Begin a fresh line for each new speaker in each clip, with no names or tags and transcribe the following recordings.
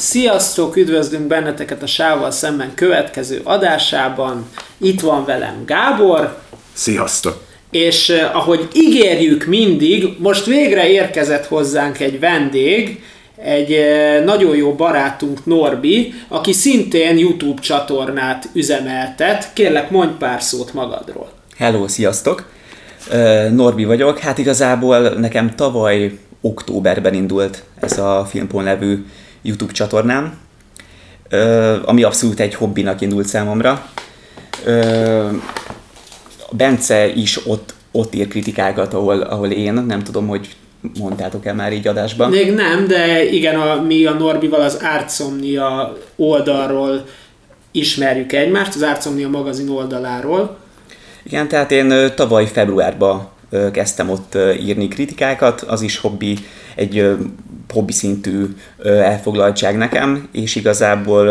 Sziasztok, üdvözlünk benneteket a Sával szemben következő adásában. Itt van velem Gábor.
Sziasztok!
És eh, ahogy ígérjük mindig, most végre érkezett hozzánk egy vendég, egy eh, nagyon jó barátunk Norbi, aki szintén YouTube csatornát üzemeltet. Kérlek, mondj pár szót magadról.
Hello, sziasztok! Uh, Norbi vagyok. Hát igazából nekem tavaly októberben indult ez a Filmpon nevű YouTube csatornám, ami abszolút egy hobbinak indult számomra. Bence is ott, ott ír kritikákat, ahol, ahol én, nem tudom, hogy mondtátok-e már így adásban.
Még nem, de igen, a, mi a Norbival az Artsomnia oldalról ismerjük egymást, az Artsomnia magazin oldaláról.
Igen, tehát én tavaly februárban kezdtem ott írni kritikákat, az is hobbi, egy hobbi szintű elfoglaltság nekem, és igazából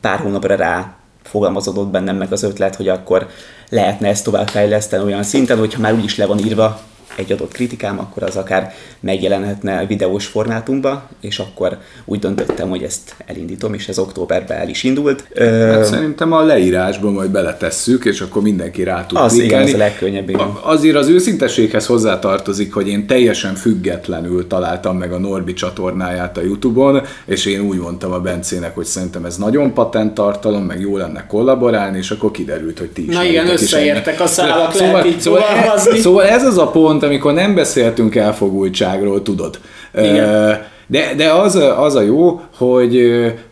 pár hónapra rá fogalmazódott bennem meg az ötlet, hogy akkor lehetne ezt tovább fejleszteni olyan szinten, hogyha már úgyis le van írva egy adott kritikám, akkor az akár megjelenhetne videós formátumba, és akkor úgy döntöttem, hogy ezt elindítom, és ez októberben el is indult.
Hát szerintem a leírásban majd beletesszük, és akkor mindenki rá tud
Az igen, ez a legkönnyebb. Igen.
Azért az őszintességhez hozzátartozik, hogy én teljesen függetlenül találtam meg a Norbi csatornáját a Youtube-on, és én úgy mondtam a Bencének, hogy szerintem ez nagyon patent tartalom, meg jó lenne kollaborálni, és akkor kiderült, hogy ti is.
Na igen, összeértek a szálak,
szóval,
lehet így
szóval, szóval ez az a pont, amikor nem beszéltünk elfogultságról, tudod.
Igen.
De, de az, a, az a jó, hogy,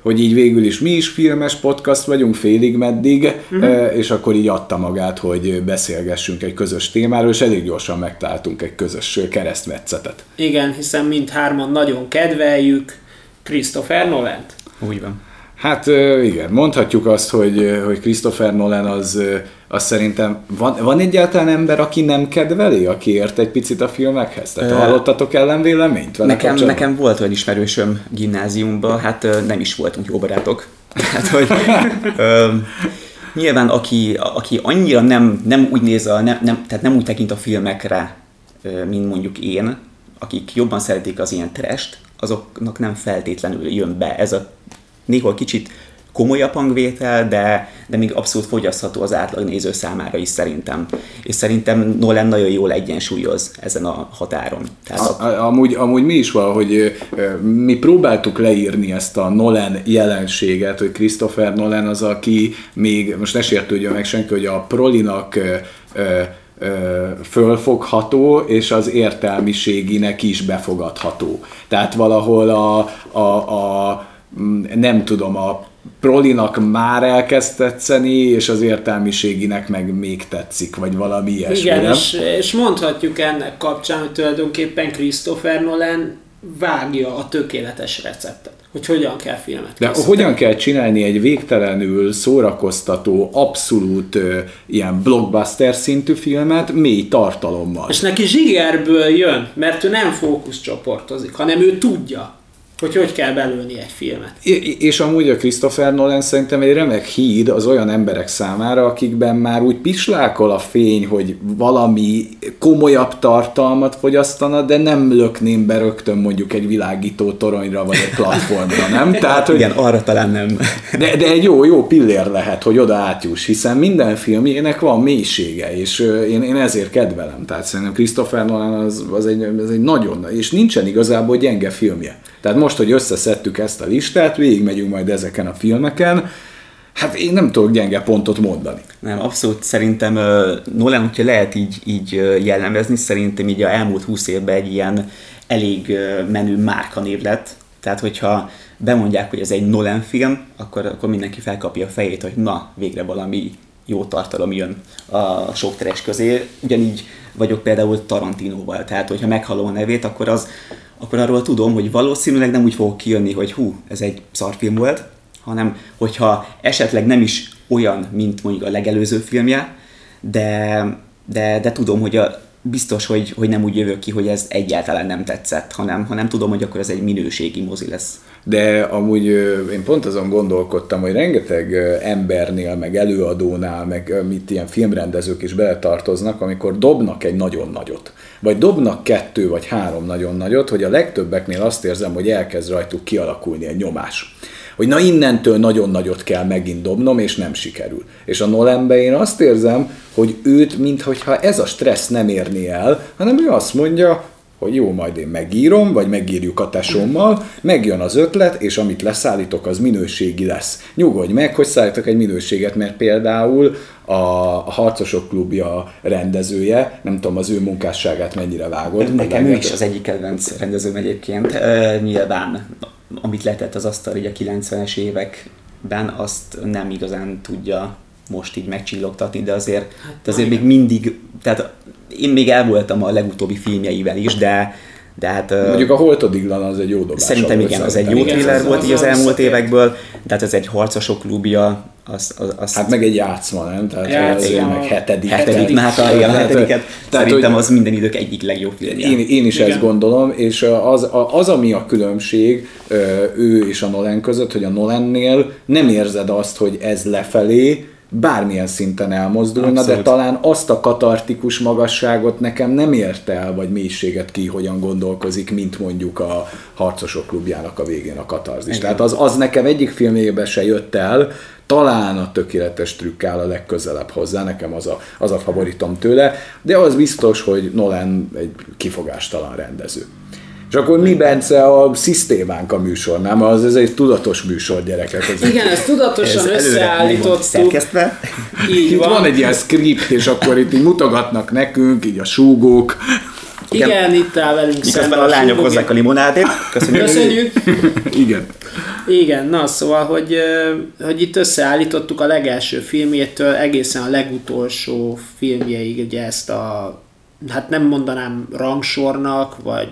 hogy így végül is mi is filmes podcast vagyunk, félig meddig, uh-huh. és akkor így adta magát, hogy beszélgessünk egy közös témáról, és elég gyorsan megtaláltunk egy közös keresztmetszetet.
Igen, hiszen mindhárman nagyon kedveljük Christopher Nolan-t.
Úgy van.
Hát igen, mondhatjuk azt, hogy, hogy Christopher Nolan az, az szerintem, van, van egyáltalán ember, aki nem kedveli, aki ért egy picit a filmekhez? Tehát
Ö,
hallottatok ellenvéleményt vele
Nekem, nekem volt olyan ismerősöm gimnáziumban, hát nem is voltunk jó barátok. Hát, hogy, ö, nyilván aki, aki annyira nem, nem úgy néz, a, nem, nem, tehát nem úgy tekint a filmekre, mint mondjuk én, akik jobban szeretik az ilyen trest, azoknak nem feltétlenül jön be ez a néhol kicsit komolyabb hangvétel, de, de még abszolút fogyasztható az átlag néző számára is szerintem. És szerintem Nolan nagyon jól egyensúlyoz ezen a határon. Tehát
A, a- amúgy, amúgy mi is valahogy ö, mi próbáltuk leírni ezt a Nolan jelenséget, hogy Christopher Nolan az, aki még, most ne sértődjön meg senki, hogy a prolinak ö, fölfogható, és az értelmiséginek is befogadható. Tehát valahol a, a, a nem tudom, a prolinak már elkezd tetszeni, és az értelmiséginek meg még tetszik, vagy valami ilyesmi,
Igen,
nem?
és, és mondhatjuk ennek kapcsán, hogy tulajdonképpen Christopher Nolan vágja a tökéletes receptet, hogy hogyan kell filmet
De
készíteni.
hogyan kell csinálni egy végtelenül szórakoztató, abszolút ö, ilyen blockbuster szintű filmet mély tartalommal?
És neki zsigerből jön, mert ő nem fókuszcsoportozik, hanem ő tudja, hogy hogy kell belőni egy filmet.
És amúgy a Christopher Nolan szerintem egy remek híd az olyan emberek számára, akikben már úgy pislákol a fény, hogy valami komolyabb tartalmat fogyasztana, de nem lökném be rögtön mondjuk egy világító toronyra vagy egy platformra, nem? Tehát, hogy
igen, arra talán nem.
De, de egy jó, jó pillér lehet, hogy oda átjuss, hiszen minden filmjének van mélysége, és én, én ezért kedvelem. Tehát szerintem Christopher Nolan az, az, egy, az egy nagyon, és nincsen igazából gyenge filmje. Tehát most, hogy összeszedtük ezt a listát, végigmegyünk majd ezeken a filmeken, hát én nem tudok gyenge pontot mondani.
Nem, abszolút szerintem ö, Nolan, hogyha lehet így, így jellemezni, szerintem így a elmúlt húsz évben egy ilyen elég menő márkanév lett. Tehát, hogyha bemondják, hogy ez egy Nolan film, akkor, akkor mindenki felkapja a fejét, hogy na, végre valami jó tartalom jön a sok teres közé. Ugyanígy vagyok például Tarantinoval, tehát hogyha meghallom a nevét, akkor az akkor arról tudom, hogy valószínűleg nem úgy fogok kijönni, hogy hú, ez egy szarfilm volt, hanem hogyha esetleg nem is olyan, mint mondjuk a legelőző filmje, de, de, de tudom, hogy a, biztos, hogy, hogy nem úgy jövök ki, hogy ez egyáltalán nem tetszett, hanem, hanem tudom, hogy akkor ez egy minőségi mozi lesz.
De amúgy én pont azon gondolkodtam, hogy rengeteg embernél, meg előadónál, meg mit ilyen filmrendezők is beletartoznak, amikor dobnak egy nagyon nagyot. Vagy dobnak kettő vagy három nagyon nagyot, hogy a legtöbbeknél azt érzem, hogy elkezd rajtuk kialakulni egy nyomás hogy na innentől nagyon nagyot kell megint dobnom, és nem sikerül. És a Nolanbe én azt érzem, hogy őt, mintha ez a stressz nem érni el, hanem ő azt mondja, hogy jó, majd én megírom, vagy megírjuk a tesómmal, megjön az ötlet, és amit leszállítok, az minőségi lesz. Nyugodj meg, hogy szállítok egy minőséget, mert például a Harcosok klubja rendezője, nem tudom, az ő munkásságát mennyire vágod.
Nekem ő is az egyik kedvenc rendezőm egyébként. E, nyilván, amit letett az asztal így a 90-es években, azt nem igazán tudja most így megcsillogtatni, de azért, de azért még mindig, tehát én még el voltam a legutóbbi filmjeivel is, de de hát,
Mondjuk a Holtodiglan az egy jó dobás.
Szerintem igen, az egy jó thriller volt így az elmúlt évekből, de hát ez egy harcosok klubja, az, az, az
hát meg egy játszma, nem? Tehát Játszma. meg hetedik.
Hetedik, hát a, a hetediket. Tehát, Szerintem az minden idők egyik legjobb filmje.
Én, én is igen. ezt gondolom, és az, az, ami a különbség ő és a Nolan között, hogy a Nolannél nem érzed azt, hogy ez lefelé, bármilyen szinten elmozdulna, Abszolút. de talán azt a katartikus magasságot nekem nem érte el, vagy mélységet ki, hogyan gondolkozik, mint mondjuk a Harcosok klubjának a végén a katarzis. Tehát az, az nekem egyik filmjében se jött el, talán a tökéletes trükk áll a legközelebb hozzá, nekem az a, az a favoritom tőle, de az biztos, hogy Nolan egy kifogástalan rendező. És akkor mi, Bence, a szisztémánk a műsor, nem? Az ez egy tudatos műsor, gyerekek.
Ez Igen, ezt tudatosan ez összeállítottuk. Szerkesztve.
Így itt van. van egy ilyen script, és akkor itt így mutogatnak nekünk, így a súgók.
Igen, Igen itt áll velünk
szemben a, a lányok hozzák a limonádét.
Köszönjük. Köszönjük.
Igen.
Igen, na szóval, hogy, hogy itt összeállítottuk a legelső filmjétől egészen a legutolsó filmjeig, ugye ezt a, hát nem mondanám rangsornak, vagy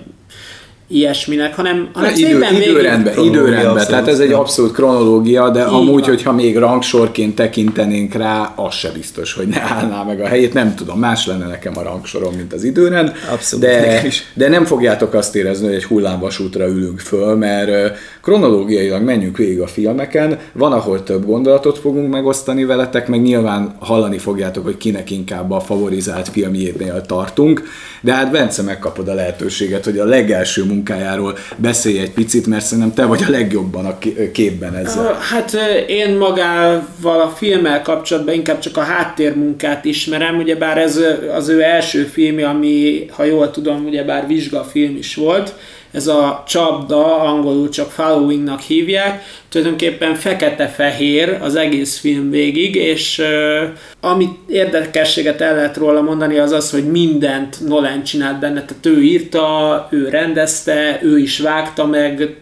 ilyesminek, hanem, hanem
Idő, időrendben, időrendben, tehát ez egy abszolút kronológia, de Így amúgy, van. hogyha még rangsorként tekintenénk rá, az se biztos, hogy ne állná meg a helyét, nem tudom, más lenne nekem a rangsorom, mint az időrend, abszolút, de, de nem fogjátok azt érezni, hogy egy hullámvasútra ülünk föl, mert kronológiailag menjünk végig a filmeken, van, ahol több gondolatot fogunk megosztani veletek, meg nyilván hallani fogjátok, hogy kinek inkább a favorizált filmjénél tartunk, de hát Bence megkapod a lehetőséget, hogy a legelső munkájáról beszélj egy picit, mert szerintem te vagy a legjobban a képben ezzel.
Hát én magával a filmmel kapcsolatban inkább csak a háttérmunkát ismerem, ugyebár ez az ő első filmje, ami, ha jól tudom, ugyebár vizsgafilm is volt, ez a csapda, angolul csak followingnak hívják, tulajdonképpen fekete-fehér az egész film végig, és uh, amit érdekességet el lehet róla mondani, az az, hogy mindent Nolan csinált benne, tehát ő írta, ő rendezte, ő is vágta meg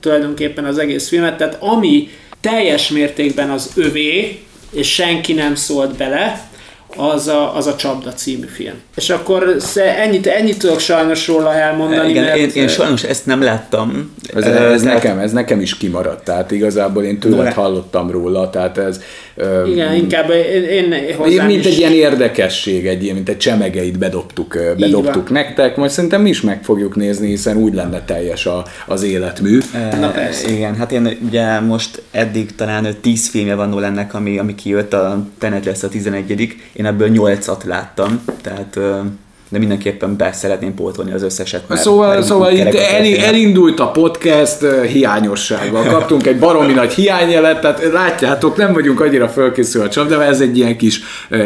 tulajdonképpen az egész filmet, tehát ami teljes mértékben az övé, és senki nem szólt bele, az a, az a Csapda című film. És akkor ennyit, ennyit tudok sajnos róla elmondani.
Igen, mert... én, én sajnos ezt nem láttam.
Ez, ez, ez, nekem, ez nekem is kimaradt, tehát igazából én tőled hallottam róla, tehát ez...
Igen, inkább én, én
hozzám Mint is... egy ilyen érdekesség, egy ilyen, mint egy csemegeit bedobtuk, bedobtuk nektek, majd szerintem mi is meg fogjuk nézni, hiszen úgy lenne teljes a, az életmű.
Na persze. Igen, hát én ugye most eddig talán tíz filmje van ennek, ami, ami kijött, a Tenet lesz a 11 én ebből nyolcat láttam, tehát de mindenképpen be szeretném pótolni az összeset.
Mert szóval szóval itt el, elindult a podcast hiányossággal. Kaptunk egy baromi nagy hiányjelet, tehát látjátok, nem vagyunk annyira fölkészülve a csapdával, ez egy ilyen kis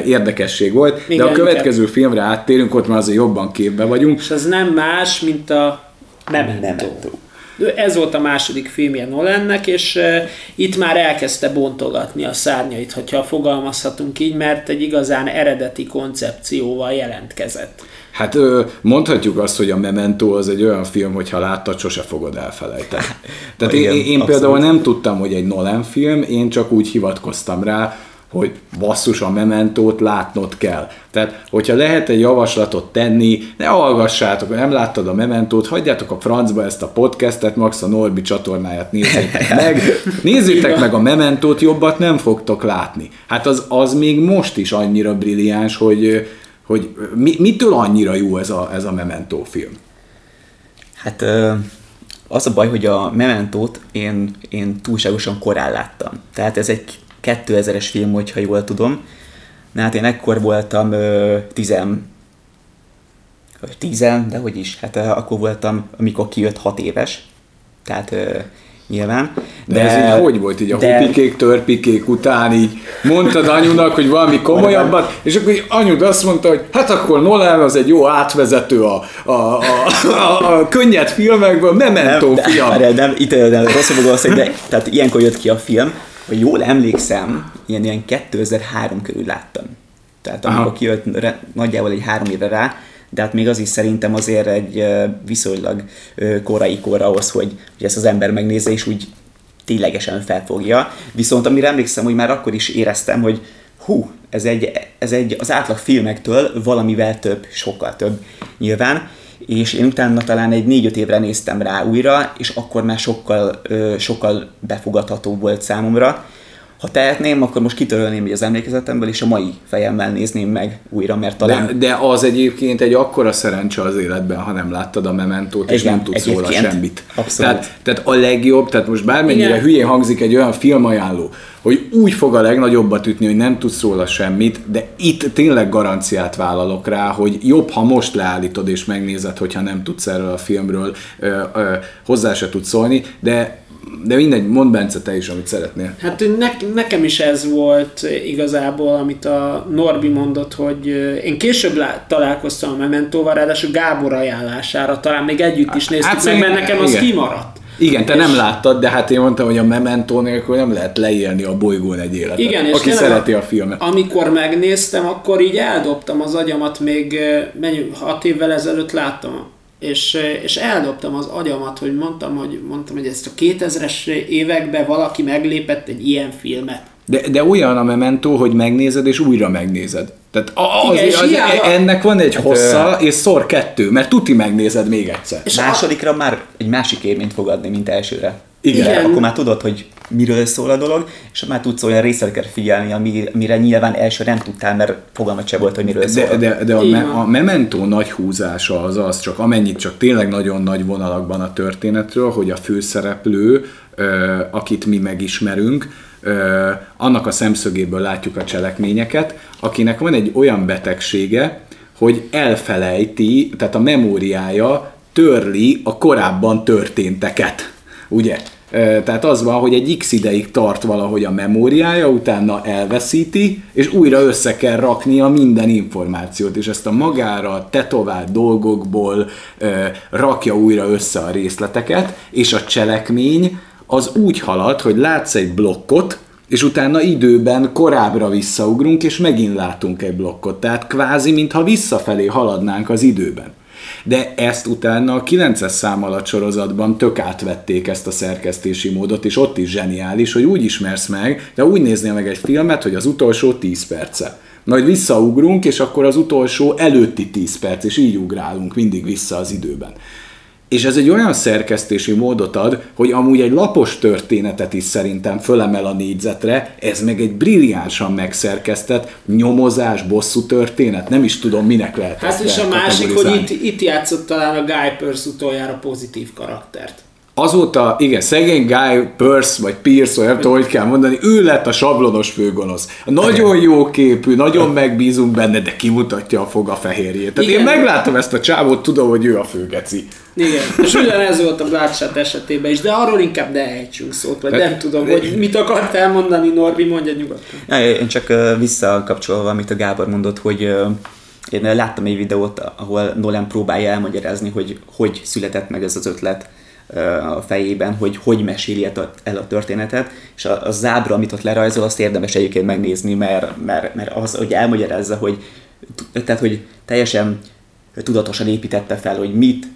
érdekesség volt. Igen, de a következő igen. filmre áttérünk, ott már azért jobban képbe vagyunk.
És az nem más, mint a Memento. Memento. Ez volt a második filmje Nolannek, és itt már elkezdte bontogatni a szárnyait, hogyha fogalmazhatunk így, mert egy igazán eredeti koncepcióval jelentkezett.
Hát mondhatjuk azt, hogy a Memento az egy olyan film, hogy ha láttad, sose fogod elfelejteni. Tehát én, én, én például nem tudtam, hogy egy Nolan film, én csak úgy hivatkoztam rá, hogy basszus a mementót látnod kell. Tehát, hogyha lehet egy javaslatot tenni, ne hallgassátok, nem láttad a mementót, hagyjátok a francba ezt a podcastet, Max a Norbi csatornáját nézzétek meg, nézzétek meg a mementót, jobbat nem fogtok látni. Hát az, az még most is annyira brilliáns, hogy, hogy mi, mitől annyira jó ez a, ez a mementó film?
Hát Az a baj, hogy a Mementót én, én túlságosan korán láttam. Tehát ez egy 2000-es film, hogyha jól tudom. Na hát én ekkor voltam ö, tizen, tizen, de hogy is, hát akkor voltam, amikor kijött hat éves. Tehát ö, nyilván.
De, de ez így hogy volt? Így a de... hupikék, törpikék után így mondtad anyunak, hogy valami komolyabbat, és akkor így anyud azt mondta, hogy hát akkor Nolan az egy jó átvezető a, a, a, a, a könnyed filmekből, Memento
nem,
fiam.
De, nem, itt nem, rosszabb gondolsz, de tehát ilyenkor jött ki a film, hogy jól emlékszem, ilyen, ilyen 2003 körül láttam. Tehát amikor Aha. kijött nagyjából egy három éve rá, de hát még az is szerintem azért egy viszonylag korai kor ahhoz, hogy, hogy ezt az ember megnézze, és úgy ténylegesen felfogja. Viszont amire emlékszem, hogy már akkor is éreztem, hogy hú, ez egy, ez egy az átlag filmektől valamivel több, sokkal több nyilván, és én utána talán egy négy-öt évre néztem rá újra, és akkor már sokkal, sokkal befogadható volt számomra, ha tehetném, akkor most kitörölném az emlékezetemből, és a mai fejemmel nézném meg újra, mert talán...
De, de az egyébként egy akkora szerencse az életben, ha nem láttad a mementót, és Igen, nem tudsz róla semmit.
Abszolút.
Tehát, tehát a legjobb, tehát most bármennyire Igen. hülyén hangzik egy olyan filmajánló, hogy úgy fog a legnagyobbat ütni, hogy nem tudsz róla semmit, de itt tényleg garanciát vállalok rá, hogy jobb, ha most leállítod és megnézed, hogyha nem tudsz erről a filmről ö, ö, hozzá se tudsz szólni, de de mindegy, mondd Bence te is, amit szeretnél.
Hát ne, nekem is ez volt igazából, amit a Norbi mondott, hogy én később lá, találkoztam a Mementóval, ráadásul Gábor ajánlására, talán még együtt is néztük hát, meg, mert nekem az igen. kimaradt.
Igen, te és... nem láttad, de hát én mondtam, hogy a Memento nélkül nem lehet leírni a bolygón egy életet. Igen, és aki szereti a filmet.
Amikor megnéztem, akkor így eldobtam az agyamat, még mennyi, hat évvel ezelőtt láttam és, és eldobtam az agyamat, hogy mondtam, hogy mondtam, hogy ezt a 2000-es években valaki meglépett egy ilyen filmet.
De, de olyan a Memento, hogy megnézed és újra megnézed. Tehát az, Igen, az, az, ennek van egy hossza, és szor kettő, mert tuti megnézed még egyszer.
És másodikra a... már egy másik élményt fog adni, mint elsőre. Igen. Igen. Akkor már tudod, hogy miről szól a dolog, és már tudsz olyan részleteket figyelni, amire nyilván első nem tudtál, mert fogalmat se volt, hogy miről szól.
De, de, de a, me, a Memento nagy húzása az az, csak amennyit csak tényleg nagyon nagy vonalakban a történetről, hogy a főszereplő, akit mi megismerünk, annak a szemszögéből látjuk a cselekményeket, akinek van egy olyan betegsége, hogy elfelejti, tehát a memóriája törli a korábban történteket. Ugye? Tehát az van, hogy egy x ideig tart valahogy a memóriája, utána elveszíti, és újra össze kell raknia minden információt, és ezt a magára tetovált dolgokból rakja újra össze a részleteket, és a cselekmény az úgy halad, hogy látsz egy blokkot, és utána időben korábbra visszaugrunk, és megint látunk egy blokkot. Tehát kvázi, mintha visszafelé haladnánk az időben de ezt utána a 9-es szám alatt sorozatban tök átvették ezt a szerkesztési módot, és ott is zseniális, hogy úgy ismersz meg, de úgy néznél meg egy filmet, hogy az utolsó 10 perce. Majd visszaugrunk, és akkor az utolsó előtti 10 perc, és így ugrálunk mindig vissza az időben. És ez egy olyan szerkesztési módot ad, hogy amúgy egy lapos történetet is szerintem fölemel a négyzetre, ez meg egy brilliánsan megszerkesztett nyomozás, bosszú történet, nem is tudom minek lehet
Hát és a másik, hogy itt, itt játszott talán a Guy Pearce utoljára pozitív karaktert
azóta, igen, szegény Guy Pearce, vagy Pierce, vagy nem tudom, hogy kell mondani, ő lett a sablonos főgonosz. Nagyon jó képű, nagyon megbízunk benne, de kimutatja a foga fehérjét. Tehát igen. én meglátom ezt a csávót, tudom, hogy ő a főgeci.
Igen, és ugyanez volt a Bloodshot esetében is, de arról inkább ne ejtsünk szót, vagy nem tudom, hogy mit akart elmondani Norbi, mondja nyugodtan.
Ja, én csak visszakapcsolva, amit a Gábor mondott, hogy én láttam egy videót, ahol Nolan próbálja elmagyarázni, hogy hogy született meg ez az ötlet a fejében, hogy hogy meséli el a történetet, és a, a zábra, amit ott lerajzol, azt érdemes egyébként megnézni, mert, mert, mert az, hogy elmagyarázza, hogy, tehát, hogy teljesen tudatosan építette fel, hogy mit,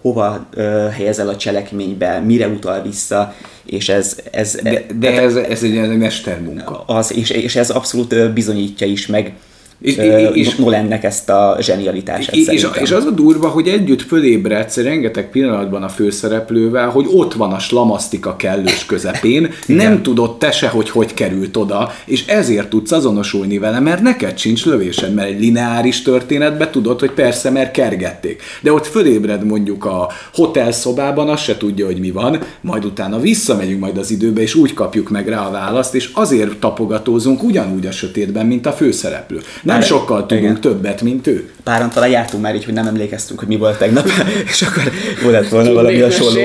hova uh, helyezel a cselekménybe, mire utal vissza, és ez... ez
de de ez, ez egy, ez egy mestermunka.
Az, és, és ez abszolút bizonyítja is meg és, és Nolannek ezt a zsenialitását
és, és, és az a durva, hogy együtt fölébredsz rengeteg pillanatban a főszereplővel, hogy ott van a slamasztika kellős közepén, nem tudod te se, hogy hogy került oda, és ezért tudsz azonosulni vele, mert neked sincs lövésed, mert egy lineáris történetbe tudod, hogy persze, mert kergették. De ott fölébred mondjuk a hotel szobában, azt se tudja, hogy mi van, majd utána visszamegyünk majd az időbe, és úgy kapjuk meg rá a választ, és azért tapogatózunk ugyanúgy a sötétben, mint a főszereplő. Nem sokkal tudunk igen. többet, mint ő.
Páran talán jártunk már így, hogy nem emlékeztünk, hogy mi volt tegnap, és akkor volt volna valami hasonló,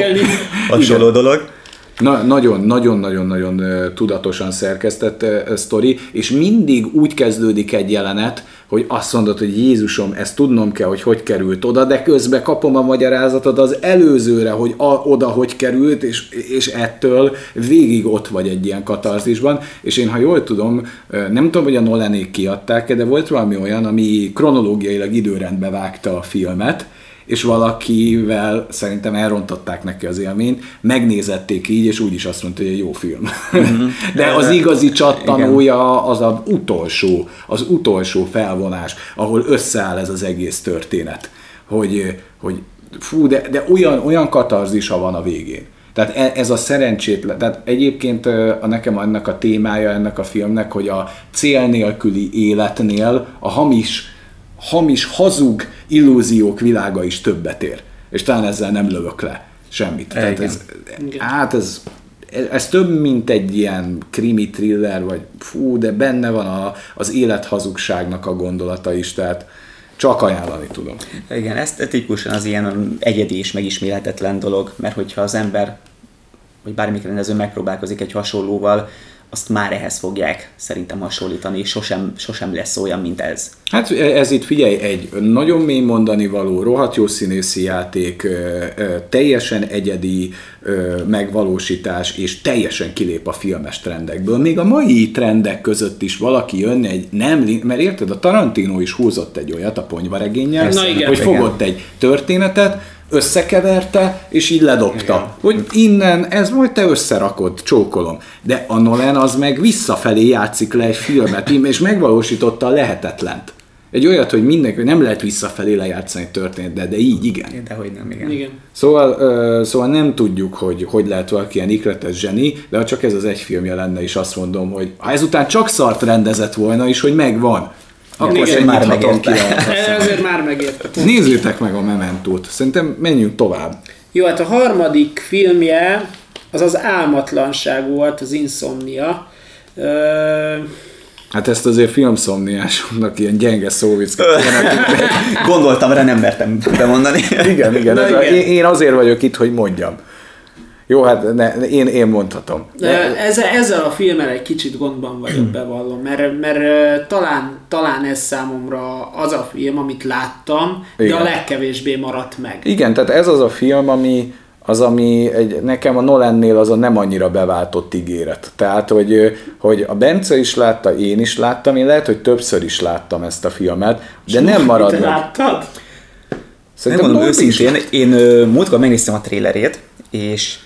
hasonló dolog.
Na, nagyon, nagyon, nagyon, nagyon tudatosan szerkesztett sztori, és mindig úgy kezdődik egy jelenet, hogy azt mondod, hogy Jézusom, ezt tudnom kell, hogy hogy került oda, de közben kapom a magyarázatot az előzőre, hogy a, oda hogy került, és, és ettől végig ott vagy egy ilyen katarzisban, és én, ha jól tudom, nem tudom, hogy a Nolanék kiadták de volt valami olyan, ami kronológiailag időrendbe vágta a filmet, és valakivel szerintem elrontották neki az élményt, megnézették így, és úgy is azt mondta, hogy egy jó film. Mm-hmm. De az igazi csattanója az az utolsó, az utolsó felvonás, ahol összeáll ez az egész történet. Hogy, hogy fú, de, de olyan, olyan katarzisa van a végén. Tehát e, ez a szerencsétlen, tehát egyébként a nekem ennek a témája ennek a filmnek, hogy a cél nélküli életnél a hamis hamis, hazug illúziók világa is többet ér. És talán ezzel nem lövök le semmit. Tehát ez, hát ez, ez több, mint egy ilyen krimi thriller, vagy fú, de benne van a, az élet hazugságnak a gondolata is, tehát csak ajánlani tudom.
Igen, ez tipikusan az ilyen egyedi és megismételhetetlen dolog, mert hogyha az ember, vagy bármikor rendező megpróbálkozik egy hasonlóval, azt már ehhez fogják szerintem hasonlítani, és sosem, sosem lesz olyan, mint ez.
Hát ez itt figyelj, egy nagyon mély mondani való, rohadt jó színészi játék, teljesen egyedi megvalósítás, és teljesen kilép a filmes trendekből. Még a mai trendek között is valaki jönne egy nem, mert érted, a Tarantino is húzott egy olyat a ponyvaregényel, hogy fogott egy történetet, összekeverte, és így ledobta. Igen. Hogy innen, ez majd te összerakod, csókolom. De a Nolan az meg visszafelé játszik le egy filmet, és megvalósította a lehetetlent. Egy olyat, hogy mindenki, nem lehet visszafelé lejátszani történet, de, de így igen.
De hogy nem, igen.
igen.
Szóval, uh, szóval nem tudjuk, hogy hogy lehet valaki ilyen ikletes zseni, de ha csak ez az egy filmje lenne, és azt mondom, hogy ha ezután csak szart rendezett volna is, hogy megvan,
akkor Igen, már megérte. Ezért már megérte.
Nézzétek meg a Mementót. Szerintem menjünk tovább.
Jó, hát a harmadik filmje az az álmatlanság volt, az Insomnia. Ö-
Hát ezt azért filmszomniásoknak ilyen gyenge szóvickát
Gondoltam, rá nem mertem bemondani.
igen, igen, ez igen. A, én azért vagyok itt, hogy mondjam. Jó, hát ne, én, én mondhatom.
De... Ezzel, ezzel a filmmel egy kicsit gondban vagyok, bevallom, mert, mert talán, talán ez számomra az a film, amit láttam, Igen. de a legkevésbé maradt meg.
Igen, tehát ez az a film, ami, az, ami egy, nekem a Nolannél az a nem annyira beváltott ígéret. Tehát, hogy, hogy a Bence is látta, én is láttam, én lehet, hogy többször is láttam ezt a filmet, de És nem marad meg.
láttad?
Szerintem nem mondom őszintén, én múltkor megnéztem a trélerét, és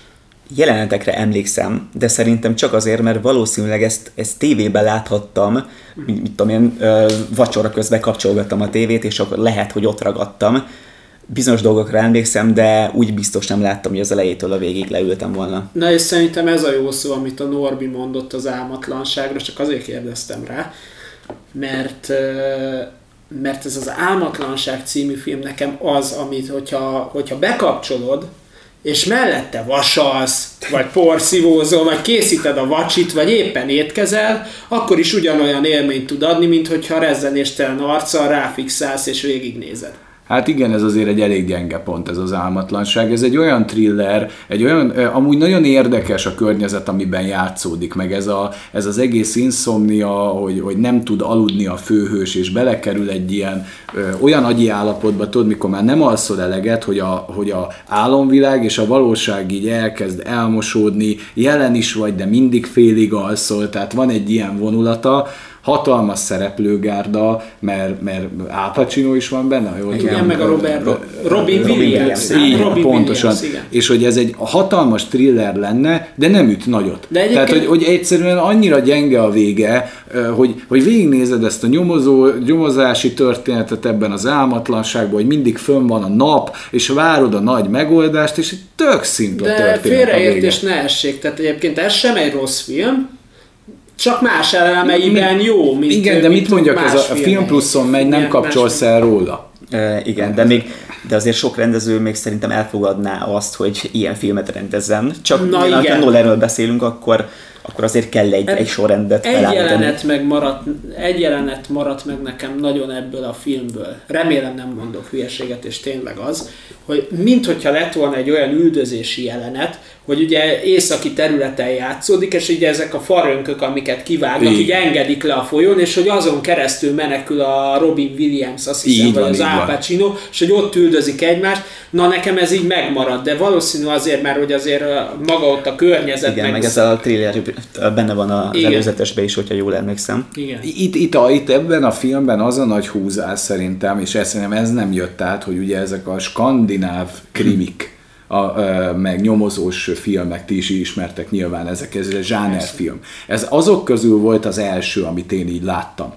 jelenetekre emlékszem, de szerintem csak azért, mert valószínűleg ezt, ezt tévében láthattam, mit, mit tudom én, vacsora közben kapcsolgattam a tévét, és akkor lehet, hogy ott ragadtam. Bizonyos dolgokra emlékszem, de úgy biztos nem láttam, hogy az elejétől a végig leültem volna.
Na és szerintem ez a jó szó, amit a Norbi mondott az álmatlanságra, csak azért kérdeztem rá, mert mert ez az Álmatlanság című film nekem az, amit, hogyha, hogyha bekapcsolod, és mellette vasalsz, vagy porszívózol, vagy készíted a vacsit, vagy éppen étkezel, akkor is ugyanolyan élményt tud adni, mint hogyha rezzenéstelen arccal ráfixálsz és végignézed.
Hát igen, ez azért egy elég gyenge pont ez az álmatlanság. Ez egy olyan thriller, egy olyan, amúgy nagyon érdekes a környezet, amiben játszódik, meg ez, a, ez az egész inszomnia, hogy, hogy nem tud aludni a főhős, és belekerül egy ilyen ö, olyan agyi állapotba, tudod, mikor már nem alszol eleget, hogy a, hogy a álomvilág és a valóság így elkezd elmosódni, jelen is vagy, de mindig félig alszol, tehát van egy ilyen vonulata, hatalmas szereplőgárda, mert, mert Al Pacino is van benne, jól
Igen,
tudom.
meg a Robert, Ro- Robin
Robin
Williams.
Williams.
Így,
Robin
pontosan.
Williams, igen.
és hogy ez egy hatalmas thriller lenne, de nem üt nagyot.
De egyébként-
Tehát, hogy, hogy egyszerűen annyira gyenge a vége, hogy, hogy végignézed ezt a nyomozó, nyomozási történetet ebben az álmatlanságban, hogy mindig fönn van a nap, és várod a nagy megoldást, és egy tök
De
történet a vége.
félreértés ne essék, tehát egyébként ez sem egy rossz film, csak más elemeiben jó, mint
Igen, de
mint
mit mondjak, ez a, a Film. Pluszon megy, nem
Igen,
kapcsolsz el róla.
E, igen, de még de azért sok rendező még szerintem elfogadná azt, hogy ilyen filmet rendezzen. Csak
Na igen.
ha Nolanről beszélünk, akkor, akkor azért kell egy, egy sorrendet
Egy
felállítani.
jelenet, meg maradt, egy jelenet maradt meg nekem nagyon ebből a filmből. Remélem nem mondok hülyeséget, és tényleg az, hogy minthogyha lett volna egy olyan üldözési jelenet, hogy ugye északi területen játszódik, és ugye ezek a farönkök, amiket kivágnak,
Így.
így engedik le a folyón, és hogy azon keresztül menekül a Robin Williams, azt hiszem,
Így
vagy
van,
az Al. Pacino, és hogy ott üldözik egymást. Na nekem ez így megmarad, de valószínű azért, mert hogy azért maga ott a környezet,
Igen, meg ez a trailer benne van az
Igen.
előzetesben is, hogyha jól emlékszem.
Igen.
Itt, itt, a, itt ebben a filmben az a nagy húzás szerintem, és ezt szerintem ez nem jött át, hogy ugye ezek a skandináv krimik, a, ö, meg nyomozós filmek, ti is ismertek nyilván ezek, ez egy zsánerfilm. Ez azok közül volt az első, amit én így láttam.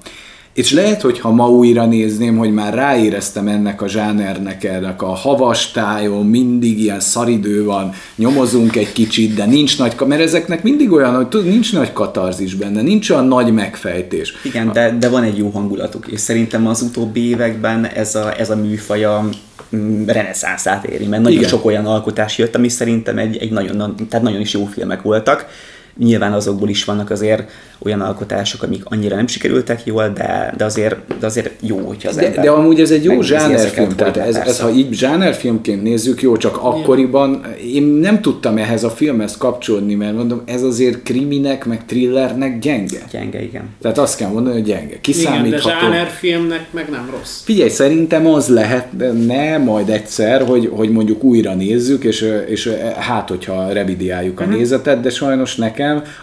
És lehet, hogy ha ma újra nézném, hogy már ráéreztem ennek a zsánernek, ennek a havas tájon, mindig ilyen szaridő van, nyomozunk egy kicsit, de nincs nagy, mert ezeknek mindig olyan, hogy tudod, nincs nagy katarzis benne, nincs olyan nagy megfejtés.
Igen, de, de van egy jó hangulatuk, és szerintem az utóbbi években ez a, ez a műfaja mm, reneszánszát éri, mert nagyon
Igen.
sok olyan alkotás jött, ami szerintem egy, egy nagyon, tehát nagyon is jó filmek voltak. Nyilván azokból is vannak azért olyan alkotások, amik annyira nem sikerültek jól, de, de, azért, de azért jó, hogyha az
De,
ember
de amúgy ez egy jó zsánerfilm, tehát ez, ez, ha így zsánerfilmként nézzük, jó, csak akkoriban én nem tudtam ehhez a filmhez kapcsolódni, mert mondom, ez azért kriminek, meg thrillernek gyenge.
Gyenge, igen.
Tehát azt kell mondani, hogy gyenge.
Igen, de
Kiszámítható.
zsánerfilmnek meg nem rossz.
Figyelj, szerintem az lehetne majd egyszer, hogy, hogy mondjuk újra nézzük, és, és hát, hogyha revidiáljuk a nézetet, de sajnos nekem,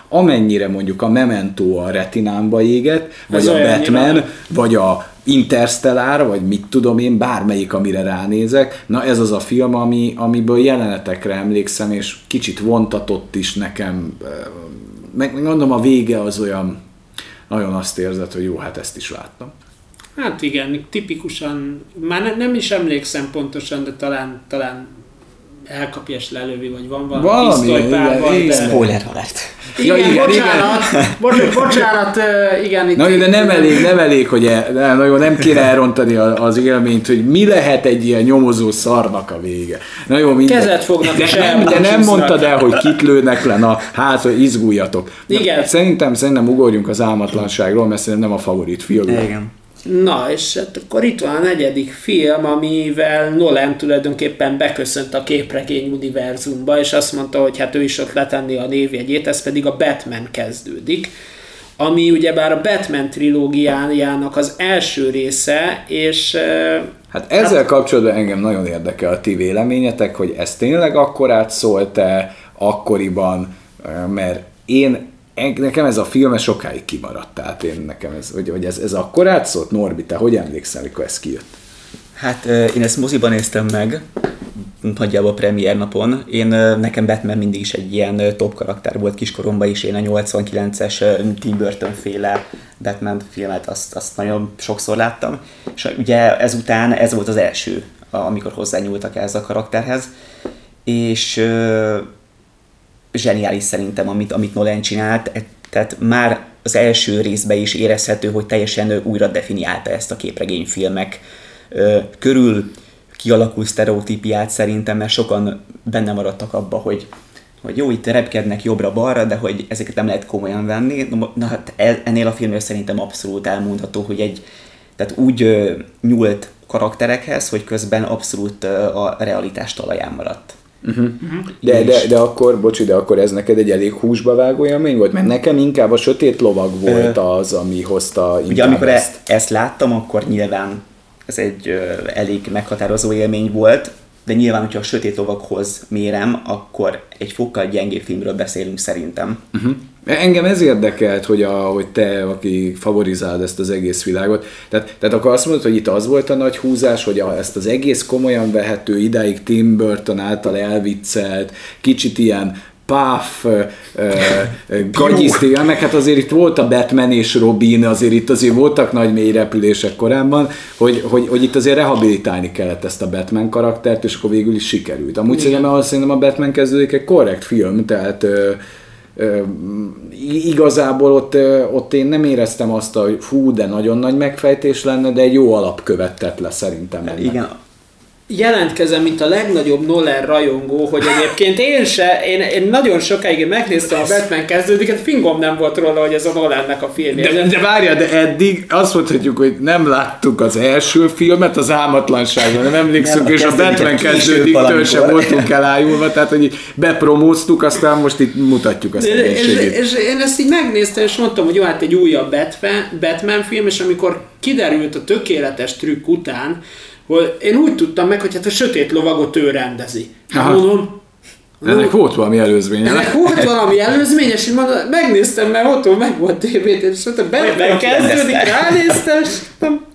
amennyire mondjuk a Memento a retinámba éget, vagy
Ez
a Batman, vagy a Interstellar, vagy mit tudom én, bármelyik, amire ránézek, na ez az a film, ami, amiből jelenetekre emlékszem, és kicsit vontatott is nekem, meg, mondom, a vége az olyan, nagyon azt érzed, hogy jó, hát ezt is láttam.
Hát igen, tipikusan, már ne, nem is emlékszem pontosan, de talán, talán elkapja és lelövi, vagy van valami,
Valami,
pisztolypárban,
igen,
de...
igen.
Spoiler alert.
Igen,
Ja, igen,
bocsánat, bocsánat, bocsánat, igen, itt...
Na de nem elég, nem elég, hogy el, nem, jó, nem kéne elrontani az élményt, hogy mi lehet egy ilyen nyomozó szarnak a vége. Na jó, minden.
Kezet fognak
de nem, de nem mondtad el, hogy kit lőnek le, na hát, hogy izguljatok. Na,
Igen.
Szerintem, szerintem ugorjunk az álmatlanságról, mert szerintem nem a favorit film.
Igen.
Na, és hát akkor itt van a negyedik film, amivel Nolan tulajdonképpen beköszönt a képregény univerzumba, és azt mondta, hogy hát ő is ott letenni a névjegyét, ez pedig a Batman kezdődik ami ugyebár a Batman trilógiájának az első része, és
Hát ezzel kapcsolatban engem nagyon érdekel a ti véleményetek, hogy ez tényleg akkor átszólt-e akkoriban, mert én nekem ez a film ez sokáig kimaradt, tehát én nekem ez, hogy, hogy ez, ez akkor átszólt, Norbi, te hogy emlékszel, mikor ez kijött?
Hát én ezt moziban néztem meg, nagyjából premier napon. Én nekem Batman mindig is egy ilyen top karakter volt kiskoromban is, én a 89-es ö, Tim Burton féle Batman filmet azt, azt nagyon sokszor láttam. És ugye ezután ez volt az első, a- amikor hozzányúltak ehhez a karakterhez. És zseniális szerintem, amit, amit Nolan csinált. E- Tehát már az első részben is érezhető, hogy teljesen újra definiálta ezt a képregényfilmek körül kialakult sztereotípiát szerintem, mert sokan benne maradtak abba, hogy hogy jó, itt repkednek jobbra-balra, de hogy ezeket nem lehet komolyan venni. Na, hát e- ennél a filmnél szerintem abszolút elmondható, hogy egy, tehát úgy ö, nyúlt karakterekhez, hogy közben abszolút a realitás talaján maradt.
De,
És-
de, de akkor, bocsi, de akkor ez neked egy elég húsba vágó élmény volt? Mert nekem inkább a sötét lovag volt az, ami hozta
Ugye amikor
ezt.
ezt, ezt láttam, akkor nyilván ez egy ö, elég meghatározó élmény volt, de nyilván, hogyha a sötét lovakhoz mérem, akkor egy fokkal gyengébb filmről beszélünk szerintem.
Uh-huh. Engem ez érdekelt, hogy, a, hogy te, aki favorizálod ezt az egész világot, tehát, tehát akkor azt mondod, hogy itt az volt a nagy húzás, hogy a, ezt az egész komolyan vehető, idáig Tim Burton által elviccelt, kicsit ilyen páf, gagyiszté, meg hát azért itt volt a Batman és Robin, azért itt azért voltak nagy mély repülések korábban, hogy, hogy, hogy itt azért rehabilitálni kellett ezt a Batman karaktert, és akkor végül is sikerült. Amúgy szerintem, azt szerintem a Batman kezdődik egy korrekt film, tehát igazából ott, ott én nem éreztem azt, hogy fú, de nagyon nagy megfejtés lenne, de egy jó alapkövet tett le szerintem ennek.
Igen,
jelentkezem, mint a legnagyobb Nolan rajongó, hogy egyébként én se, én, én nagyon sokáig megnéztem a Batman kezdődiket, fingom nem volt róla, hogy ez a Nolannek a filmje.
De, de várja, de eddig azt mondhatjuk, hogy nem láttuk az első filmet, az álmatlanságra, nem emlékszünk,
Nem, a
és a Batman kezdődiktől sem voltunk elájulva, tehát hogy bepromóztuk, aztán most itt mutatjuk a
És, és én ezt így megnéztem, és mondtam, hogy jó, hát egy újabb Batman, Batman film, és amikor kiderült a tökéletes trükk után, hogy én úgy tudtam meg, hogy hát a sötét lovagot ő rendezi. Hát
Aha.
mondom,
Ennek volt valami előzménye.
ennek volt valami előzményes, és mondom, megnéztem, mert otthon meg volt tévét, és mondtam, Batman kezdődik, ránéztem, és mondtam,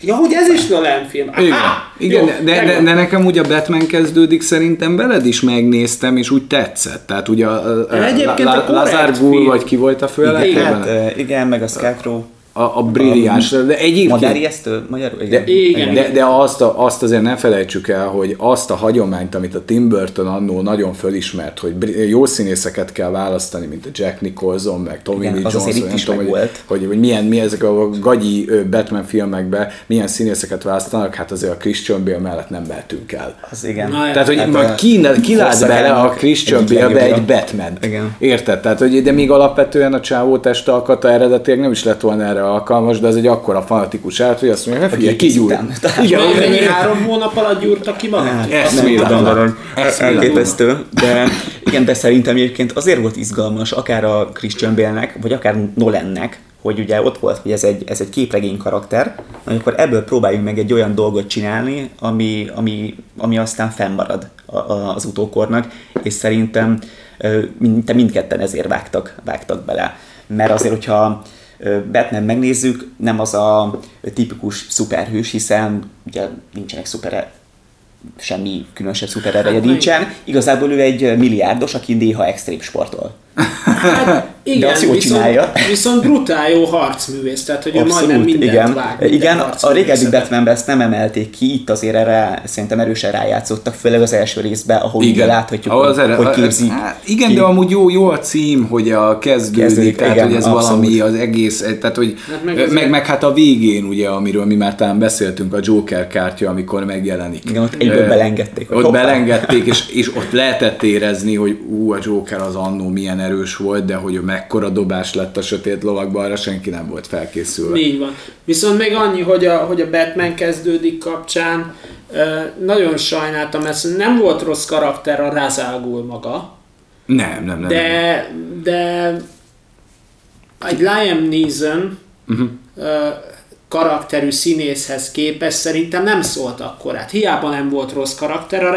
ja, hogy ez is Nolan film. Aha,
Igen, igen
jó,
de, de, de, nekem úgy a Batman kezdődik, szerintem veled is megnéztem, és úgy tetszett. Tehát ugye a, a, a,
a
Lazar Gull,
film.
vagy ki volt a főleg?
igen, hát, igen, meg a Scarecrow.
A, a brilliáns, de egyébként...
Madárjesztő? Magyarul?
De,
Igen.
Igen.
de, de azt, a, azt azért ne felejtsük el, hogy azt a hagyományt, amit a Tim Burton annó nagyon fölismert, hogy jó színészeket kell választani, mint a Jack Nicholson, meg Tommy
Igen,
Lee
az itt
nem
is
tudom, hogy, hogy, hogy, milyen, mi ezek a gagyi Batman filmekben, milyen színészeket választanak, hát azért a Christian Bale mellett nem mehetünk el.
Az igen.
Na,
Tehát, hogy
Hát, ö,
ki, ki lát bele a Christian Bale-be egy batman
Igen.
Érted? Tehát, hogy de még alapvetően a csávó testalkata eredetileg nem is lett volna erre alkalmas, de ez egy akkora fanatikus át, hogy azt mondja, hogy figyelj,
kész
kigyúr. Igen,
Mennyi három hónap alatt gyúrtak ki magát?
Hát,
Eszméletlen.
nem tudom,
Eszméletlen.
elképesztő, de igen, de szerintem egyébként azért volt izgalmas, akár a Christian Bale-nek, vagy akár Nolannek, hogy ugye ott volt, hogy ez egy, ez egy képregény karakter, akkor ebből próbáljunk meg egy olyan dolgot csinálni, ami, ami, ami aztán fennmarad a, a, az utókornak, és szerintem mind, te mindketten ezért vágtak, vágtak bele. Mert azért, hogyha Batman megnézzük, nem az a tipikus szuperhős, hiszen ugye nincsenek szuper semmi különösebb szuperereje
Hát,
nincsen. Igazából ő egy milliárdos, aki néha extrém sportol.
Hát, igen,
De azt jól
viszont,
csinálja.
viszont brutál jó harcművész, tehát hogy ő majdnem mindent
igen.
vág. minden
igen, a régebbi Batmanben ezt nem emelték ki, itt azért erre szerintem erősen rájátszottak, főleg az első részben, ahol igen. láthatjuk,
Ahol
hogy,
az erre-
hogy képzik.
Hát, igen,
ki.
de amúgy jó, jó a cím, hogy a kezdődik,
Kezdődik,
tehát
igen,
hogy ez
abszolút.
valami az egész, tehát hogy
Hát meg
meg, meg, meg, hát a végén ugye, amiről mi már talán beszéltünk, a Joker kártya, amikor megjelenik.
Igen, ott egyből
Ö,
belengedték,
Ott
hoppá.
belengedték, és, és ott lehetett érezni, hogy ú, a Joker az annó milyen erős volt, de hogy mekkora dobás lett a sötét lovakba, arra senki nem volt felkészülve.
Így van. Viszont még annyi, hogy a, hogy a Batman kezdődik kapcsán, nagyon sajnáltam ezt, nem volt rossz karakter a Ghul maga,
Nem, nem, nem. nem.
de, de egy Liam Neeson
Mhm.
Karakterű színészhez képest szerintem nem szólt akkorát. Hiába nem volt rossz karakter a
A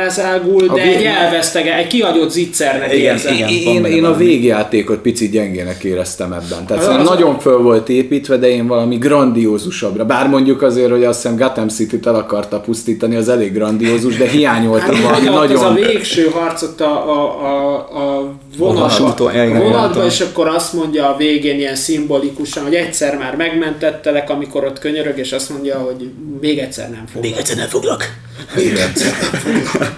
de
vég-
egy elvesztege, egy kihagyott zicsernek
Igen,
érzem.
igen.
Én, én, a végjátékot picit gyengének éreztem ebben. Tehát
Az-
szerintem
az-
nagyon föl volt építve, de én valami grandiózusabbra. Bár mondjuk azért, hogy azt hiszem Gotham City-t el akarta pusztítani, az elég grandiózus, de hiányoltam
Hát,
valami nagyon...
az a végső harcot a, a, a, a vonatba, vonatba és akkor azt mondja a végén ilyen szimbolikusan, hogy egyszer már megmentettelek, amikor ott könyörög, és azt mondja, hogy még egyszer nem fog.
Még egyszer nem foglak.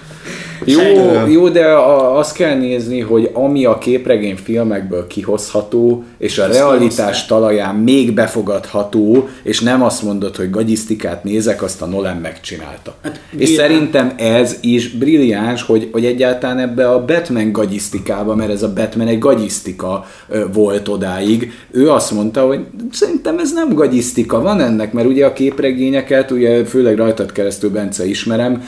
Jó, jó, de a, azt kell nézni, hogy ami a képregény filmekből kihozható, és a realitás talaján még befogadható, és nem azt mondod, hogy gagyisztikát nézek, azt a Nolan megcsinálta.
Hát,
és szerintem ez is brilliáns, hogy, hogy egyáltalán ebbe a Batman gagyisztikába, mert ez a Batman egy gagyisztika volt odáig, ő azt mondta, hogy szerintem ez nem gagyisztika, van ennek, mert ugye a képregényeket, ugye főleg rajtad keresztül Bence ismerem,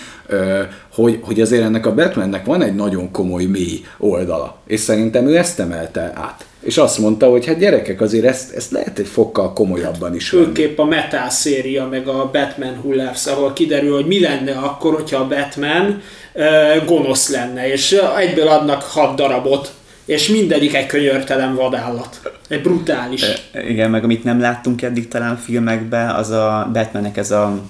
hogy, hogy azért ennek a Batmannek van egy nagyon komoly mély oldala, és szerintem ő ezt emelte át. És azt mondta, hogy hát gyerekek, azért ezt, ezt lehet egy fokkal komolyabban is venni.
Főképp a Metal széria, meg a Batman Laughs, ahol kiderül, hogy mi lenne akkor, hogyha a Batman uh, gonosz lenne, és egyből adnak hat darabot és mindegyik egy könyörtelen vadállat. Egy brutális.
E, igen, meg amit nem láttunk eddig talán filmekben, az a Batmannek ez a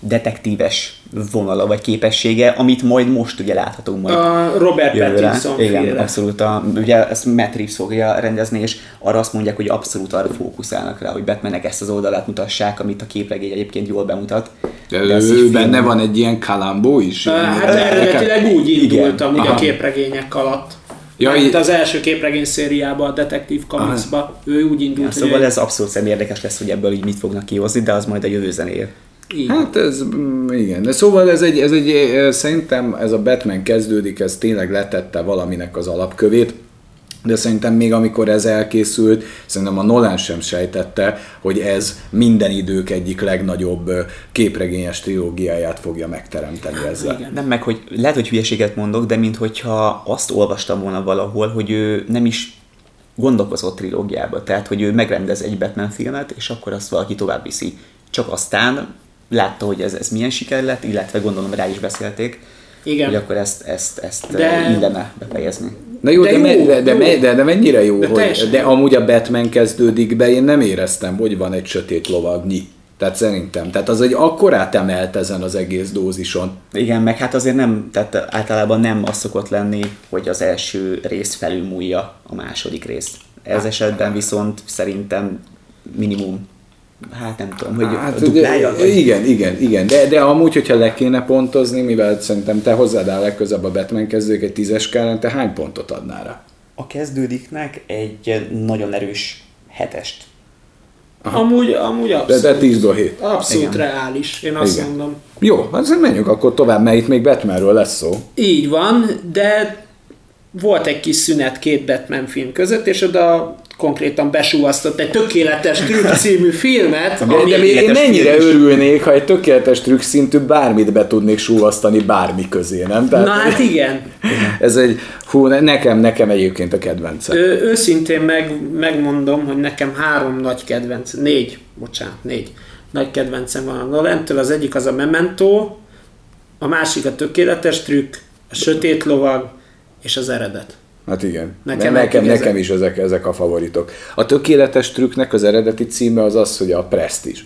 detektíves vonala vagy képessége, amit majd most ugye láthatunk majd.
A Robert
jövőre.
Pattinson
Igen,
féle.
abszolút. A, ugye ezt Matt Reeves fogja rendezni, és arra azt mondják, hogy abszolút arra fókuszálnak rá, hogy Batmannek ezt az oldalát mutassák, amit a képregény egyébként jól bemutat.
De
ez
ő, ő benne van egy ilyen kalambó is.
Hát eredetileg úgy indult amúgy a képregények alatt.
Ja, í-
az első képregény szériában, a Detektív Comicsba, ő úgy indult,
Ja, szóval ez abszolút szerintem érdekes lesz, hogy ebből így mit fognak kihozni, de az majd a jövő zenéje.
Így.
Hát ez, mm, igen. De szóval ez egy, ez egy, eh, szerintem ez a Batman kezdődik, ez tényleg letette valaminek az alapkövét, de szerintem még amikor ez elkészült, szerintem a Nolan sem sejtette, hogy ez minden idők egyik legnagyobb eh, képregényes trilógiáját fogja megteremteni ezzel.
Igen.
Nem meg, hogy lehet, hogy hülyeséget mondok, de minthogyha azt olvastam volna valahol, hogy ő nem is gondolkozott trilógiába, tehát hogy ő megrendez egy Batman filmet, és akkor azt valaki tovább viszi. Csak aztán látta, hogy ez, ez milyen siker lett, illetve gondolom rá is beszélték,
Igen.
hogy akkor ezt, ezt, ezt
De-
de... illene befejezni.
Na jó,
De
de,
jó,
me, de, de,
jó.
me, de, de mennyire jó,
De
hogy,
teljesen
de amúgy a Batman kezdődik be, én nem éreztem, hogy van egy sötét lovagnyi. Tehát szerintem. Tehát az egy akkorát emelt ezen az egész dózison.
Igen, meg hát azért nem, tehát általában nem az szokott lenni, hogy az első rész felülmúlja a második részt. Ez esetben viszont szerintem minimum, hát nem tudom, hogy hát,
ugye,
duplája? vagy?
igen, igen, igen. De, de amúgy, hogyha le kéne pontozni, mivel szerintem te hozzád áll legközelebb a Batman kezdődik egy tízes skálán, te hány pontot adnál rá?
A kezdődiknek egy nagyon erős hetest.
Amúgy, amúgy
De,
abszolút.
de 10 7.
Abszolút
Igen.
reális, én azt
Igen.
mondom.
Jó, hát menjünk akkor tovább, mert itt még Batmanről lesz szó.
Így van, de volt egy kis szünet két Batman film között, és oda konkrétan besúvasztott egy tökéletes trükk című filmet, ami
de még én mennyire
film is.
örülnék, ha egy tökéletes trükk szintű bármit be tudnék súvasztani bármi közé, nem? Tehát
Na hát igen,
ez egy, hú, ne- nekem, nekem egyébként a kedvencem.
Ö, őszintén meg, megmondom, hogy nekem három nagy kedvenc, négy, bocsánat, négy nagy kedvencem van a Nolentől. Az egyik az a Memento, a másik a tökéletes trükk, a sötét lovag és az eredet.
Hát igen.
Nekem
Nekem, nekem,
ezek-
nekem is ezek, ezek a favoritok. A tökéletes trükknek az eredeti címe az az, hogy a Prestige.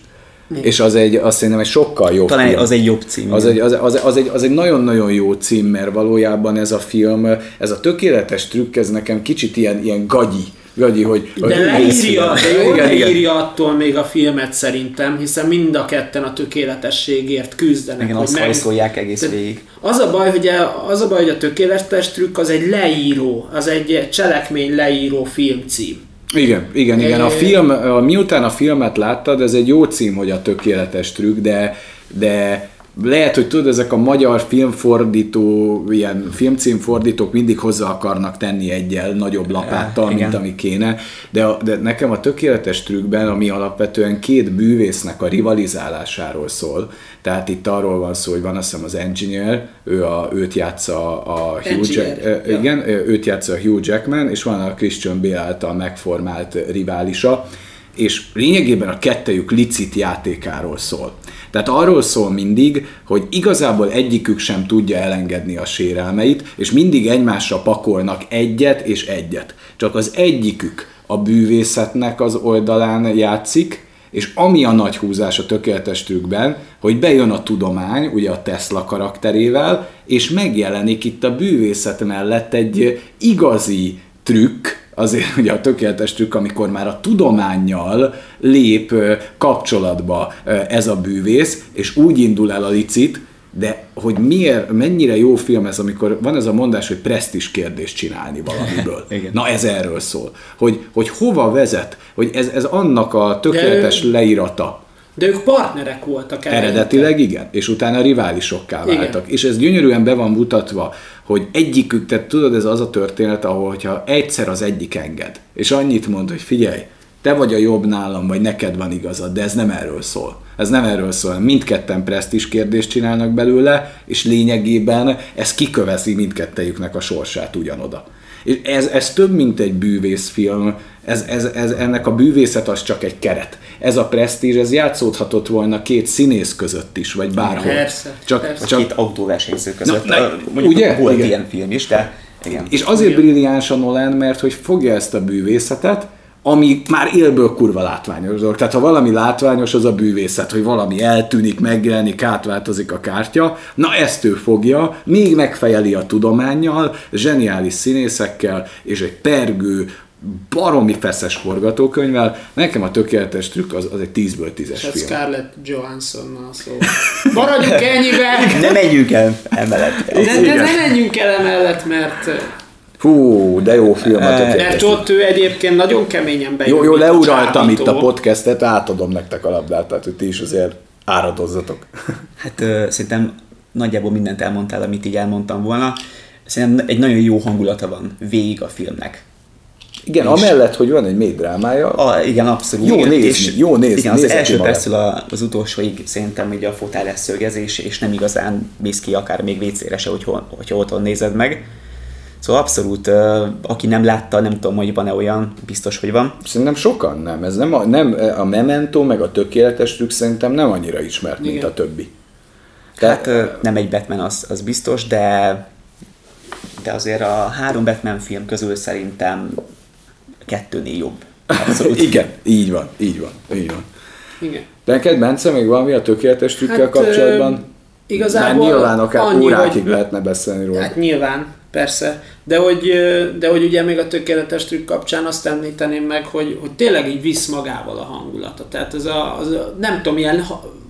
És az egy, azt szerintem egy sokkal jobb
Talán
film.
az egy jobb cím.
Az
igen.
egy, az, az, az, egy, az egy nagyon-nagyon jó cím, mert valójában ez a film, ez a tökéletes trükk, ez nekem kicsit ilyen, ilyen gagyi. Gagyi, hogy...
De
hogy
leírja, de jól
igen, igen.
leírja attól még a filmet szerintem, hiszen mind a ketten a tökéletességért küzdenek.
Igen,
hogy
azt hajszolják egész
Tehát
végig.
Az a baj, hogy a, az a baj, hogy a tökéletes trükk az egy leíró, az egy cselekmény leíró filmcím.
Igen, igen, igen. A film, a- miután a filmet láttad, ez egy jó cím, hogy a tökéletes trükk, de, de lehet, hogy tudod, ezek a magyar filmfordító, ilyen filmcímfordítók mindig hozzá akarnak tenni egyel nagyobb lapáttal,
igen.
mint ami kéne, de, a, de nekem a tökéletes trükkben, ami alapvetően két bűvésznek a rivalizálásáról szól, tehát itt arról van szó, hogy van azt hiszem az Engineer, ő a, őt játsza a Hugh Jack,
ja.
igen, őt játsza a Hugh Jackman, és van a Christian Bale által megformált riválisa, és lényegében a kettejük licit játékáról szól. Tehát arról szól mindig, hogy igazából egyikük sem tudja elengedni a sérelmeit, és mindig egymásra pakolnak egyet és egyet. Csak az egyikük a bűvészetnek az oldalán játszik, és ami a nagy húzás a tökéletes trükkben, hogy bejön a tudomány, ugye a Tesla karakterével, és megjelenik itt a bűvészet mellett egy igazi trükk, azért ugye a tökéletes trükk, amikor már a tudományjal lép kapcsolatba ez a bűvész, és úgy indul el a licit, de hogy miért, mennyire jó film ez, amikor van ez a mondás, hogy presztis kérdést csinálni valamiből.
Igen.
Na ez erről szól. Hogy, hogy hova vezet, hogy ez, ez annak a tökéletes
De ő-
leírata.
De ők partnerek voltak eleinte.
Eredetileg igen, és utána riválisokká
Igen.
váltak. És ez gyönyörűen be van mutatva, hogy egyikük, tehát tudod, ez az a történet, ahol hogyha egyszer az egyik enged, és annyit mond, hogy figyelj, te vagy a jobb nálam, vagy neked van igazad, de ez nem erről szól. Ez nem erről szól, mindketten presztis kérdést csinálnak belőle, és lényegében ez kikövezi mindkettejüknek a sorsát ugyanoda. És ez, ez több, mint egy bűvészfilm, ez, ez, ez, ennek a bűvészet az csak egy keret. Ez a presztízs, ez játszódhatott volna két színész között is, vagy bárhol.
Persze,
csak,
persze.
csak
Két autóversenyző között.
Na, na,
Mondjuk
ugye?
volt
Igen.
ilyen film is, de Igen.
És azért brilliáns a Nolan, mert hogy fogja ezt a bűvészetet, ami már élből kurva látványos dolog. Tehát ha valami látványos, az a bűvészet, hogy valami eltűnik, megjelenik, átváltozik a kártya. Na ezt ő fogja, még megfejeli a tudományjal, zseniális színészekkel, és egy pergő, baromi feszes forgatókönyvvel. Nekem a tökéletes trükk az, az egy 10-ből 10-es
És hát
film.
Scarlett Johanssonnal szól. Maradjunk ennyiben!
Ne menjünk el emellett.
De, de ne menjünk el emellett, mert,
Hú, de jó film a
Eh,
mert ott ő egyébként nagyon keményen bejön.
Jó, jó leuraltam itt a podcastet, átadom nektek a labdát, tehát hogy ti is azért áradozzatok.
Hát ö, szerintem nagyjából mindent elmondtál, amit így elmondtam volna. Szerintem egy nagyon jó hangulata van végig a filmnek.
Igen,
És-
amellett, hogy van egy mély drámája,
A, igen, abszolút.
Jó nézni,
és,
jó nézni,
Igen, az első perctől az utolsóig szerintem így a fotál leszögezés, és nem igazán mész ki akár még vécére se, hogy hol, hogyha otthon nézed meg. Szóval abszolút, aki nem látta, nem tudom, hogy van-e olyan, biztos, hogy van.
szerintem sokan nem. Ez nem a, nem, a Memento, meg a tökéletes trükk szerintem nem annyira ismert, mint
Igen.
a többi.
Tehát ö, nem egy Batman, az, az biztos, de de azért a három Batman film közül szerintem kettőnél jobb. Abszolút.
Igen, így van, így van, így van.
Igen.
De neked, Bence, még valami a tökéletes trükkel
Hát,
kapcsolatban?
igazából
Már nyilván akár
annyi,
órákig
hogy-
lehetne beszélni róla.
Hát nyilván, persze. De hogy, de hogy ugye még a tökéletes trükk kapcsán azt említeném meg, hogy, hogy tényleg így visz magával a hangulata. Tehát ez a, az a nem tudom, ilyen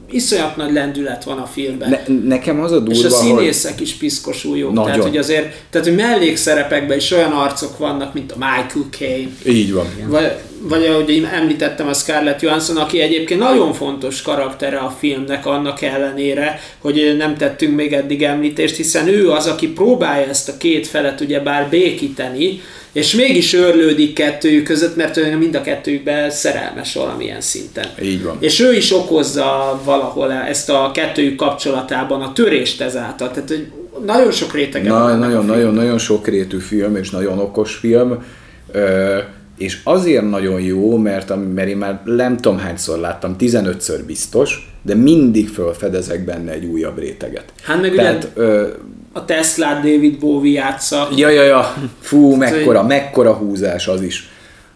iszonyat nagy lendület van a filmben.
Ne, nekem az a durva,
és a
hogy...
színészek is piszkosul jók. Tehát,
Nagyon.
hogy azért, tehát, hogy mellékszerepekben is olyan arcok vannak, mint a Michael Caine,
Így van.
vagy, vagy ahogy én említettem a Scarlett Johansson, aki egyébként nagyon fontos karaktere a filmnek annak ellenére, hogy nem tettünk még eddig említést, hiszen ő az, aki próbálja ezt a két felet ugyebár békíteni, és mégis örlődik kettőjük között, mert mind a kettőjükben szerelmes valamilyen szinten.
Így van.
És ő is okozza valahol ezt a kettőjük kapcsolatában a törést ezáltal. Tehát hogy nagyon sok rétege van
Na,
a
nagyon, nagyon, nagyon sokrétű film, és nagyon okos film. Ö, és azért nagyon jó, mert, mert én már nem tudom hányszor láttam, 15-ször biztos, de mindig felfedezek benne egy újabb réteget.
Hát meg
Tehát,
ugye
ö,
a Tesla David Bowie játsza.
ja, ja, ja, fú, mekkora, mekkora húzás az is.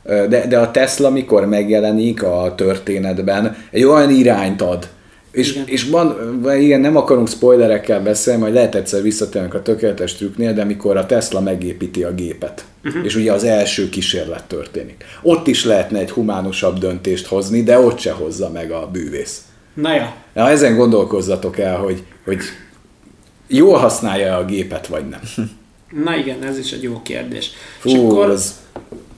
De, de a Tesla, mikor megjelenik a történetben, egy olyan irányt ad, és,
Igen.
és van, igen, nem akarunk spoilerekkel beszélni, majd lehet egyszer visszatérnek a tökéletes trükknél, de mikor a Tesla megépíti a gépet, uh-huh. és ugye az első kísérlet történik. Ott is lehetne egy humánusabb döntést hozni, de ott se hozza meg a bűvész.
Na ja,
Na, ezen gondolkozzatok el, hogy, hogy jól használja a gépet, vagy nem.
na igen, ez is egy jó kérdés.
Fú,
és akkor
az...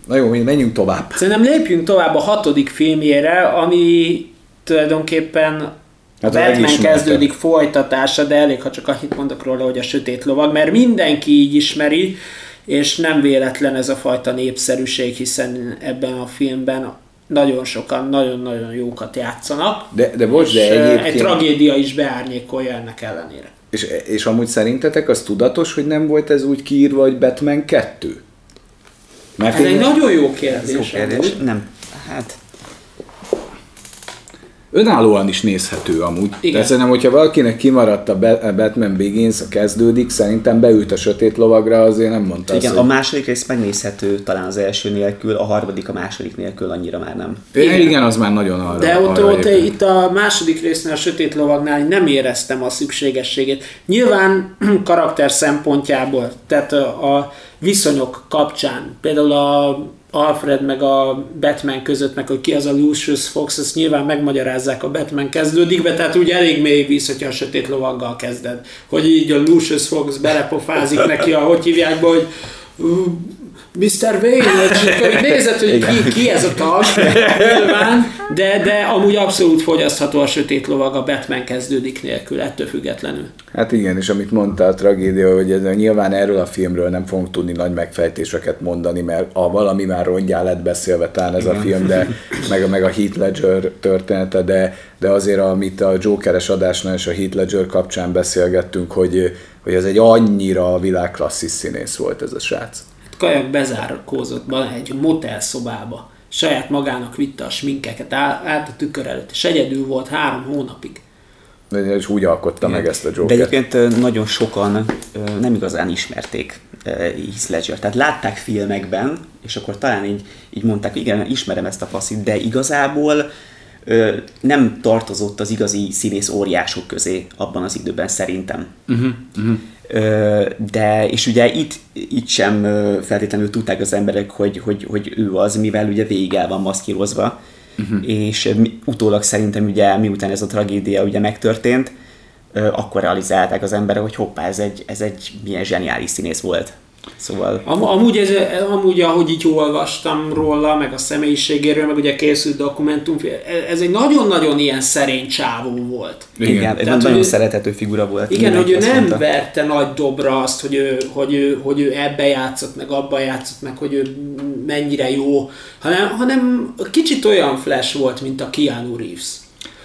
Na jó, menjünk tovább.
szerintem lépjünk tovább a hatodik filmjére, ami tulajdonképpen
Hát a
Batman kezdődik folytatása, de elég, ha csak annyit mondok róla, hogy a sötét lovag, mert mindenki így ismeri, és nem véletlen ez a fajta népszerűség, hiszen ebben a filmben nagyon sokan nagyon-nagyon jókat játszanak.
De, de bocs, de egyébként...
Egy tragédia is beárnyékolja ennek ellenére.
És, és amúgy szerintetek az tudatos, hogy nem volt ez úgy kiírva, hogy Batman 2? Mert
Ez egy nagyon jó kérdés.
jó kérdés.
amúgy.
Nem, hát
önállóan is nézhető amúgy.
Igen.
De szerintem, hogyha valakinek kimaradt a Ba- a Batman Begins, a kezdődik, szerintem beült a sötét lovagra, azért nem mondta
igen,
azt,
a második rész megnézhető talán az első nélkül, a harmadik a második nélkül annyira már nem.
Igen. igen, az már nagyon arra
De ott,
arra
ott itt a második résznél, a Sötét Lovagnál nem éreztem a szükségességét. Nyilván karakter szempontjából, tehát a, a viszonyok kapcsán, például a Alfred meg a Batman között, meg hogy ki az a Lucius Fox, ezt nyilván megmagyarázzák a Batman kezdődik be, tehát úgy elég mély víz, hogyha a Sötét Lovaggal kezded. Hogy így a Lucius Fox belepofázik neki, a, hogy hívják hogy "Ú, Mr. Wayne, és akkor így nézed, hogy ki, ki ez a tag, nyilván, de, de amúgy abszolút fogyasztható a sötét lovag, a Batman kezdődik nélkül, ettől függetlenül.
Hát igen, és amit mondta a tragédia, hogy ez, nyilván erről a filmről nem fogunk tudni nagy megfejtéseket mondani, mert a valami már rongyá lett beszélve talán ez a film, de meg, meg a Heath Ledger története, de, de azért amit a Jokeres adásnál és a Heath Ledger kapcsán beszélgettünk, hogy, hogy ez egy annyira világklasszis színész volt ez a srác.
Kajak bezárkózott be egy motel szobába, saját magának vitte a sminkeket át a tükör előtt, és egyedül volt három hónapig.
És úgy alkotta meg ezt a
De
Jokert.
egyébként nagyon sokan nem igazán ismerték Heath Ledger. Tehát látták filmekben, és akkor talán így, így mondták, igen, ismerem ezt a faszit, de igazából ö, nem tartozott az igazi színész óriások közé abban az időben szerintem. Uh-huh, uh-huh. De, és ugye itt, itt sem feltétlenül tudták az emberek, hogy, hogy, hogy ő az, mivel ugye végig el van maszkírozva, uh-huh. és utólag szerintem ugye miután ez a tragédia ugye megtörtént, akkor realizálták az emberek, hogy hoppá, ez egy, ez egy milyen zseniális színész volt. Szóval...
Am, amúgy, ez, amúgy, ahogy így olvastam róla, meg a személyiségéről, meg ugye készült dokumentum, ez egy nagyon-nagyon ilyen szerény csávó volt.
Igen, igen egy nagyon ő, szerethető figura volt.
Igen, hogy ő nem mondta. verte nagy dobra azt, hogy ő, hogy, ő, hogy ő ebbe játszott, meg abba játszott, meg hogy ő mennyire jó, hanem, hanem kicsit olyan flash volt, mint a Keanu Reeves.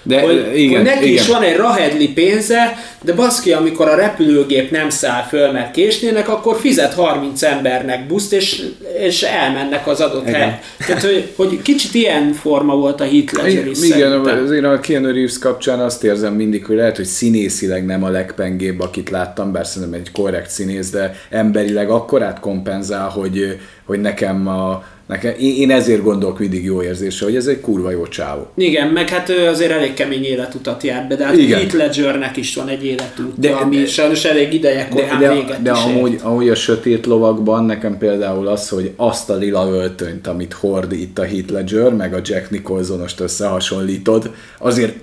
De, hogy, igen, hogy neki igen. is van egy rahedli pénze, de baszki, amikor a repülőgép nem száll föl, mert késnének, akkor fizet 30 embernek buszt, és, és elmennek az adott helyre. Tehát, hogy, hogy kicsit ilyen forma volt a is
Igen, azért a Keanu Reeves kapcsán azt érzem mindig, hogy lehet, hogy színészileg nem a legpengébb, akit láttam, bár szerintem egy korrekt színész, de emberileg akkorát kompenzál, hogy, hogy nekem a, Nekem, én ezért gondolok mindig jó érzése, hogy ez egy kurva jó csávó.
Igen, meg hát azért elég kemény életutat járt be, de hát Igen. Heath Ledgernek is van egy életút, de, ami de, sajnos elég ideje korán de, de, véget
de amúgy, amúgy a sötét lovakban nekem például az, hogy azt a lila öltönyt, amit hord itt a Heath Ledger, meg a Jack Nicholsonost összehasonlítod, azért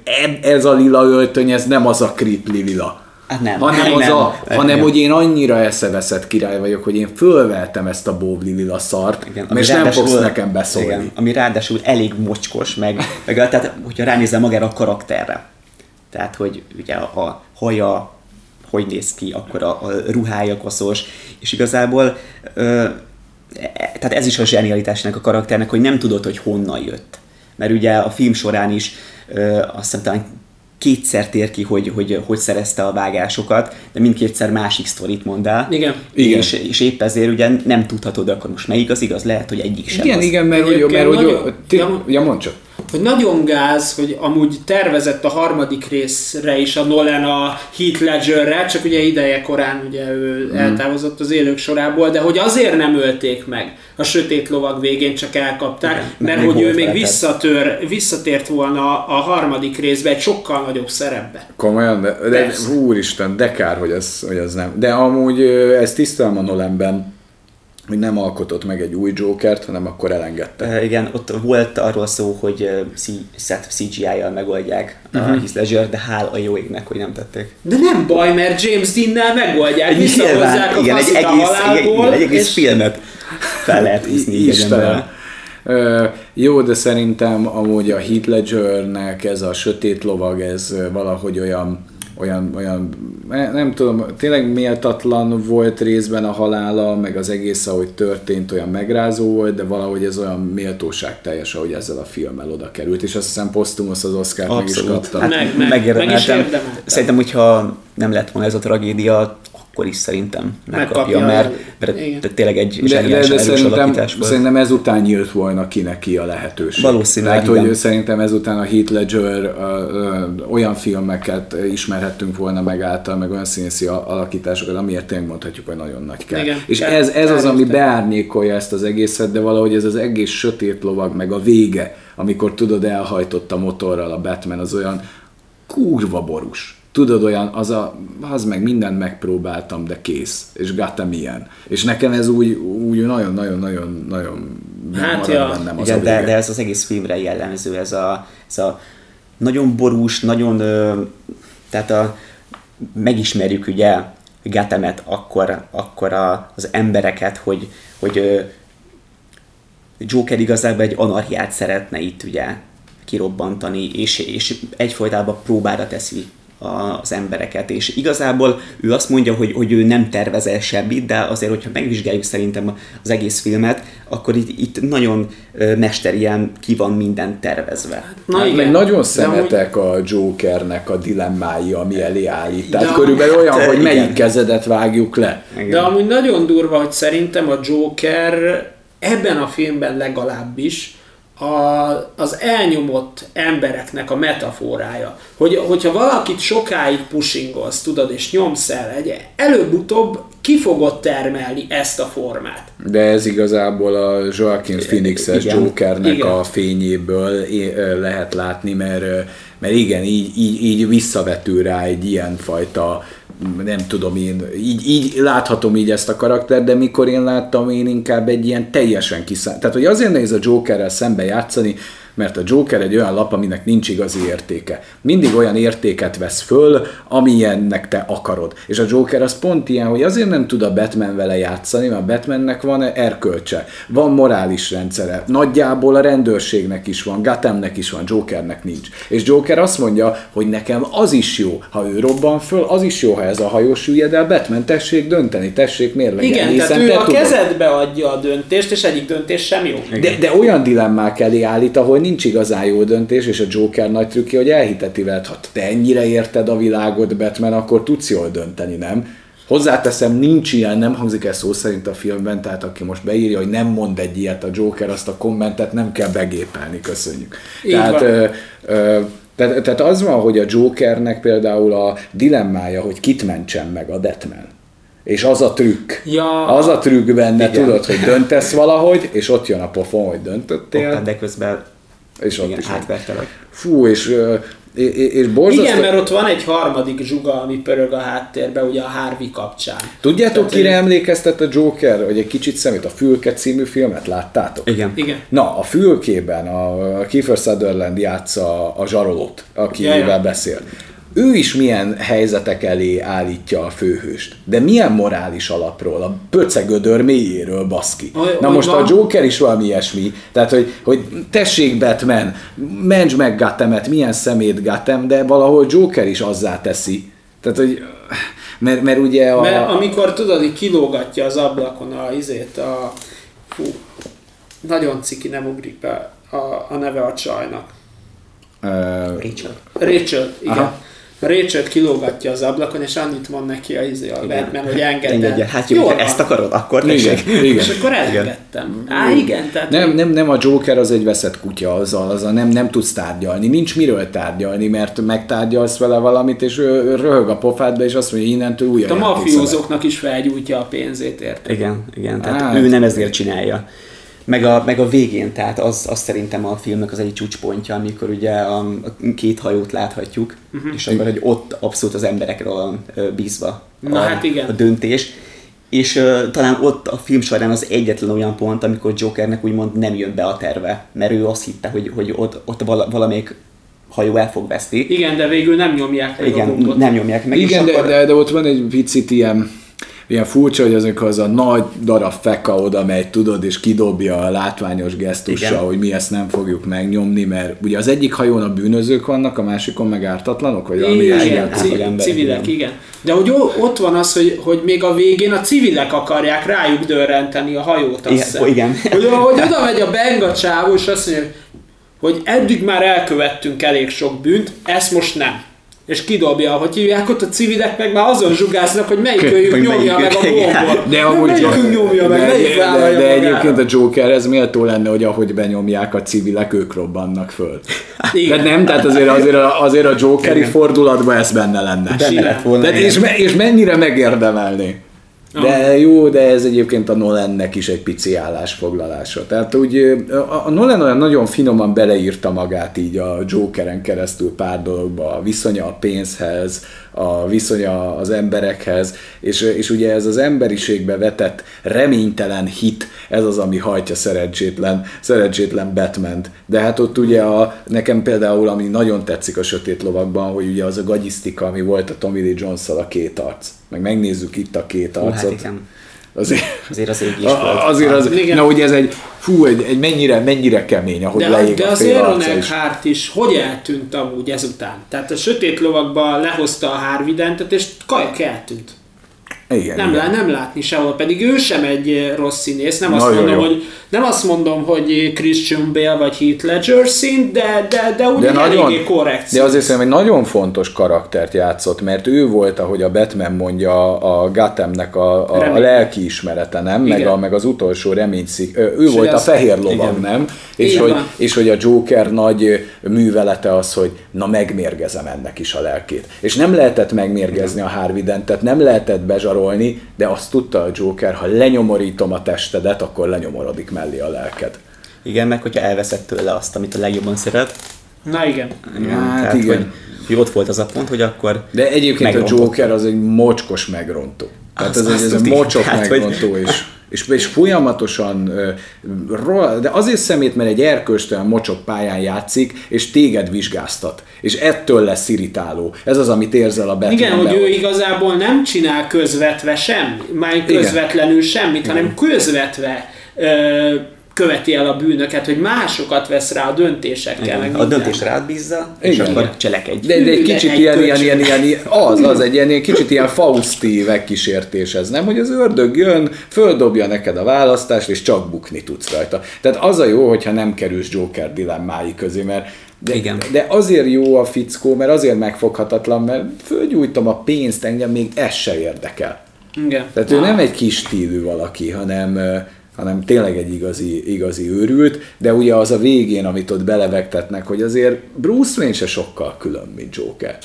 ez a lila öltöny, ez nem az a kripli lila
Hát nem.
Hanem,
nem,
az nem. A, nem. hanem hogy én annyira eszeveszett király vagyok, hogy én fölveltem ezt a bóvli lila szart, igen, és nem fogsz nekem beszólni. Igen,
ami ráadásul elég mocskos, meg, meg tehát, hogyha ránézel magára a karakterre. Tehát, hogy ugye a haja, hogy néz ki, akkor a, a ruhája koszos, és igazából ö, tehát ez is a zsenialitásnak a karakternek, hogy nem tudod, hogy honnan jött. Mert ugye a film során is ö, azt hiszem talán kétszer tér ki, hogy, hogy hogy szerezte a vágásokat, de mindkétszer másik sztorit mond el.
Igen.
igen. És, és épp ezért ugye nem tudhatod, akkor most melyik az igaz, lehet, hogy egyik sem
Igen,
az.
igen, mert, hogy, mert, hogy, nagyon, ja, ja, mondd csak
hogy nagyon gáz, hogy amúgy tervezett a harmadik részre is a Nolan a Heath Ledgerre, csak ugye ideje korán ugye ő mm. eltávozott az élők sorából, de hogy azért nem ölték meg a sötét lovag végén, csak elkapták, Igen, mert hogy ő még visszatör, visszatért volna a harmadik részbe egy sokkal nagyobb szerepbe.
Komolyan, de, de úristen, de kár, hogy ez, hogy ez nem. De amúgy ez tisztelem a Nolanben, hogy nem alkotott meg egy új Jokert, hanem akkor elengedte.
Uh, igen, ott volt arról szó, hogy uh, CGI-jal megoldják uh-huh. a mhm. Heath Ledger, de hál a jó égnek, hogy nem tették.
De nem baj, mert James Dean-nel megoldják, visszahozzák a igen, egy egész, halálból,
igen, egy egész és... filmet fel lehet húzni. Istenem.
Jó, de szerintem amúgy a Heath Ledgernek ez a sötét lovag, ez valahogy olyan olyan, olyan nem tudom, tényleg méltatlan volt részben a halála, meg az egész, ahogy történt, olyan megrázó volt, de valahogy ez olyan méltóság teljes, ahogy ezzel a filmmel oda került, és azt hiszem Postumus az Oscar meg is kapta. Hát,
meg, meg, meg is Szerintem, hogyha nem lett volna ez a tragédia, akkor is szerintem megkapja, megkapja mert, mert tényleg egy de, de, de
szerintem, volt. szerintem ezután nyílt volna ki neki a lehetőség.
Valószínűleg,
Tehát, igen. hogy szerintem ezután a Heath Ledger uh, uh, olyan filmeket ismerhettünk volna meg által, meg olyan színészi alakításokat, amiért tényleg mondhatjuk, hogy nagyon nagy kell. Igen, És ez, ez az, ami beárnyékolja ezt az egészet, de valahogy ez az egész sötét lovag, meg a vége, amikor tudod, elhajtott a motorral a Batman, az olyan kurva borús tudod olyan, az a, az meg mindent megpróbáltam, de kész, és gata milyen. És nekem ez úgy, úgy nagyon-nagyon-nagyon nagyon
hát ja.
bennem az Igen, de, de, ez az egész filmre jellemző, ez a, ez a nagyon borús, nagyon, tehát a, megismerjük ugye Gatemet, akkor, akkor a, az embereket, hogy, hogy Joker igazából egy anarchiát szeretne itt ugye kirobbantani, és, és egyfolytában próbára teszi az embereket, és igazából ő azt mondja, hogy, hogy ő nem tervezel semmit, de azért, hogyha megvizsgáljuk szerintem az egész filmet, akkor itt, itt nagyon mesterien ki van minden tervezve.
Na hát, igen. Nagyon szemetek a Jokernek a dilemmái, ami elé állít. Tehát de, körülbelül olyan, hát, hogy igen. melyik kezedet vágjuk le.
Igen. De amúgy nagyon durva, hogy szerintem a Joker ebben a filmben legalábbis a, az elnyomott embereknek a metaforája. Hogy, hogyha valakit sokáig pushingolsz, tudod, és nyomsz el, egy, előbb-utóbb ki fogod termelni ezt a formát.
De ez igazából a Joaquin Phoenix-es
Igen.
Jokernek
Igen.
a fényéből lehet látni, mert, mert igen, így, így, így visszavetül rá egy ilyen fajta nem tudom én, így, így láthatom így ezt a karakter, de mikor én láttam, én inkább egy ilyen teljesen kiszállt. Tehát, hogy azért nehéz a Jokerrel szembe játszani, mert a Joker egy olyan lap, aminek nincs igazi értéke. Mindig olyan értéket vesz föl, amilyennek te akarod. És a Joker az pont ilyen, hogy azért nem tud a Batman vele játszani, mert a Batmannek van erkölcse, van morális rendszere, nagyjából a rendőrségnek is van, Gothamnek is van, Jokernek nincs. És Joker azt mondja, hogy nekem az is jó, ha ő robban föl, az is jó, ha ez a hajó süllyed el, Batman tessék dönteni, tessék mérlegelni,
Igen,
hiszen
tehát ő
te
a
tudod.
kezedbe adja a döntést, és egyik döntés sem jó.
De, de olyan dilemmák elé állít, ahol nincs igazán jó döntés, és a Joker nagy trükkje, hogy elhiteti veled, ha te ennyire érted a világot, Batman, akkor tudsz jól dönteni, nem? Hozzáteszem, nincs ilyen, nem hangzik ez szó szerint a filmben, tehát aki most beírja, hogy nem mond egy ilyet a Joker, azt a kommentet nem kell begépelni, köszönjük.
Így
tehát,
van.
ö, ö, tehát, tehát az van, hogy a Jokernek például a dilemmája, hogy kit mentsen meg a Batman. És az a trükk.
Ja.
Az a trükk benne,
Igen.
tudod, hogy döntesz valahogy, és ott jön a pofon, hogy döntöttél.
Hoppá, de közben
És ott
igen,
is.
átvertelek.
Fú, és, és, és borzasztó...
Igen, mert ott van egy harmadik zsuga, ami pörög a háttérbe, ugye a Harvey kapcsán.
Tudjátok,
Tehát,
kire
hogy-
emlékeztet a Joker, hogy egy kicsit szemét a Fülke című filmet láttátok?
Igen.
Igen.
Na, a fülkében a a Kiefer Sutherland játsza a zsarolót, akivel
Ja, ja.
beszél. Ő is milyen helyzetek elé állítja a főhőst. De milyen morális alapról? A pöcegödör mélyéről, baszki.
Hogy-
Na most a
van?
Joker is valami ilyesmi. Tehát, hogy, hogy tessék Batman, mentsd meg Gothamet, milyen szemét Gotham, de valahol Joker is azzá teszi. Tehát, hogy mert, mert ugye a...
Mert amikor tudod, hogy kilógatja az ablakon a izét, a... Fú, nagyon ciki, nem ugrik be a, a neve a csajnak.
Ö,
Rachel.
Rachel, igen.
Aha.
Rachel kilógatja az ablakon, és annyit mond neki a, izé, a Batman, hogy engedd el.
Hát jó, ha ezt akarod, akkor
igen, igen.
És akkor elengedtem. Á, igen, tehát...
Nem, nem, nem a Joker az egy veszett kutya, az a, az a nem, nem tudsz tárgyalni. Nincs miről tárgyalni, mert megtárgyalsz vele valamit, és ő röhög a pofádba, és azt mondja, hogy innentől újra
A
játékszabály.
mafiózóknak is felgyújtja a pénzét, érted?
Igen, igen, tehát
Hát.
ő nem ezért csinálja. Meg a, meg a végén, tehát az, az szerintem a filmnek az egy csúcspontja, amikor ugye a, a két hajót láthatjuk, uh-huh. és akkor, hogy ott abszolút az emberekre van bízva
Na
a,
hát igen.
a döntés. És uh, talán ott a film során az egyetlen olyan pont, amikor Jokernek úgymond nem jön be a terve, mert ő azt hitte, hogy, hogy ott, ott vala, valamelyik hajó el fog veszni.
Igen, de végül nem nyomják meg a
Igen,
gombot.
nem nyomják meg.
Igen, de,
akkor,
de, de ott van egy picit ilyen, ilyen furcsa, hogy azok az a nagy darab feka oda megy, tudod, és kidobja a látványos gesztussal,
Igen.
hogy mi ezt nem fogjuk megnyomni, mert ugye az egyik hajón a bűnözők vannak, a másikon meg ártatlanok, vagy valami
Igen, igen, civilek,
igen.
De hogy ott van az, hogy, hogy még a végén a civilek akarják rájuk dörrenteni a hajót, azt
Igen, igen.
Hogy, hogy oda megy a benga csávó, és azt mondja, hogy eddig már elkövettünk elég sok bűnt, ezt most nem. És kidobja, hogy hívják ott a civilek, meg már azon zsugáznak, hogy melyik őjük
Hogy
nyomja meg a gombot.
De amúgy
melyikünk nyomja meg,
de,
melyik
de, de, de egyébként a Joker ez méltó lenne, hogy ahogy benyomják a civilek, ők robbannak föl.
Igen.
Tehát nem, tehát azért, azért, a, azért a Jokeri fordulatban ez benne lenne.
Benne lett volna.
Tehát és, me, és mennyire megérdemelni. De jó, de ez egyébként a Nolannek is egy pici állásfoglalása. Tehát úgy a, Nolan olyan nagyon finoman beleírta magát így a Jokeren keresztül pár dologba, a viszonya a pénzhez, a viszonya az emberekhez, és, és ugye ez az emberiségbe vetett reménytelen hit, ez az, ami hajtja szerencsétlen, szerencsétlen batman De hát ott ugye a, nekem például, ami nagyon tetszik a Sötét Lovakban, hogy ugye az a gagyisztika, ami volt a Tommy Lee jones a két arc. Meg megnézzük itt a két
Hú, hát
arcot.
igen.
Azért,
Azért az ég is volt.
azért az,
Igen.
na ugye ez egy, fú, egy, egy mennyire, mennyire kemény, ahogy
De,
leég
de
a
az
fél
Aaron
arca is.
Eckhart is hogy eltűnt amúgy ezután? Tehát a sötét lovakba lehozta a Harvidentet, és kajak eltűnt.
Igen,
Nem,
igen.
lá, nem látni sehol, pedig ő sem egy rossz színész, nem azt
Nagyon
mondom,
jó.
hogy nem azt mondom, hogy Christian Bale vagy Heath Ledger szint, de, de, de úgy
De, nagyon,
eléggé korrekt
de azért szerintem egy nagyon fontos karaktert játszott, mert ő volt, ahogy a Batman mondja, a Gothamnek a, a, a
Remény.
lelki ismerete, nem? Meg,
Igen.
a, meg az utolsó reményszik. Ő, ő volt a fehér lovag,
igen.
nem? És hogy, és hogy a Joker nagy művelete az, hogy na megmérgezem ennek is a lelkét. És nem lehetett megmérgezni a Harvey Dentet, nem lehetett bezsarolni, de azt tudta a Joker, ha lenyomorítom a testedet, akkor lenyomorodik mellé a lelked.
Igen, meg hogyha elveszett tőle azt, amit a legjobban szeret.
Na igen.
Igen,
Hát
tehát,
igen.
Hogy, hogy ott volt az a pont, hogy akkor
De egyébként a
megrontott.
Joker az egy mocskos megrontó. Tehát
Az-
ez, egy,
azt
ez egy
tudni.
mocsok
Tehát, hogy-
megrontó, és, és, folyamatosan, de azért szemét, mert egy erkölcstelen mocsok pályán játszik, és téged vizsgáztat. És ettől lesz irritáló. Ez az, amit érzel a Batmanben.
Igen, hogy ő igazából nem csinál közvetve semmi, már
Igen.
közvetlenül semmit, hanem közvetve ö, követi el a bűnöket, hogy másokat vesz rá a döntésekkel. meg
a
minden.
döntésre átbízza, és
Igen.
akkor cselekedj.
De, de egy kicsit
egy
ilyen, ilyen, ilyen, ilyen, az, az egy ilyen, ilyen kicsit ilyen Fausti megkísértés ez, nem? Hogy az ördög jön, földobja neked a választást, és csak bukni tudsz rajta. Tehát az a jó, hogyha nem kerülsz Joker dilemmái közé, mert de,
Igen.
de azért jó a fickó, mert azért megfoghatatlan, mert fölgyújtom a pénzt, engem még ez se érdekel.
Igen.
Tehát ő nem egy kis stílű valaki, hanem, hanem tényleg egy igazi, igazi őrült, de ugye az a végén, amit ott belevegtetnek, hogy azért Bruce Wayne se sokkal külön, mint Joker.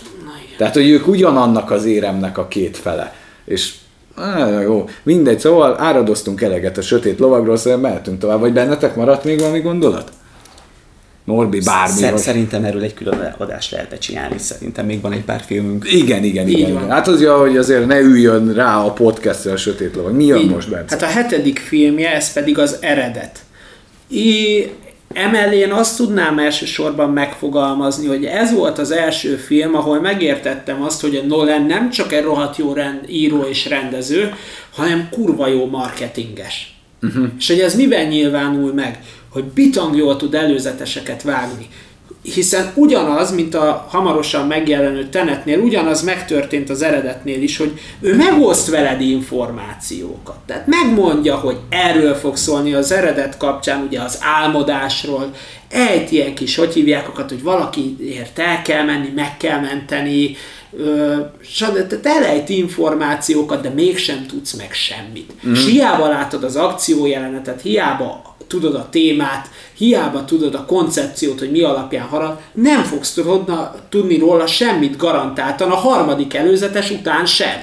Tehát, hogy ők ugyanannak az éremnek a két fele. És Á, jó, mindegy, szóval áradoztunk eleget a sötét lovagról, szóval mehetünk tovább. Vagy bennetek maradt még valami gondolat? Norbi, bármi.
Szer- Szerintem erről egy külön adást lehetne csinálni, szerintem még van egy pár filmünk.
Igen, igen,
Így
igen.
van.
igen. Hát az, hogy azért ne üljön rá a podcastra a sötét lovag. Mi jön
Így.
most, Bence?
Hát a hetedik filmje, ez pedig az eredet. I, emellé én azt tudnám elsősorban megfogalmazni, hogy ez volt az első film, ahol megértettem azt, hogy a Nolan nem csak egy rohadt jó rend, író és rendező, hanem kurva jó marketinges. Uh-huh. És hogy ez miben nyilvánul meg? Hogy bitang jól tud előzeteseket vágni. Hiszen ugyanaz, mint a hamarosan megjelenő Tenetnél, ugyanaz megtörtént az eredetnél is, hogy ő megoszt veled információkat. Tehát megmondja, hogy erről fog szólni az eredet kapcsán, ugye az álmodásról, egy ilyen kis, hogy hívják akat, hogy valakiért el kell menni, meg kell menteni, tehát elejt információkat, de mégsem tudsz meg semmit. Mm. És hiába látod az akciójelenetet, hiába tudod a témát, hiába tudod a koncepciót, hogy mi alapján harad, nem fogsz tudna, tudni róla semmit garantáltan, a harmadik előzetes után sem.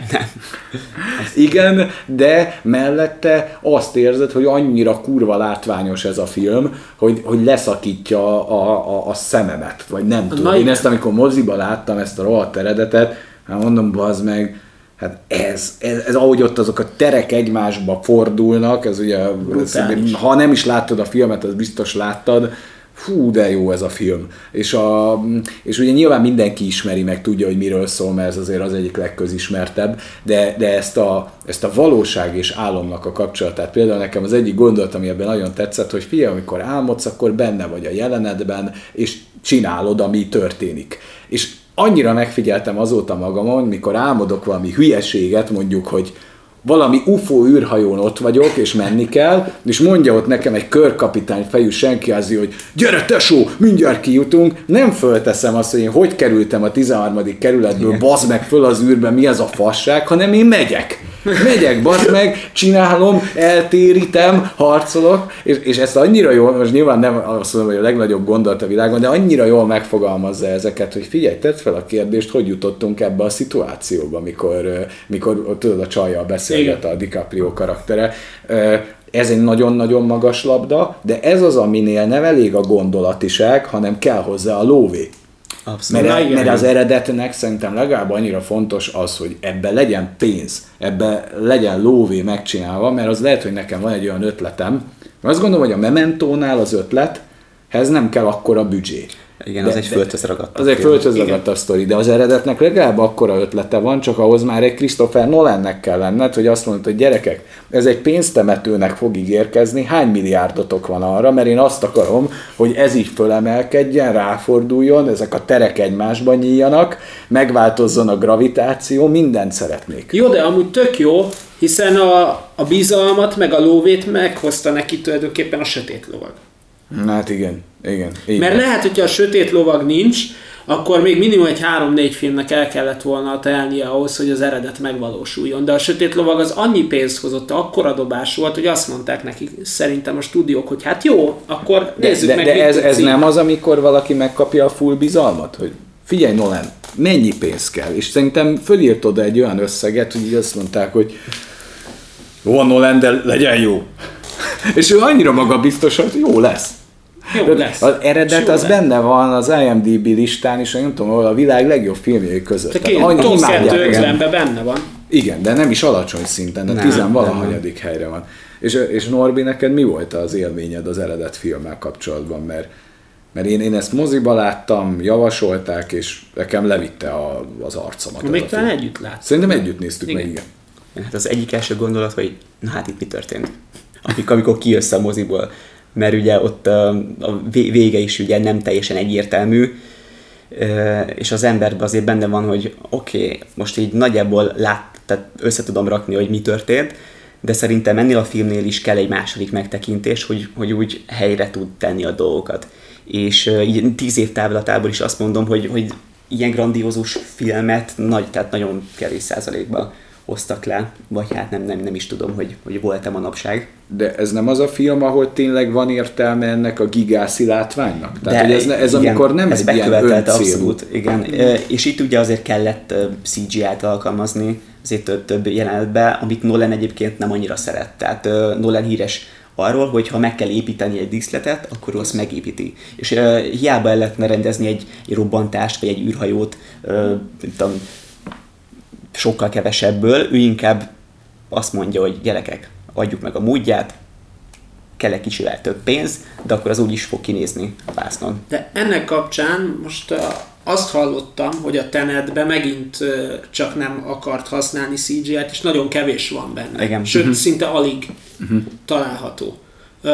Igen, de mellette azt érzed, hogy annyira kurva látványos ez a film, hogy, hogy leszakítja a, a, a szememet, vagy nem tudom. Én ezt, amikor moziba láttam, ezt a rohadt eredetet, hát mondom, bazd meg, hát ez, ez, ez, ahogy ott azok a terek egymásba fordulnak, ez ugye, ez, ha nem is láttad a filmet, az biztos láttad, Hú, de jó ez a film. És, a, és ugye nyilván mindenki ismeri, meg tudja, hogy miről szól, mert ez azért az egyik legközismertebb, de, de ezt, a, ezt a valóság és álomnak a kapcsolatát, például nekem az egyik gondolat, ami ebben nagyon tetszett, hogy figyelj, amikor álmodsz, akkor benne vagy a jelenetben, és csinálod, ami történik. És annyira megfigyeltem azóta magamon, mikor álmodok valami hülyeséget, mondjuk, hogy valami UFO űrhajón ott vagyok, és menni kell, és mondja ott nekem egy körkapitány fejű senkiázi, hogy gyere tesó, mindjárt kijutunk, nem fölteszem azt, hogy én hogy kerültem a 13. kerületből, bazd meg föl az űrbe, mi ez a fasság, hanem én megyek. Megyek, bazd meg, csinálom, eltérítem, harcolok, és, és ezt annyira jól, most nyilván nem azt mondom, hogy a legnagyobb gondolat a világon, de annyira jól megfogalmazza ezeket, hogy figyelj, tedd fel a kérdést, hogy jutottunk ebbe a szituációba, mikor, mikor tudod, a csajjal beszélget a DiCaprio karaktere. Ez egy nagyon-nagyon magas labda, de ez az, aminél nem elég a gondolatiság, hanem kell hozzá a lóvé.
Abszolút.
Mert,
igen.
mert az eredetnek szerintem legalább annyira fontos az, hogy ebbe legyen pénz, ebbe legyen lóvé megcsinálva, mert az lehet, hogy nekem van egy olyan ötletem, azt gondolom, hogy a Mementónál az ötlethez nem kell akkora büdzsé.
Igen,
De-
az egy földhöz ragadt.
Az egy földhöz ragadt a sztori, de az eredetnek legalább akkora ötlete van, csak ahhoz már egy Christopher Nolannek kell lenned, hogy azt mondod, hogy gyerekek, ez egy pénztemetőnek fog ígérkezni, hány milliárdotok van arra, mert én azt akarom, hogy ez így fölemelkedjen, ráforduljon, ezek a terek egymásba nyíljanak, megváltozzon a gravitáció, mindent szeretnék.
Jó, de amúgy tök jó, Hiszen a, a bizalmat, meg a lóvét meghozta neki tulajdonképpen a sötét lovag.
Hát igen, igen. Így
Mert lehet, hogyha a sötét lovag nincs, akkor még minimum egy 3-4 filmnek el kellett volna telnie ahhoz, hogy az eredet megvalósuljon. De a sötét lovag az annyi pénzt hozott, akkora dobás volt, hogy azt mondták neki szerintem a stúdiók, hogy hát jó, akkor
De,
nézzük
de,
meg,
de ez, ez nem az, amikor valaki megkapja a full bizalmat, hogy figyelj Nolan, mennyi pénz kell? És szerintem fölírt oda egy olyan összeget, hogy így azt mondták, hogy jó Nolan, de legyen jó. És ő annyira magabiztos, hogy jó lesz.
Jó lesz.
Az eredet
Jó
az
lesz.
benne van az IMDb listán, és nem tudom, ahol a világ legjobb filmjei között.
Te
Tehát annyi
top
imádják, igen.
250-ben benne van.
Igen, de nem is alacsony szinten, de
Nem,
tizenvalahanyadik helyre van. És, és Norbi, neked mi volt az élményed az eredet filmmel kapcsolatban? Mert, mert én, én ezt moziba láttam, javasolták, és nekem levitte a, az arcomat.
Még talán együtt látsz.
Szerintem együtt néztük
Igen.
meg, igen.
Hát az egyik első gondolat, hogy na hát itt mi történt? Amikor, amikor kijössz a moziból. Mert ugye ott a, a vé- vége is ugye nem teljesen egyértelmű, és az emberben azért benne van, hogy oké, okay, most így nagyjából lát, tehát össze tudom rakni, hogy mi történt, de szerintem ennél a filmnél is kell egy második megtekintés, hogy, hogy úgy helyre tud tenni a dolgokat. És így tíz év távlatából is azt mondom, hogy, hogy ilyen grandiózus filmet nagy, tehát nagyon kevés százalékban hoztak le, vagy hát nem, nem, nem is tudom, hogy, hogy volt-e manapság.
De ez nem az a film, ahol tényleg van értelme ennek a gigászi látványnak? Tehát,
De
hogy ez, ez
igen,
amikor nem
ez
egy ilyen öncélú.
abszolút, igen. Ö, És itt ugye azért kellett CGI-t alkalmazni, azért több, több jelenetben, amit Nolan egyébként nem annyira szeret. Tehát Nolan híres arról, hogy ha meg kell építeni egy díszletet, akkor azt megépíti. És uh, hiába el lehetne rendezni egy, egy robbantást, vagy egy űrhajót, uh, tudom, sokkal kevesebből, ő inkább azt mondja, hogy gyerekek, adjuk meg a módját, kell egy kicsivel több pénz, de akkor az úgy is fog kinézni a vásznon.
De ennek kapcsán most azt hallottam, hogy a Tenetbe megint csak nem akart használni CGI-t, és nagyon kevés van benne.
Igen.
Sőt,
Mhm.
szinte alig található. Uh,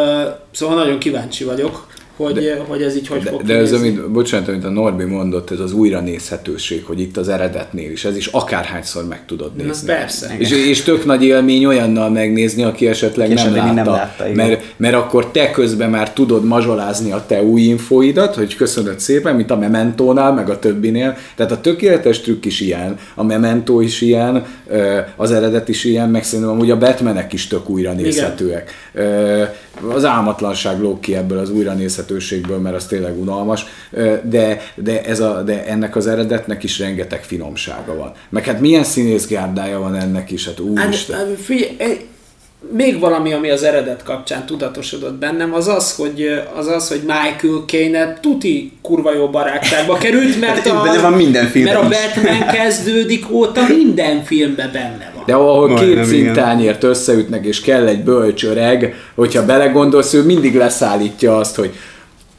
szóval nagyon kíváncsi vagyok, hogy, de, hogy ez így hogy
De,
fog
de ez,
kinézni.
amit, bocsánat, amit a Norbi mondott, ez az újra nézhetőség, hogy itt az eredetnél is, ez is akárhányszor meg tudod
Na,
nézni.
persze.
És, és tök nagy élmény olyannal megnézni, aki esetleg
Aki
nem,
esetleg
látta,
nem látta, igen.
mert, mert akkor te közben már tudod mazsolázni a te új infóidat, hogy köszönöd szépen, mint a Mementónál, meg a többinél. Tehát a tökéletes trükk is ilyen, a Memento is ilyen, az eredet is ilyen, meg szerintem amúgy a Batmanek is tök újra nézhetőek. Az álmatlanság lóg ki ebből az újra nézhetőségből, mert az tényleg unalmas, de, de, ez a, de ennek az eredetnek is rengeteg finomsága van. Meg hát milyen színészgárdája van ennek is, hát
Hát,
úristen.
hát figyelj, még valami, ami az eredet kapcsán tudatosodott bennem, az az, hogy, az, az, hogy Michael Caine tuti kurva jó barátságba került, mert a,
Benne van minden filmben
mert a. Batman kezdődik óta minden filmben benne.
De ahol
Majdnem,
két
igen.
szintányért összeütnek, és kell egy bölcs öreg, hogyha belegondolsz, ő mindig leszállítja azt, hogy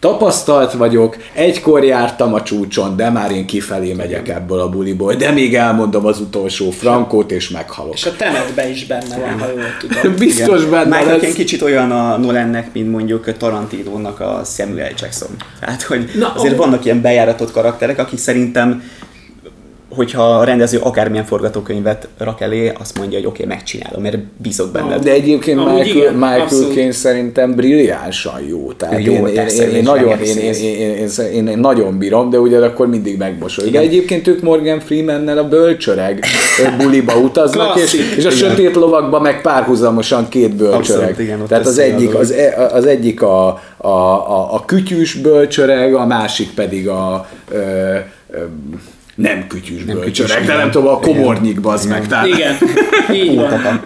tapasztalt vagyok, egykor jártam a csúcson, de már én kifelé megyek ebből a buliból, de még elmondom az utolsó frankót, és meghalok.
És a Tenetben is benne van, ha jól tudom.
Biztos benne
Michael
lesz.
Kicsit olyan a Nolannek, mint mondjuk Tarantinónak a Samuel Jackson. Tehát, hogy
Na,
azért
ó.
vannak ilyen bejáratott karakterek, akik szerintem hogyha a rendező akármilyen forgatókönyvet rak elé, azt mondja, hogy oké, okay, megcsinálom, mert bízok benne.
De egyébként
Amúgy
Michael,
igen,
Michael. Caine szerintem brilliánsan jó. Tehát
Jó,
én, én, én, én, nagyon, én, én, én, én, én, én, nagyon bírom, de ugyanakkor mindig megmosolyog. De egyébként ők Morgan Freemannel a bölcsöreg buliba utaznak, és, és a
Igen.
sötét lovakba meg párhuzamosan két bölcsöreg.
Abszolút, igen,
Tehát az egyik, az, e- az egyik a, a, a, a kütyűs bölcsöreg, a másik pedig a ö, ö, nem kütyűs
Nem
bölcsöreg,
kütyűs,
de nem
igen.
tudom, a komornyik bazd meg. Tehát,
Igen, így van.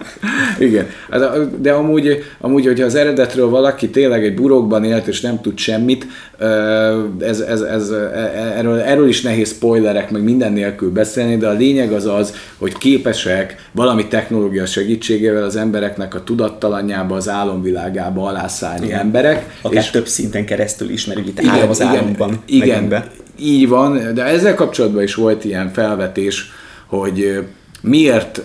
igen, Hát de amúgy, amúgy, hogyha az eredetről valaki tényleg egy burokban élt és nem tud semmit, ez, ez, ez, e- erről, erről is nehéz spoilerek, meg minden nélkül beszélni, de a lényeg az az, hogy képesek valami technológia segítségével az embereknek a tudattalanjába, az álomvilágába alászállni
Igen.
emberek.
Akár
és
több szinten keresztül is, mert ugye itt áram az álomban.
igen. Így van, de ezzel kapcsolatban is volt ilyen felvetés, hogy miért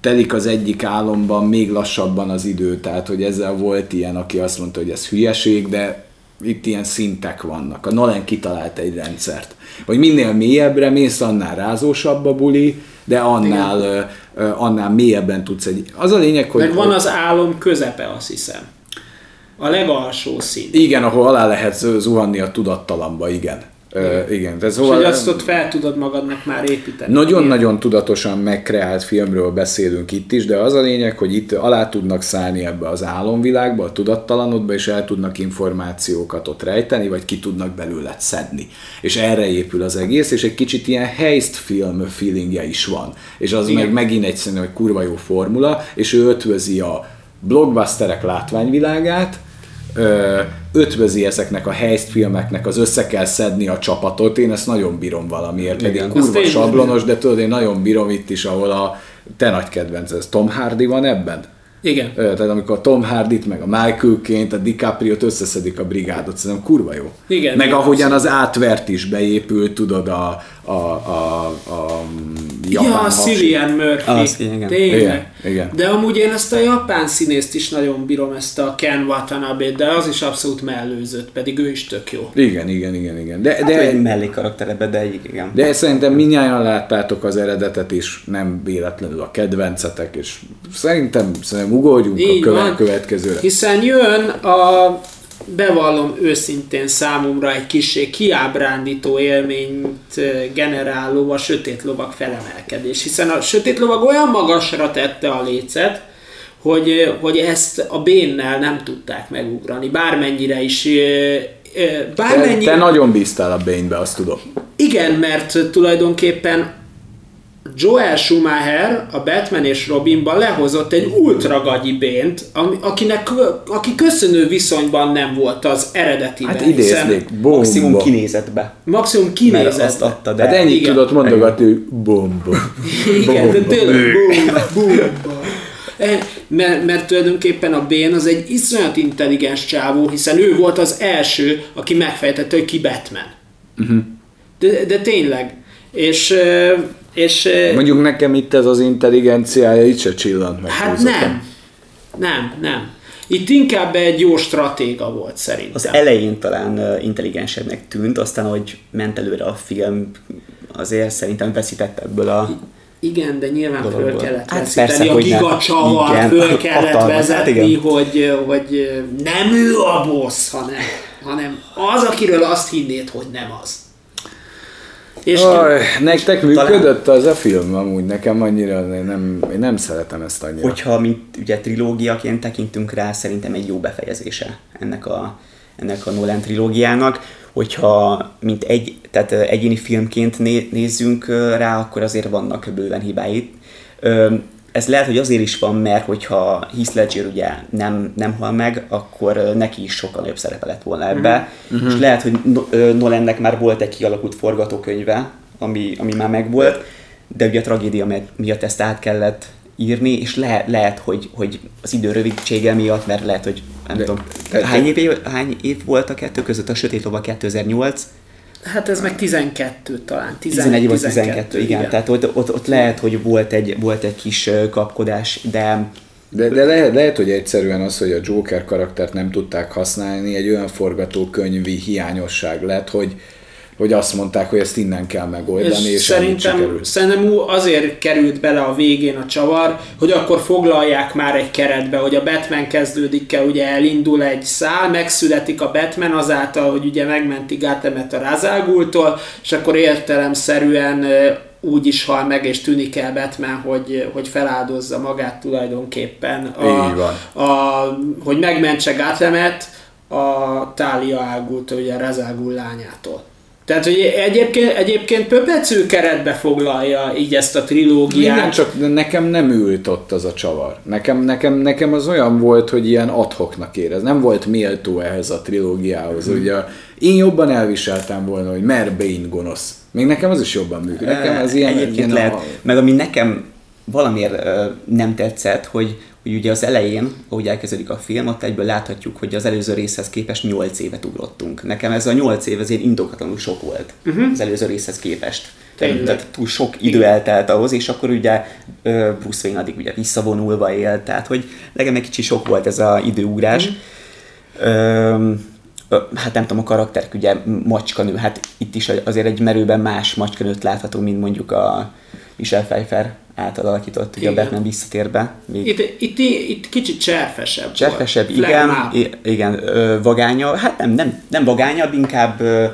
telik az egyik álomban még lassabban az idő, tehát hogy ezzel volt ilyen, aki azt mondta, hogy ez hülyeség, de itt ilyen szintek vannak. A Nolan kitalált egy rendszert. Hogy minél mélyebbre mész, annál rázósabb a buli, de annál, annál mélyebben tudsz egy... Az a lényeg, hogy...
Meg van az álom közepe, azt hiszem. A legalsó szint.
Igen, ahol alá lehet zuhanni a tudattalamba, igen. Igen.
De szóval, és hogy azt ott fel tudod magadnak már építeni.
Nagyon-nagyon tudatosan megkreált filmről beszélünk itt is, de az a lényeg, hogy itt alá tudnak szállni ebbe az álomvilágba, a tudattalanodba, és el tudnak információkat ott rejteni, vagy ki tudnak belőle szedni. És erre épül az egész, és egy kicsit ilyen heist film feelingje is van. És az igen. meg megint egy szerintem egy kurva jó formula, és ő ötvözi a blockbusterek látványvilágát, ötvözi ezeknek a heist filmeknek, az össze kell szedni a csapatot, én ezt nagyon bírom valamiért, pedig Igen, kurva sablonos, de tudod, én nagyon bírom itt is, ahol a te nagy kedvenc, ez Tom Hardy van ebben?
Igen.
Tehát amikor a Tom Hardy-t, meg a Michael-ként, a DiCaprio-t összeszedik a brigádot, szerintem kurva jó.
Igen.
Meg ahogyan az átvert is beépült, tudod, a, a, a, a
japán Ja, Cillian Murphy.
Az, igen. Tényleg. Igen, igen.
De amúgy én ezt a japán színészt is nagyon bírom, ezt a Ken watanabe de az is abszolút mellőzött, pedig ő is tök jó.
Igen, igen, igen, igen. De,
hát
de,
egy mellék karakter ebbe, de igen.
De szerintem minnyáján láttátok az eredetet is, nem véletlenül a kedvencetek, és szerintem, szerintem ugorjunk Így a követ, következőre.
Hiszen jön a bevallom őszintén számomra egy kicsi kiábrándító élményt generáló a sötét lovak felemelkedés, hiszen a sötét lovag olyan magasra tette a lécet, hogy, hogy ezt a bénnel nem tudták megugrani, bármennyire is
bármennyire... Te, te nagyon bíztál a Bane-be, azt tudom.
Igen, mert tulajdonképpen Joel Schumacher a Batman és Robinban lehozott egy ultra gagyi bént, akinek, aki köszönő viszonyban nem volt az eredetiben.
Hát idéznék, bomba.
Maximum kinézetbe.
Maximum kinézetbe.
Mert azt adta,
de... Hát ennyit igen. tudott mondogatni, bomba.
Igen, de tényleg bomba. bomba. E, mert, mert tulajdonképpen a Bane az egy iszonyat intelligens csávó, hiszen ő volt az első, aki megfejtette, hogy ki Batman. Uh-huh. De, de tényleg. És és,
Mondjuk nekem itt ez az intelligenciája itt se csillant meg.
Hát nem. Nem, nem. Itt inkább egy jó stratéga volt szerintem.
Az elején talán intelligensebbnek tűnt, aztán, hogy ment előre a film, azért szerintem veszített ebből a
igen, de nyilván dologból. föl kellett hát veszíteni persze, a gigacsavar, föl kellett hatalmas, vezetni, hát hogy, hogy nem ő a boss, hanem, hanem az, akiről azt hinnéd, hogy nem az.
És Aj, nektek működött talán... az a film amúgy, nekem annyira nem, én nem szeretem ezt annyira.
Hogyha mint ugye trilógiaként tekintünk rá, szerintem egy jó befejezése ennek a, ennek a Nolan trilógiának. Hogyha mint egy, tehát egyéni filmként nézzünk rá, akkor azért vannak bőven hibái ez lehet, hogy azért is van, mert hogyha Heath Ledger ugye nem, nem hal meg, akkor neki is sokkal nagyobb szerepe lett volna ebbe. Mm-hmm. És lehet, hogy Nolannek már volt egy kialakult forgatókönyve, ami, ami már megvolt, de ugye a tragédia miatt ezt át kellett írni, és le, lehet, hogy, hogy az idő rövidsége miatt, mert lehet, hogy nem de, tudom, de, hány, év, hány év volt a kettő között? A Sötét Lova 2008,
Hát ez meg 12 talán.
11 vagy 12, 12 igen. igen. Tehát ott, ott, ott lehet, hogy volt egy, volt egy kis kapkodás, de
de, de lehet, lehet, hogy egyszerűen az, hogy a Joker karaktert nem tudták használni, egy olyan forgatókönyvi hiányosság lett, hogy, hogy azt mondták, hogy ezt innen kell megoldani, és, és
szerintem, szerintem azért került bele a végén a csavar, hogy akkor foglalják már egy keretbe, hogy a Batman kezdődik el, ugye elindul egy szál, megszületik a Batman azáltal, hogy ugye megmenti Gátemet a Rázágultól, és akkor értelemszerűen úgy is hal meg, és tűnik el Batman, hogy, hogy feláldozza magát tulajdonképpen, a, a, hogy megmentse Gátemet a Tália ágult, ugye Razágul lányától. Tehát, hogy egyébként, egyébként pöpecő keretbe foglalja így ezt a trilógiát. Igen,
csak nekem nem ült ott az a csavar. Nekem, nekem, nekem az olyan volt, hogy ilyen adhoknak érez. Nem volt méltó ehhez a trilógiához. Hmm. Ugye én jobban elviseltem volna, hogy mer Bane gonosz. Még nekem az is jobban működik. Nekem ez ilyen,
Egyébként ilyen lehet, a... meg ami nekem valamiért uh, nem tetszett, hogy, hogy ugye az elején, ahogy elkezdődik a film, ott egyből láthatjuk, hogy az előző részhez képest 8 évet ugrottunk. Nekem ez a 8 év azért indokatlanul sok volt uh-huh. az előző részhez képest. Tényleg. Tehát túl sok idő eltelt ahhoz, és akkor ugye Bruce Wayne addig ugye visszavonulva élt, tehát hogy nekem egy kicsi sok volt ez az időugrás. Uh-huh. ö, hát nem tudom, a karakterek ugye macskanő, hát itt is azért egy merőben más macskanőt látható, mint mondjuk a Michel Pfeiffer által alakított, ugye a
Igen.
Batman visszatérbe. Még
Itt, itt, itt kicsit cserfesebb
Cserfesebb,
volt.
igen,
Flegmább.
i- igen, ö, vagánya, hát nem, nem, nem vagányabb, inkább ö,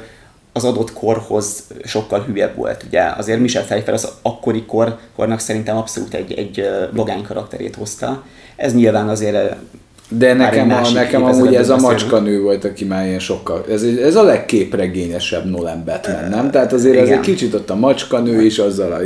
az adott korhoz sokkal hülyebb volt. Ugye azért Michel Pfeiffer az akkori kor, kornak szerintem abszolút egy, egy vagány karakterét hozta. Ez nyilván azért
De nekem, a, nekem amúgy ez a
beszélünk.
macska nő volt, aki már ilyen sokkal... Ez, ez a legképregényesebb Nolan Batman, nem? Tehát azért ez egy kicsit ott a macska nő is azzal a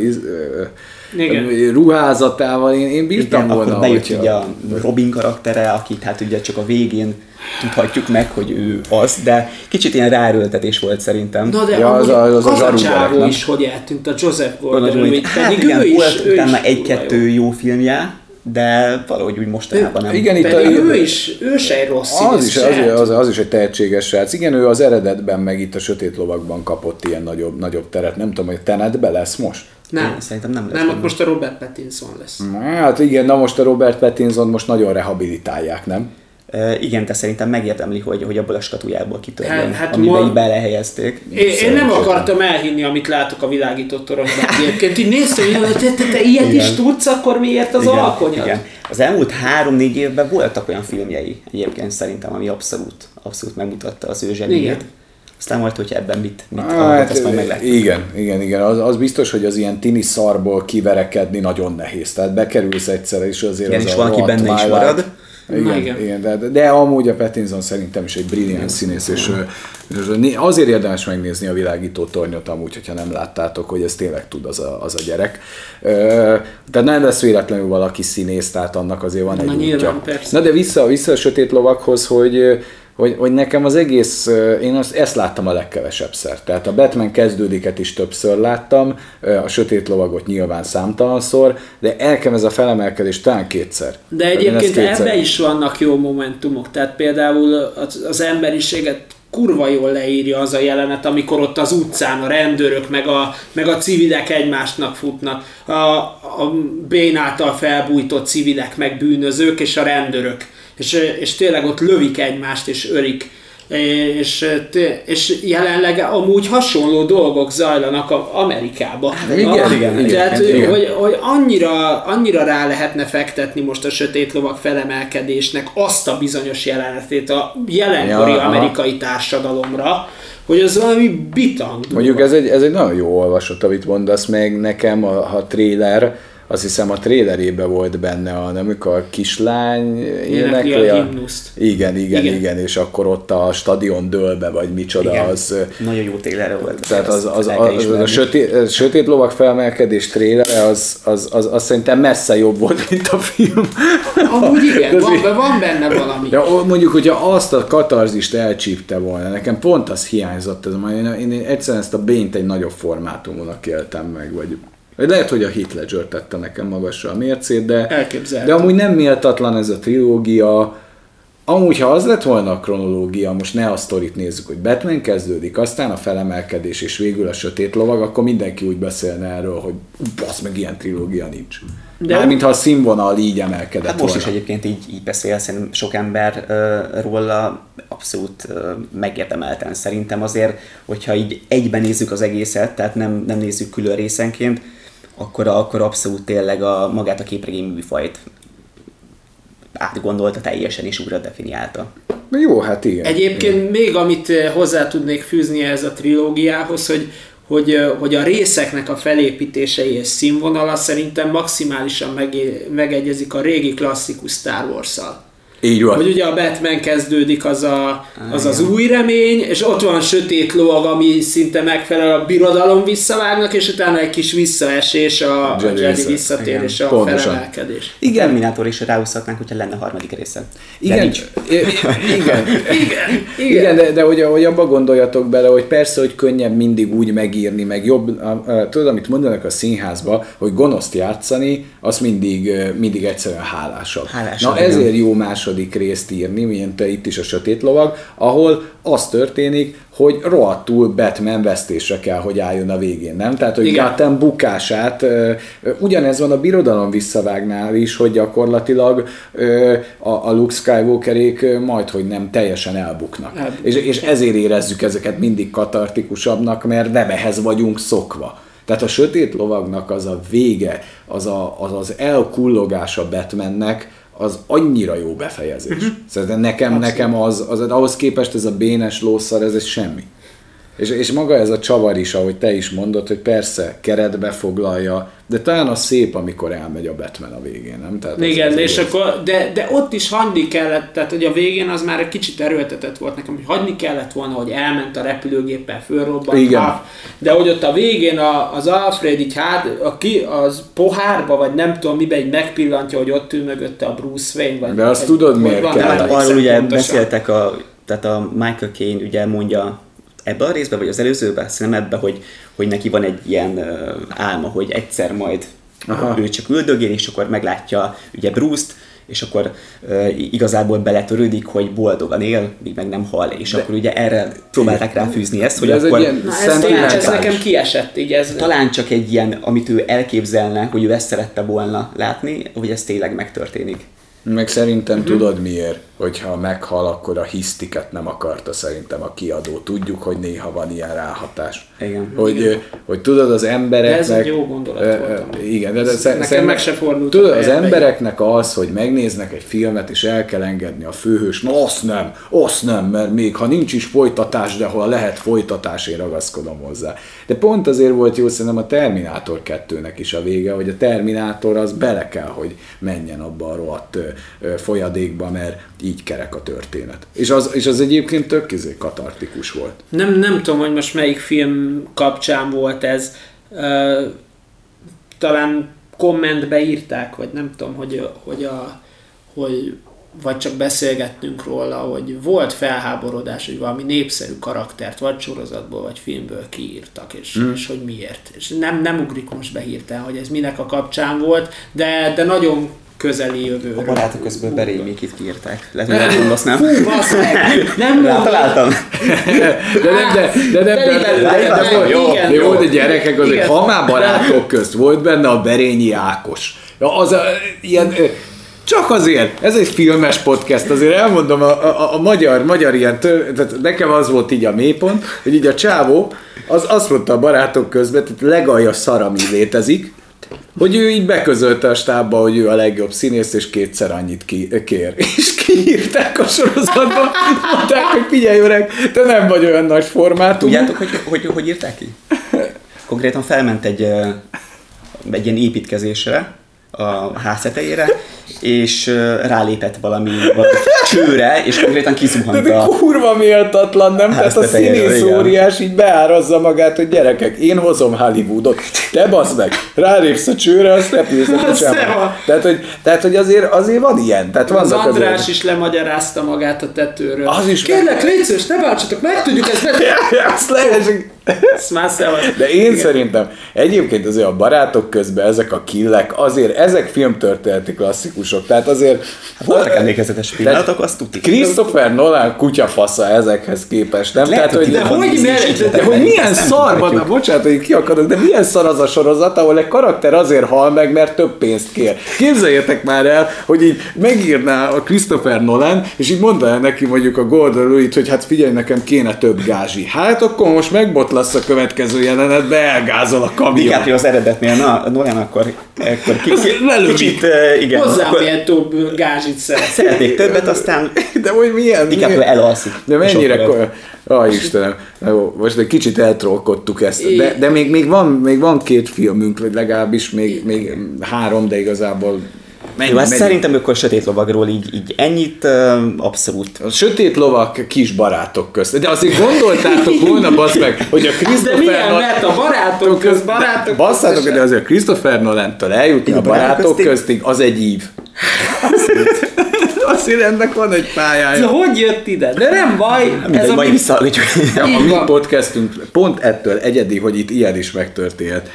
Igen.
ruházatával, én, én bírtam
igen,
volna,
akkor bejött
hogyha-
ugye a Robin karaktere, akit hát ugye csak a végén tudhatjuk meg, hogy ő az, de kicsit ilyen ráerőltetés volt szerintem.
Na de
Ja, az
az,
a-
a,
az a
az, a
gyerek,
csávó is, hogy eltűnt, a Joseph
hogy hát igen,
ő
volt
is, ő
utána egy-kettő
jó.
jó filmje, de valahogy úgy mostanában nem.
Igen, itt a,
ő is, ő se egy rossz
az is, az, az, az is egy tehetséges srác. Igen, ő az eredetben, meg itt a Sötét Lovakban kapott ilyen nagyobb, nagyobb teret. Nem tudom, hogy Tenetbe lesz most?
Nem,
Én szerintem nem lesz
nem
benne.
most a Robert Pattinson lesz.
Hát igen, na most a Robert Pattinson most nagyon rehabilitálják, nem?
Uh, igen, de szerintem megérdemli, hogy, hogy abból a skatujából kitörjön,
Hát-
hát, amiben
ma-
így belehelyezték.
Én, én nem akartam elhinni, amit látok a világított toronyban. Egyébként így néztem, hogy te, te, te ilyet
Igen.
is tudsz, akkor miért az alkonyat?
igen. Az elmúlt három-négy évben voltak olyan filmjei egyébként szerintem, ami abszolút, abszolút megmutatta az ő
Igen.
Aztán volt, hogy ebben mit, mit hát, azt majd meglátjuk.
igen, igen, igen. Az, az biztos, hogy az ilyen tini szarból kiverekedni nagyon nehéz. Tehát bekerülsz egyszer, és azért
Igen,
az
és
a
van, aki benne is marad.
Igen,
Na,
igen.
igen.
de, de amúgy a Pattinson szerintem is egy brilliáns színész, és, és azért érdemes megnézni a világító tornyot amúgy, hogyha nem láttátok, hogy ez tényleg tud az a, az a gyerek. Tehát nem lesz véletlenül valaki színész, tehát annak azért van egy
Na,
útja.
nyilván, persze.
Na de vissza, vissza a sötét lovakhoz, hogy, hogy, hogy nekem az egész, én azt, ezt láttam a legkevesebbszer. Tehát a Batman kezdődiket is többször láttam, a sötét lovagot nyilván számtalanszor, de elkem ez a felemelkedés talán kétszer.
De egyébként
kétszer-
ebbe is vannak jó momentumok. Tehát például az, az emberiséget kurva jól leírja az a jelenet, amikor ott az utcán a rendőrök meg a, meg a civilek egymásnak futnak. A, a Bane által felbújtott civilek meg bűnözők és a rendőrök. És, és tényleg ott lövik egymást és örik. És, és jelenleg amúgy hasonló dolgok zajlanak a Amerikában.
igen,
A-
igen, igen,
Tehát,
igen.
hogy, hogy annyira, annyira rá lehetne fektetni most a sötét lovak felemelkedésnek azt a bizonyos jelenetét a jelenkori
Ja, aha.
amerikai társadalomra, hogy az valami bitang.
Mondjuk ez egy, ez egy nagyon jó olvasat, amit mondasz meg nekem, a, a trailer, azt hiszem a trailerébe volt benne, a, nem amikor a kislány énekli
a himnuszt.
Igen, igen, igen,
Igen.
és akkor ott a stadion dőlbe, vagy micsoda,
Igen.
az...
Nagyon jó télere volt.
Tehát az, az, az, az,
ismerni.
a sötét, sötét lovak felmelkedés trélere, az, az, az, az szerintem messze jobb volt, mint a film.
Amúgy igen, van, van benne valami.
Ó, mondjuk, hogyha azt a katarzist elcsípte volna, nekem pont az hiányzott, ez majd én, én egyszerűen ezt a bént egy nagyobb formátumúnak éltem meg, vagy vagy lehet, hogy a Heath Ledger tette nekem magasra a mércét, de,
Elképzelhető.
de amúgy nem méltatlan ez a trilógia. Amúgy, ha az lett volna a kronológia, most ne a sztorit nézzük, hogy Batman kezdődik, aztán a felemelkedés, és végül a sötét lovag, akkor mindenki úgy beszélne erről, hogy basz meg ilyen trilógia nincs.
De-
De Mármint ha a színvonal így emelkedett
Hát most
volna.
is egyébként így, így beszél, szerintem sok ember uh, róla abszolút uh, megérdemelten. Szerintem azért, hogyha így egyben nézzük az egészet, tehát nem, nem nézzük külön részenként, akkor, akkor abszolút tényleg a, magát a képregény műfajt átgondolta teljesen és újra definiálta.
Na Jó, hát igen.
Egyébként még amit eh, hozzá tudnék fűzni ehhez a trilógiához, hogy, hogy, eh, hogy a részeknek a felépítései és színvonala szerintem maximálisan megé- megegyezik a régi klasszikus Star Wars-szal.
Így van.
Hogy ugye a Batman kezdődik, az a, az, az
igen.
új remény, és ott van sötét lovag, ami szinte megfelel a birodalom visszavágnak, és utána egy kis visszaesés, a, a
Jedi
Jedi
vissza-
visszatérés, a
pontosan.
felemelkedés.
Igen. Terminátor is ráhúzhatnánk, hogyha lenne harmadik része.
Igen,
nincs.
I- i- igen, igen, igen, de, de hogy, hogy abba gondoljatok bele, hogy persze, hogy könnyebb mindig úgy megírni, meg jobb, a, a, tudod, amit mondanak a színházba, hogy gonoszt játszani, az mindig, mindig egyszerűen hálásabb.
Hálásabb,
Na
igen.
ezért jó más második részt írni, mint itt is a Sötét Lovag, ahol az történik, hogy rohadtul Batman vesztésre kell, hogy álljon a végén, nem? Tehát, hogy
Igen.
Gotham bukását, ö, ugyanez van a birodalom visszavágnál is, hogy gyakorlatilag ö, a, a Luke Skywalkerék majd, hogy nem teljesen elbuknak.
Elbuknak.
És, és ezért érezzük ezeket mindig katartikusabbnak, mert nem ehhez vagyunk szokva. Tehát a sötét lovagnak az a vége, az a, az, az elkullogása Batmannek, az annyira jó befejezés. Uh-huh. Szerintem nekem, nekem az, az, ahhoz képest ez a bénes lószar, ez egy semmi. És, és maga ez a csavar is, ahogy te is mondod, hogy persze keretbe foglalja, de talán az szép, amikor elmegy a Batman a végén, nem? Tehát az-
Igen,
az
és
igaz.
akkor, de, de ott is hagyni kellett, tehát hogy a végén az már egy kicsit erőltetett volt nekem, hogy hagyni kellett volna, hogy elment a repülőgéppel, fölrobbant.
Igen.
Ah, De hogy ott a végén a, az Alfred így hát, a ki, az pohárba, vagy nem tudom miben, így megpillantja, hogy ott ül mögötte a Bruce Wayne. Vagy,
De azt
vagy-
tudod, miért kell?
Hát arról ugye
pontosan.
beszéltek, a, tehát a Michael Caine ugye mondja ebbe a részben, vagy az előzőben, szerintem ebbe, hogy, hogy neki van egy ilyen álma, hogy egyszer majd
Aha.
Ő csak üldögél, és akkor meglátja ugye Bruce-t, és akkor ö, igazából beletörődik, hogy boldogan él, míg meg nem hal, és De, akkor ugye erre próbálták ráfűzni ezt, hogy
ez egy
akkor
ilyen
Na, ez, ez
szentimentális.
nekem kiesett, így ez...
talán csak egy ilyen, amit ő elképzelne, hogy ő ezt szerette volna látni, hogy ez tényleg megtörténik.
Meg szerintem uh-huh. tudod miért, hogyha meghal, akkor a hisztiket nem akarta szerintem a kiadó. Tudjuk, hogy néha van ilyen ráhatás.
Igen.
Hogy, ö, hogy tudod, az embereknek...
De ez egy jó gondolat
Ö,
volt
ö,
amúgy.
Igen, de, de
nekem
szerintem-
meg se fordult
Tudod, az embereknek az, hogy megnéznek egy filmet, és el kell engedni a főhős, na azt nem, azt nem, mert még ha nincs is folytatás, de ha lehet folytatás, én ragaszkodom hozzá. De pont azért volt jó szerintem a Terminátor 2-nek is a vége, hogy a Terminátor az bele kell, hogy menjen abba a rohadt folyadékba, mert így kerek a történet. És az, és az egyébként tök izé katartikus volt.
Nem, nem tudom, hogy most melyik film kapcsán volt ez. Talán kommentbe írták, vagy nem tudom, hogy, hogy, a, hogy vagy csak beszélgettünk róla, hogy volt felháborodás, hogy valami népszerű karaktert vagy sorozatból, vagy filmből kiírtak, és, mm. és hogy miért. És nem, nem ugrik most be hirtelen, hogy ez minek a kapcsán volt, de, de nagyon közeli
A
jövőről.
barátok közben Berémékit kiírták. Lehet, hogy nem mondasz, nem?
Fú, bassz meg! Nem mondom,
Rátaláltam.
De nem, de, de, nem, de, de, de, de, de,
Jó,
jó, de gyerekek, azért, ha már barátok közt volt benne a Berényi Ákos. Ja, az a, ilyen, csak azért, ez egy filmes podcast, azért elmondom, a, a, a magyar, magyar ilyen, tör, tehát nekem az volt így a mélypont, hogy így a csávó, az azt mondta a barátok közben, tehát legalja szar, ami létezik, hogy ő így beközölte a stábba, hogy ő a legjobb színész, és kétszer annyit ki, kér. És kiírták a sorozatba, mondták, hogy figyelj öreg, te nem vagy olyan nagy formátum.
Tudjátok, hogy, hogy, hogy írták ki? Konkrétan felment egy, egy ilyen építkezésre, a ház tetejére, és rálépett valami, valami csőre, és konkrétan
De
kizuhant
de
a...
kurva méltatlan, nem? Tehát a színész óriás így beárazza magát, hogy gyerekek, én hozom Hollywoodot, te basz meg, rálépsz a csőre, azt repülsz a. Tehát, hogy, tehát, hogy azért, azért van ilyen. Tehát
Az
vannak
András
azért-
is lemagyarázta magát a tetőről.
Az is
Kérlek, légy szíves, ne bántsatok, meg tudjuk ezt be...
Azt lehet,
Már.
De én Igen. szerintem egyébként azért a barátok közben ezek a killek, azért ezek filmtörténeti klasszikusok, tehát azért
Voltak emlékezetes pillanatok, azt tudjuk.
Christopher Nolan kutyafasza ezekhez képest, nem?
Lehet,
tehát,
hogy
De hogy ne- de-
hogy milyen szar van, bocsánat, hogy kiakadok, de milyen szar az a sorozat, ahol egy karakter azért hal meg, mert több pénzt kér. Képzeljétek már el, hogy így megírná a Christopher Nolan, és így mondaná neki mondjuk a Gordon Lewitt, hogy hát figyelj, nekem kéne több gázsi. Hát akkor most megbotlasz a következő jelenetbe, elgázol a kamion.
DiCaprio az eredetnél, na, Nolan akkor, akkor ki, ki, kicsit, igen,
Hozzám
akkor
méltóbb gázsit szeret.
szeretnék többet, aztán
De hogy milyen?
DiCaprio
milyen-
elalszik.
De mennyire...
És akkor-
Ko- Aj, Istenem, Na jó, most egy kicsit eltrollkodtuk ezt, de, de még, még, van, még van két filmünk, vagy legalábbis még, még három, de igazából mennyi,
Jó, ezt
mennyi?
szerintem akkor Sötét Lovagról így, így ennyit uh, abszolút.
A sötét lovak kis barátok közt. De azért gondoltátok volna, basz meg, hogy a
De
Christopher
milyen,
Nolan-
mert a barátok köz, barátok
Basszátok, de azért Christopher Nolan-től eljutni a barátok
barátok köztig.
köztig, az egy ív. Azért ennek van egy
Ez
pályája.
hogy jött ide? De nem baj. Ez
Mindegy,
a
majd
mi...
visszahallgatjuk.
A mi
van.
podcastunk pont ettől egyedi, hogy itt ilyen is megtörténhet.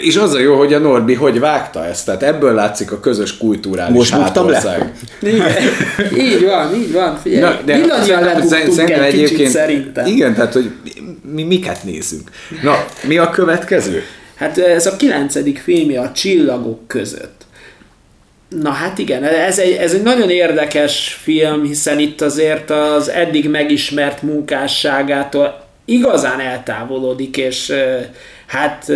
És az a jó, hogy a Norbi hogy vágta ezt, tehát ebből látszik a közös kulturális
Most buktam le?
hátország.
Igen. Így van, így van. Figyelj,
Na, de
Mindannyian
szerintem-
lebuktunk egy kicsit szerintem.
Igen, tehát hogy mi miket nézünk. Na, mi a következő?
Hát ez a kilencedik filmje a Csillagok között. Na hát igen, ez egy, ez egy nagyon érdekes film, hiszen itt azért az eddig megismert munkásságától igazán eltávolodik, és hát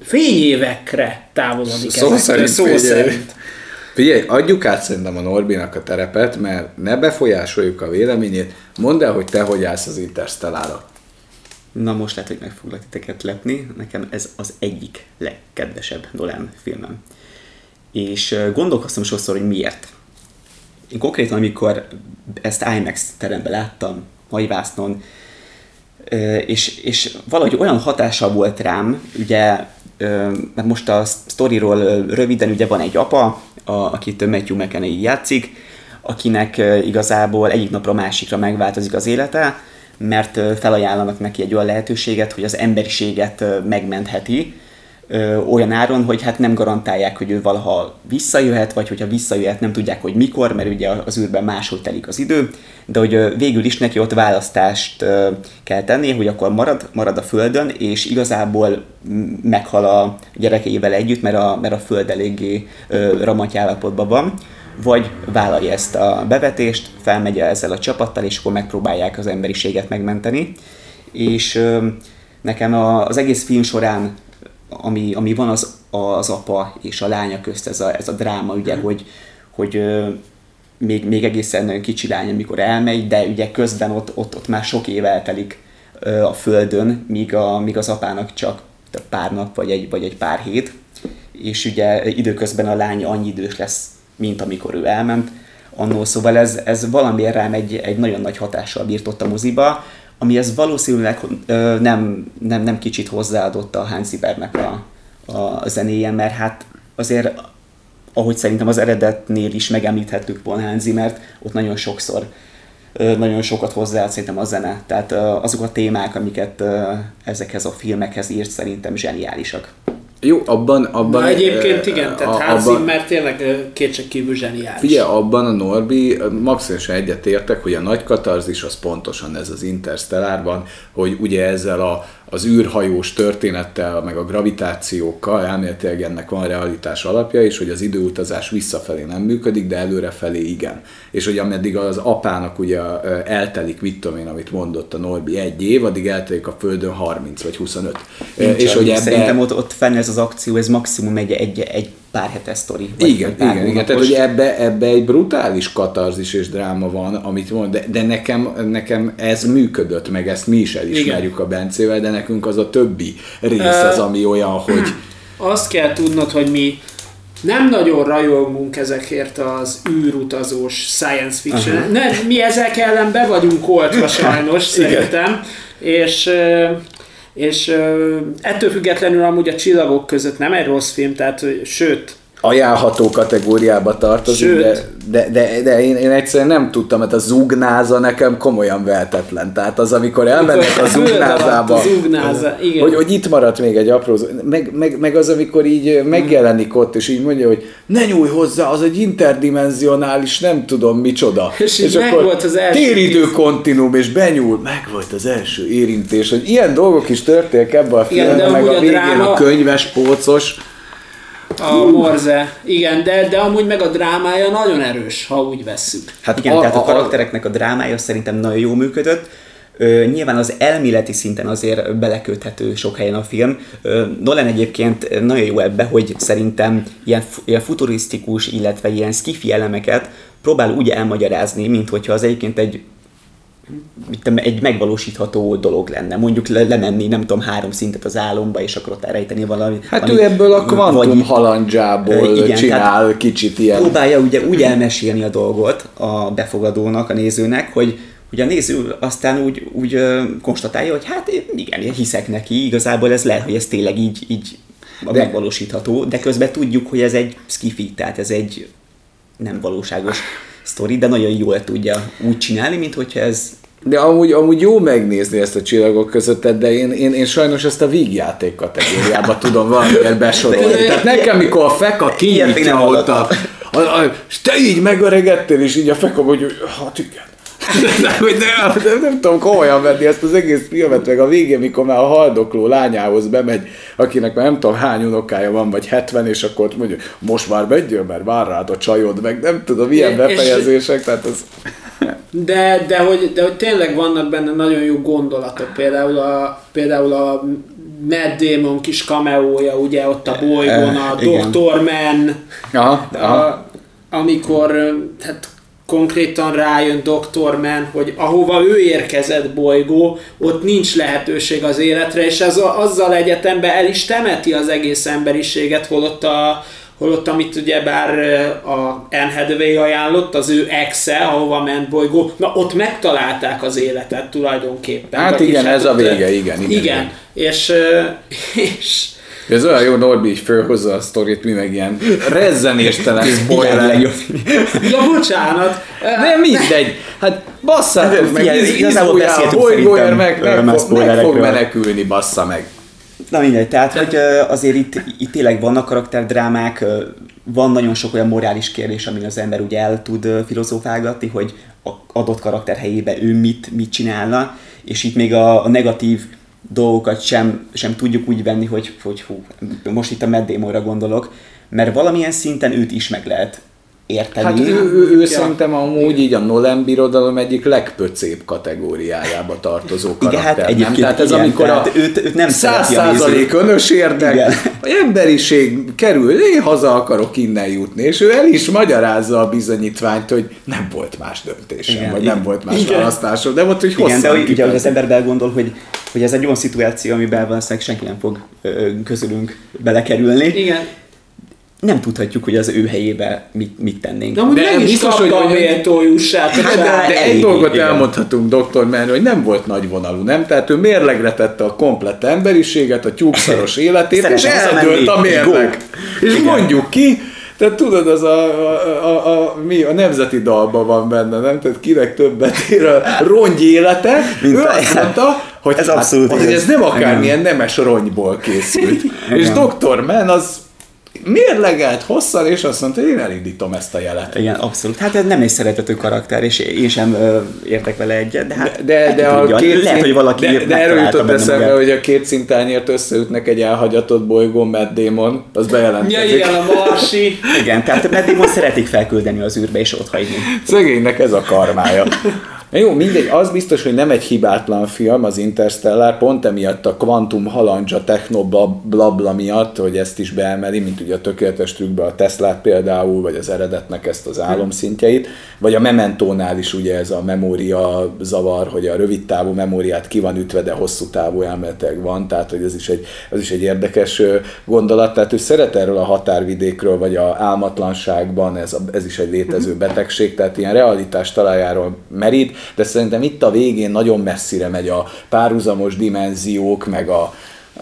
fényévekre távolodik
Szó
ezektől,
szerint
szó
figyelj.
szerint.
Figyelj, adjuk át szerintem a Norbinak a terepet, mert ne befolyásoljuk a véleményét. Mondd el, hogy te hogy állsz az Interstellára.
Na most lehet, hogy meg foglak titeket lepni. Nekem ez az egyik legkedvesebb Nolan filmem. És gondolkoztam sokszor, hogy miért. Én konkrétan, amikor ezt IMAX teremben láttam, Nagyvásznon, és, és valahogy olyan hatással volt rám, ugye, mert most a sztoriról röviden, ugye van egy apa, a, akit Matthew McConaughey játszik, akinek igazából egyik napra másikra megváltozik az élete, mert felajánlanak neki egy olyan lehetőséget, hogy az emberiséget megmentheti, ö, olyan áron, hogy hát nem garantálják, hogy ő valaha visszajöhet, vagy hogyha visszajöhet, nem tudják, hogy mikor, mert ugye az űrben máshol telik az idő, de hogy ö, végül is neki ott választást ö, kell tennie, hogy akkor marad, marad a Földön, és igazából meghal a gyerekeivel együtt, mert a, mert a Föld eléggé ö, van, vagy vállalja ezt a bevetést, felmegy ezzel a csapattal, és akkor megpróbálják az emberiséget megmenteni. És ö, nekem a, az egész film során, ami, ami van az, az apa és a lánya közt, ez a, ez a dráma, ugye, hogy, hogy ö, még, még egészen nagyon kicsi lány, amikor elmegy, de ugye közben ott, ott, ott már sok év eltelik a földön, míg, a, míg az apának csak pár nap vagy egy, vagy egy pár hét, és ugye időközben a lány annyi idős lesz, mint amikor ő elment. Annól szóval ez, ez valamiért rám egy, egy nagyon nagy hatással bírt ott a moziba, ami ez valószínűleg ö, nem, nem, nem kicsit hozzáadott a Hans Zimmernek a, a zenéje, mert hát azért ahogy szerintem az eredetnél is megemlíthettük volna Hans Zimmert, ott nagyon sokszor nagyon sokat hozzáad szerintem a zene. Tehát azok a témák, amiket ezekhez a filmekhez írt, szerintem zseniálisak.
Jó, abban... abban
Na egyébként igen, tehát
a-
Hans
abban-
Zimmer tényleg kétségkívül zseniális.
Figyelj, abban a Norbi maximálisan egyetértek, hogy a nagy katarzis az pontosan ez az Interstellárban, hogy ugye ezzel a, az űrhajós történettel, meg a gravitációkkal elméletileg ennek van realitás alapja, és hogy az időutazás visszafelé nem működik, de előrefelé igen. És hogy ameddig az apának ugye eltelik, mit tudom én, amit mondott a Norbi, egy év, addig eltelik a Földön 30 vagy 25. Ö,
Nincs
és hogy ebbe...
Szerintem ott, ott fenn ez az akció, ez maximum egy, egy, egy pár hetes sztori. vagy-
Igen,
vagy pár
igen, igen. Tehát, hogy ebbe, ebbe egy brutális katarzis és dráma van, amit mond, de, de nekem, nekem ez működött, meg ezt mi is elismerjük a Bencével, de nekünk az a többi rész az, ami olyan, hogy
Azt kell tudnod, hogy mi nem nagyon rajongunk ezekért az űrutazós science fiction. Uh-huh. Ne, mi ezek ellen be vagyunk oltva sajnos, szerintem. És, és ettől függetlenül amúgy a csillagok között nem egy rossz film, tehát sőt,
ajánlható kategóriába tartozik,
Sőt.
de, de, de, de én, én egyszerűen nem tudtam, mert a zugnáza nekem komolyan vehetetlen. Tehát az, amikor elmennek a zugnázába,
a zugnáza, igen.
hogy, hogy itt maradt még egy apró, meg, meg, meg az, amikor így megjelenik ott, és így mondja, hogy ne nyújj hozzá, az egy interdimensionális, nem tudom micsoda.
És így megvolt az első
téridő kontinúum, és benyúl, meg volt az első érintés, hogy ilyen dolgok is történtek ebben a filmben, meg a
a
végén
dráma-
a könyves pócos.
A Morze. Igen, de, de amúgy meg a drámája nagyon erős, ha úgy vesszük.
Hát
Igen, a, tehát a, a karaktereknek a drámája szerintem nagyon jó működött. Ö, nyilván az elméleti szinten azért beleköthető sok helyen a film. Ö, Nolan egyébként nagyon jó ebbe, hogy szerintem ilyen, ilyen futurisztikus, illetve ilyen skifi elemeket próbál úgy elmagyarázni, mint hogyha az egyébként egy mit tudom, egy megvalósítható dolog lenne. Mondjuk le, lemenni, nem tudom, három szintet az álomba, és akkor ott elrejteni valami.
Hát ő ebből a kvantum
vagy-
halandzsából
igen,
csinál kicsit ilyen.
próbálja ugye úgy elmesélni a dolgot a befogadónak, a nézőnek, hogy hogy a néző aztán úgy, úgy konstatálja, hogy hát igen, hiszek neki, igazából ez lehet, hogy ez tényleg így, így de, megvalósítható, de közben tudjuk, hogy ez egy skifi, tehát ez egy nem valóságos sztori, de nagyon jól tudja úgy csinálni, mint hogyha ez
de amúgy, amúgy jó megnézni ezt a csillagok között, de én, én, én sajnos ezt a vígjáték kategóriába tudom valamiért besorolni. Tehát nekem, mikor a feka kinyitja ott a, a, a, és te így megöregedtél, és így a feka hogy hát igen. De, de, de, nem tudom komolyan venni ezt az egész filmet, meg a végén, mikor már a haldokló lányához bemegy, akinek már nem tudom hány unokája van, vagy 70, és akkor mondja, most már megyél, mert vár rád a csajod, meg nem tudom, milyen befejezések, tehát az...
De, de, hogy, de hogy tényleg vannak benne nagyon jó gondolatok, például a, például a Matt Damon kis kameója, ugye ott a bolygón, a Dr. Man, aha, aha. A, amikor hát konkrétan rájön Dr. Man, hogy ahova ő érkezett bolygó, ott nincs lehetőség az életre, és ez a, azzal egyetemben el is temeti az egész emberiséget, holott a, holott amit ugye bár a Anne Hathaway ajánlott, az ő exe, ahova ment bolygó, na ott megtalálták az életet tulajdonképpen.
Hát igen, hát ez a vége, igen. Igen,
igen. igen. És, és
ez olyan jó, Norbi is fölhozza a sztorit, mi meg ilyen rezzenéstelen spoiler.
ja, bocsánat.
De mindegy. Hát basszátok meg, igazából beszéltünk bolygóért meg, meg, fog, meg fog menekülni, bassza meg.
Na mindegy, tehát hogy azért itt, itt tényleg vannak karakterdrámák, van nagyon sok olyan morális kérdés, amin az ember ugye el tud filozófálgatni, hogy adott karakter helyébe ő mit, mit csinálna, és itt még a, a negatív dolgokat sem, sem tudjuk úgy venni, hogy, hogy hú, most itt a Matt gondolok, mert valamilyen szinten őt is meg lehet érteni.
Hát ő, ő, ő ja. szerintem amúgy így a Nolan birodalom egyik legpöcébb kategóriájába tartozó karakter. Igen, hát
egyébként
nem? Tehát ez
igen,
amikor
tehát a őt, őt nem
száz százalék önös érdek, igen. A emberiség kerül, én haza akarok innen jutni, és ő el is magyarázza a bizonyítványt, hogy nem volt más döntésem, igen, vagy igen. nem volt más igen. választásom, de ott, hogy
Igen, de ugye, hogy az ember belgondol, hogy, hogy ez egy olyan szituáció, amiben valószínűleg senki nem fog közülünk belekerülni.
Igen
nem tudhatjuk, hogy az ő helyébe mit, mit tennénk.
De, de nem biztos, hogy méltó hát,
de, de egy dolgot igen. elmondhatunk Dr. Mann, hogy nem volt nagy vonalú, nem? Tehát ő mérlegre tette a komplett emberiséget, a tyúkszaros életét, és eldőlt a mérleg. És igen. mondjuk ki, tehát tudod, az a, a, a, a, mi, a nemzeti dalban van benne, nem? Tehát kinek többet ér a rongy élete. Mint ő azt mondta, hogy,
ez, hát, abszolút
hogy ez nem akármilyen nemes rongyból készült. és Dr. Mann az mérlegelt hosszan, és azt mondta, hogy én elindítom ezt a jelet.
Igen, abszolút. Hát ez nem egy szeretető karakter, és én sem ö, értek vele egyet, de hát
de, de, de a
tudja, két lehet, hogy valaki
De, de erről jutott eszembe, hogy a két szintányért összeütnek egy elhagyatott bolygón Matt Damon, az bejelentkezik.
Ja, igen, a marsi.
igen, tehát Matt Damon szeretik felküldeni az űrbe és ott hagyni.
Szegénynek ez a karmája. Jó, mindegy, az biztos, hogy nem egy hibátlan film az Interstellar, pont emiatt a kvantum halandzsa technoblabla miatt, hogy ezt is beemeli, mint ugye a tökéletes trükkbe a Tesla például, vagy az eredetnek ezt az álomszintjeit, vagy a Mementónál is ugye ez a memória zavar, hogy a rövid távú memóriát ki van ütve, de hosszú távú elméletek van, tehát hogy ez is egy, ez is egy érdekes gondolat, tehát ő szeret erről a határvidékről, vagy a álmatlanságban, ez, ez is egy létező betegség, tehát ilyen realitás talajáról merít, de szerintem itt a végén nagyon messzire megy a párhuzamos dimenziók, meg a,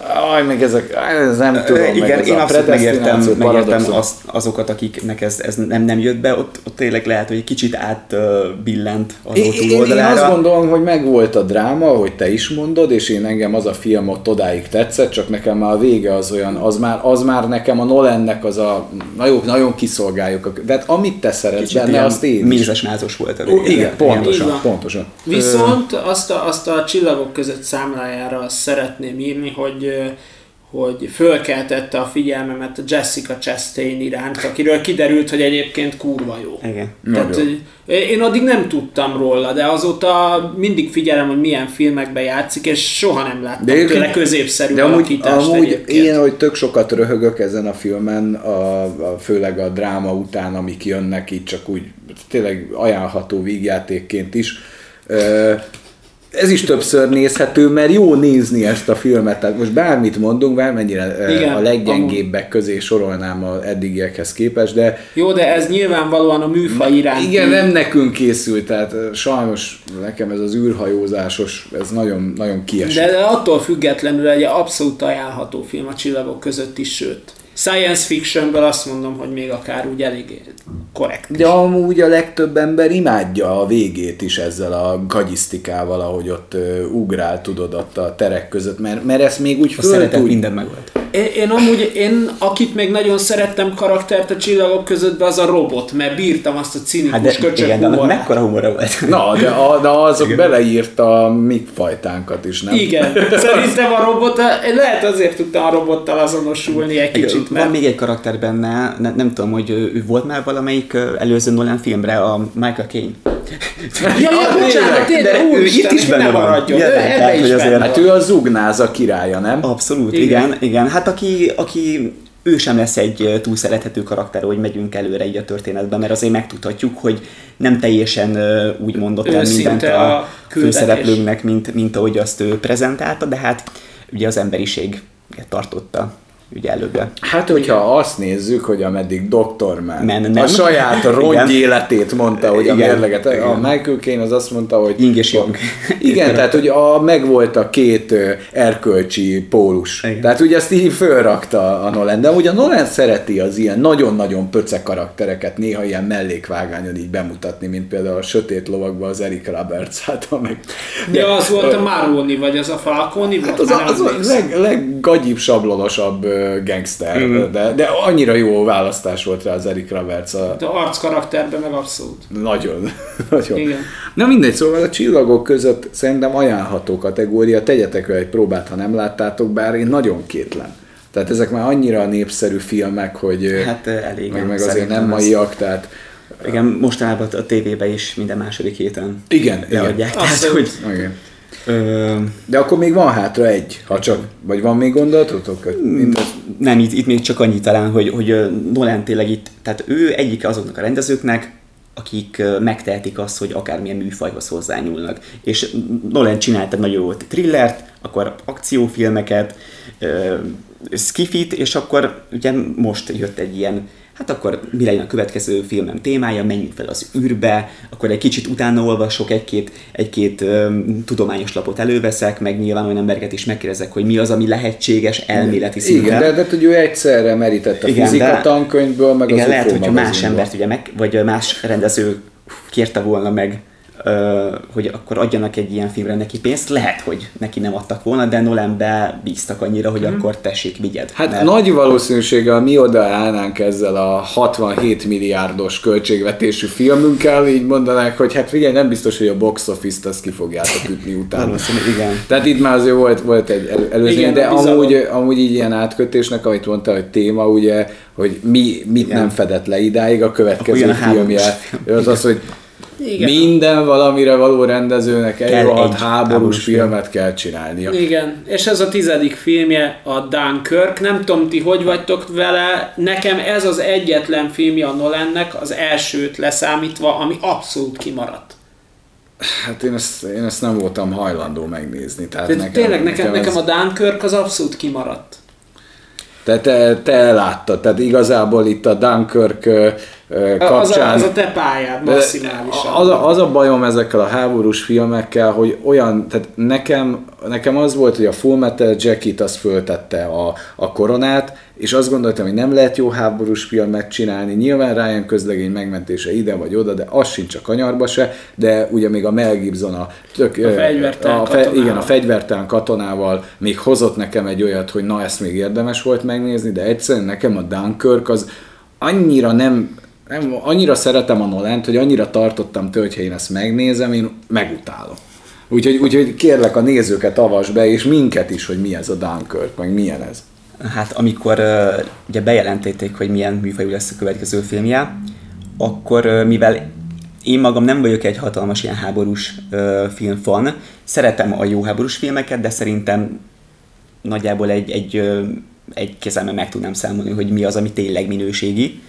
Aj, meg ezek, ez nem tudom.
Igen,
meg
én abszolút megértem, megértem azt, azokat, akiknek ez, ez nem, nem jött be, ott, ott tényleg lehet, hogy egy kicsit átbillent az
én, túloldalára. Én, én azt gondolom, hogy megvolt a dráma, hogy te is mondod, és én engem az a film ott odáig tetszett, csak nekem már a vége az olyan, az már, az már nekem a Nolannek az a, nagyon, nagyon kiszolgáljuk. De hát amit te szeretsz kicsit benne, azt én
Mézes mázos volt a
vége. Igen, pontosan, pontosan.
Viszont azt a, azt a csillagok között számlájára szeretném írni, hogy hogy fölkeltette a figyelmemet Jessica Chastain iránt, akiről kiderült, hogy egyébként kurva jó.
Igen.
Tehát, én addig nem tudtam róla, de azóta mindig figyelem, hogy milyen filmekben játszik, és soha nem láttam de tőle középszerű
de amúgy, amúgy egyébként. én, hogy tök sokat röhögök ezen a filmen, a, a, főleg a dráma után, amik jönnek itt, csak úgy tényleg ajánlható vígjátékként is ez is többször nézhető, mert jó nézni ezt a filmet. Tehát most bármit mondunk, bármennyire Igen, a leggyengébbek közé sorolnám a eddigiekhez képest, de...
Jó, de ez nyilvánvalóan a műfaj iránt.
Igen, nem nekünk készült, tehát sajnos nekem ez az űrhajózásos, ez nagyon, nagyon kiesett.
De, de attól függetlenül egy abszolút ajánlható film a csillagok között is, sőt. Science fictionből azt mondom, hogy még akár úgy elég korrekt.
De amúgy a legtöbb ember imádja a végét is ezzel a gagyisztikával, ahogy ott ugrál, tudod, ott a terek között, mert, mert ezt még úgy
A szeretet minden megvolt.
Én, én amúgy, én akit még nagyon szerettem karaktert a csillagok között, az a robot, mert bírtam azt a cinikus
Hát de,
köcsög
igen, de annak
humorát.
mekkora humora volt.
Na, de, a, de azok
Igen.
beleírta a mi fajtánkat is, nem?
Igen, szerintem a robot, lehet azért tudtam a robottal azonosulni egy kicsit,
Van
mert
még egy karakter benne, ne, nem tudom, hogy ő ő volt már valamelyik előző Nolan filmre, a Michael Caine.
Ja, ja, bocsánat, tényleg,
de ő itt is benne
ne
van.
maradjon.
Ja,
Ő
tehát, hogy azért-
Hát
van.
ő a zugnáza királya, nem?
Abszolút,
Igen.
igen, igen. Hát aki, aki ő sem lesz egy túl szerethető karakter, hogy megyünk előre így a történetben, mert azért megtudhatjuk, hogy nem teljesen úgy mondott el mindent
a
a főszereplőnknek, mint, mint ahogy azt ő prezentálta, de hát ugye az emberiség tartotta ugye előbbre.
Hát, hogyha azt nézzük, hogy ameddig Dr. Man
Men,
a
nem.
saját rongy életét mondta, hogy a
Igen.
mérleget, a
Igen.
Michael Caine az azt mondta, hogy...
Ying és Yang.
Igen, tehát hogy a, megvolt a két erkölcsi pólus.
Igen.
Tehát ugye ezt így fölrakta a Nolan, de ugye a Nolan szereti az ilyen nagyon-nagyon pöce karaktereket néha ilyen mellékvágányon így bemutatni, mint például a Sötét Lovakban az Eric Roberts által meg.
Ja, az volt a Maroni, vagy az a Falconi?
Hát az, a,
nem
az a leg, leggagyibb, sablonosabb gangster,
Mhm.
de, de annyira jó választás volt rá az Eric Roberts, a,
De arc karakterben meg abszolút.
nagyon, nagyon.
Igen.
Na mindegy, szóval a csillagok között szerintem ajánlható kategória, tegyetek egy próbát, ha nem láttátok, bár én nagyon kétlem. Tehát ezek már annyira népszerű filmek, hogy
Hát elég.
meg, meg azért nem maiak, tehát
Igen, mostanában a tévében is minden második héten
igen, igen.
leadják. Tehát,
Abszolút.
hogy
igen. De akkor még van hátra egy, ha csak, vagy van még gondolatotok? Az,
Nem, itt, itt még csak annyi talán, hogy, hogy Nolan tényleg itt, tehát ő egyik azoknak a rendezőknek, akik megtehetik azt, hogy akármilyen műfajhoz hozzányúlnak. És Nolan csinált egy nagyon jó thrillert, akkor akciófilmeket, skifit, és akkor ugye most jött egy ilyen hát akkor mi legyen a következő filmem témája, menjünk fel az űrbe, akkor egy kicsit utána olvasok, egy-két, egy-két um, tudományos lapot előveszek, meg nyilván olyan embereket is megkérdezek, hogy mi az, ami lehetséges elméleti szinten.
igen, de, de hogy ő egyszerre merített a
Igen,
fizika
de-
tankönyvből, meg
Igen,
az
lehet, hogyha más embert ugye meg, vagy más rendező kérte volna meg, hogy akkor adjanak egy ilyen filmre neki pénzt, lehet, hogy neki nem adtak volna, de Nolanbe bíztak annyira, hogy akkor tessék, vigyed.
Hát
Mert-
nagy valószínűséggel mi odaállnánk ezzel a 67 milliárdos költségvetésű filmünkkel, így mondanák, hogy hát figyelj, nem biztos, hogy a box office-t azt ki fogjátok ütni utána.
Valószínű, igen.
Tehát itt már azért volt, volt egy elő, előzmény,
Igen,
de amúgy, amúgy így ilyen átkötésnek, amit mondtál, hogy téma, ugye, hogy mi, mit
Igen.
nem fedett le idáig a következő filmje.
film.
Az az, hogy
Igen.
minden valamire való rendezőnek egy
Kell
rohadt háborús
háborús film.
filmet kell csinálnia.
Igen, és ez a tizedik filmje, a Dunkirk. Nem tudom, ti hogy vagytok vele, nekem ez az egyetlen filmje a Nolannek, az elsőt leszámítva, ami abszolút kimaradt.
Hát én ezt, én ezt nem voltam hajlandó megnézni. Tehát
Tehát
nekem,
tényleg nekem, nekem
ez-
a Dunkirk az abszolút kimaradt.
Te, te, te láttad, tehát igazából itt a Dunkirk ö,
Az a,
kapcsán...
az a te pályád maximálisan.
Az a, az a bajom ezekkel a háborús filmekkel, hogy olyan, tehát nekem, nekem az volt, hogy a Full Metal Jacket az föltette a, a koronát, és azt gondoltam, hogy nem lehet jó háborús filmet csinálni. Nyilván Ryan közlegény megmentése ide vagy oda, de az sincs a kanyarba se, de ugye még a Mel Gibson a, tök,
A
a,
katonával.
igen, a fegyvertelen katonával még hozott nekem egy olyat, hogy na ezt még érdemes volt megnézni, de egyszerűen nekem a Dunkirk az annyira nem, nem annyira szeretem a Nolent, hogy annyira tartottam tőle, hogyha én ezt megnézem, én megutálom. Úgyhogy, úgyhogy kérlek a nézőket avas be, és minket is, hogy mi ez a Dunkirk, meg milyen ez.
Hát amikor ö, ugye bejelentették, hogy milyen műfajú lesz a következő filmje, akkor ö, mivel én magam nem vagyok egy hatalmas ilyen háborús ö, filmfan, szeretem a jó háborús filmeket, de szerintem nagyjából egy, egy, egy kezemben meg tudnám számolni, hogy mi az, ami tényleg minőségi.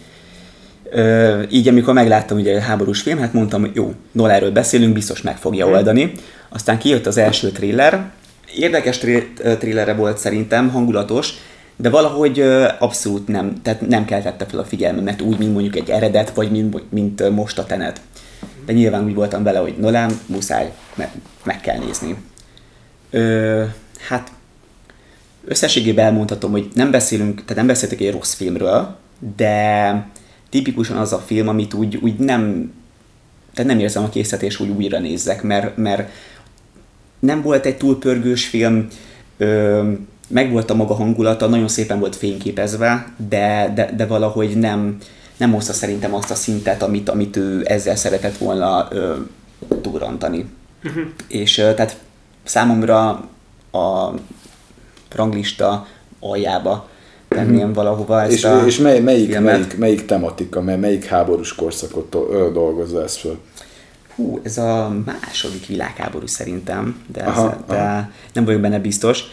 Ö, így amikor megláttam ugye a háborús film, hát mondtam, hogy jó, Noláról beszélünk, biztos meg fogja oldani. Aztán kijött az első thriller, érdekes thr- thrillerre volt szerintem, hangulatos, de valahogy ö, abszolút nem, tehát nem keltette fel a figyelmemet úgy, mint mondjuk egy eredet, vagy mint, mint most a tenet. De nyilván úgy voltam vele, hogy Nolan, muszáj, meg, meg kell nézni. Ö, hát összességében elmondhatom, hogy nem beszélünk, tehát nem beszéltek egy rossz filmről, de tipikusan az a film, amit úgy, úgy nem, tehát nem érzem a készítés, hogy újra nézzek, mert, mert nem volt egy túl pörgős film, ö, meg volt a maga hangulata, nagyon szépen volt fényképezve, de, de, de valahogy nem, nem hozta szerintem azt a szintet, amit, amit ő ezzel szeretett volna ö, túrantani. Uh-huh. És ö, tehát számomra a ranglista aljába tenném valahova ezt
és,
a
És mely, melyik, melyik, melyik tematika, melyik háborús korszakot dolgozza ezt föl?
Hú, ez a második világháború szerintem, de, ez, aha, de aha. nem vagyok benne biztos.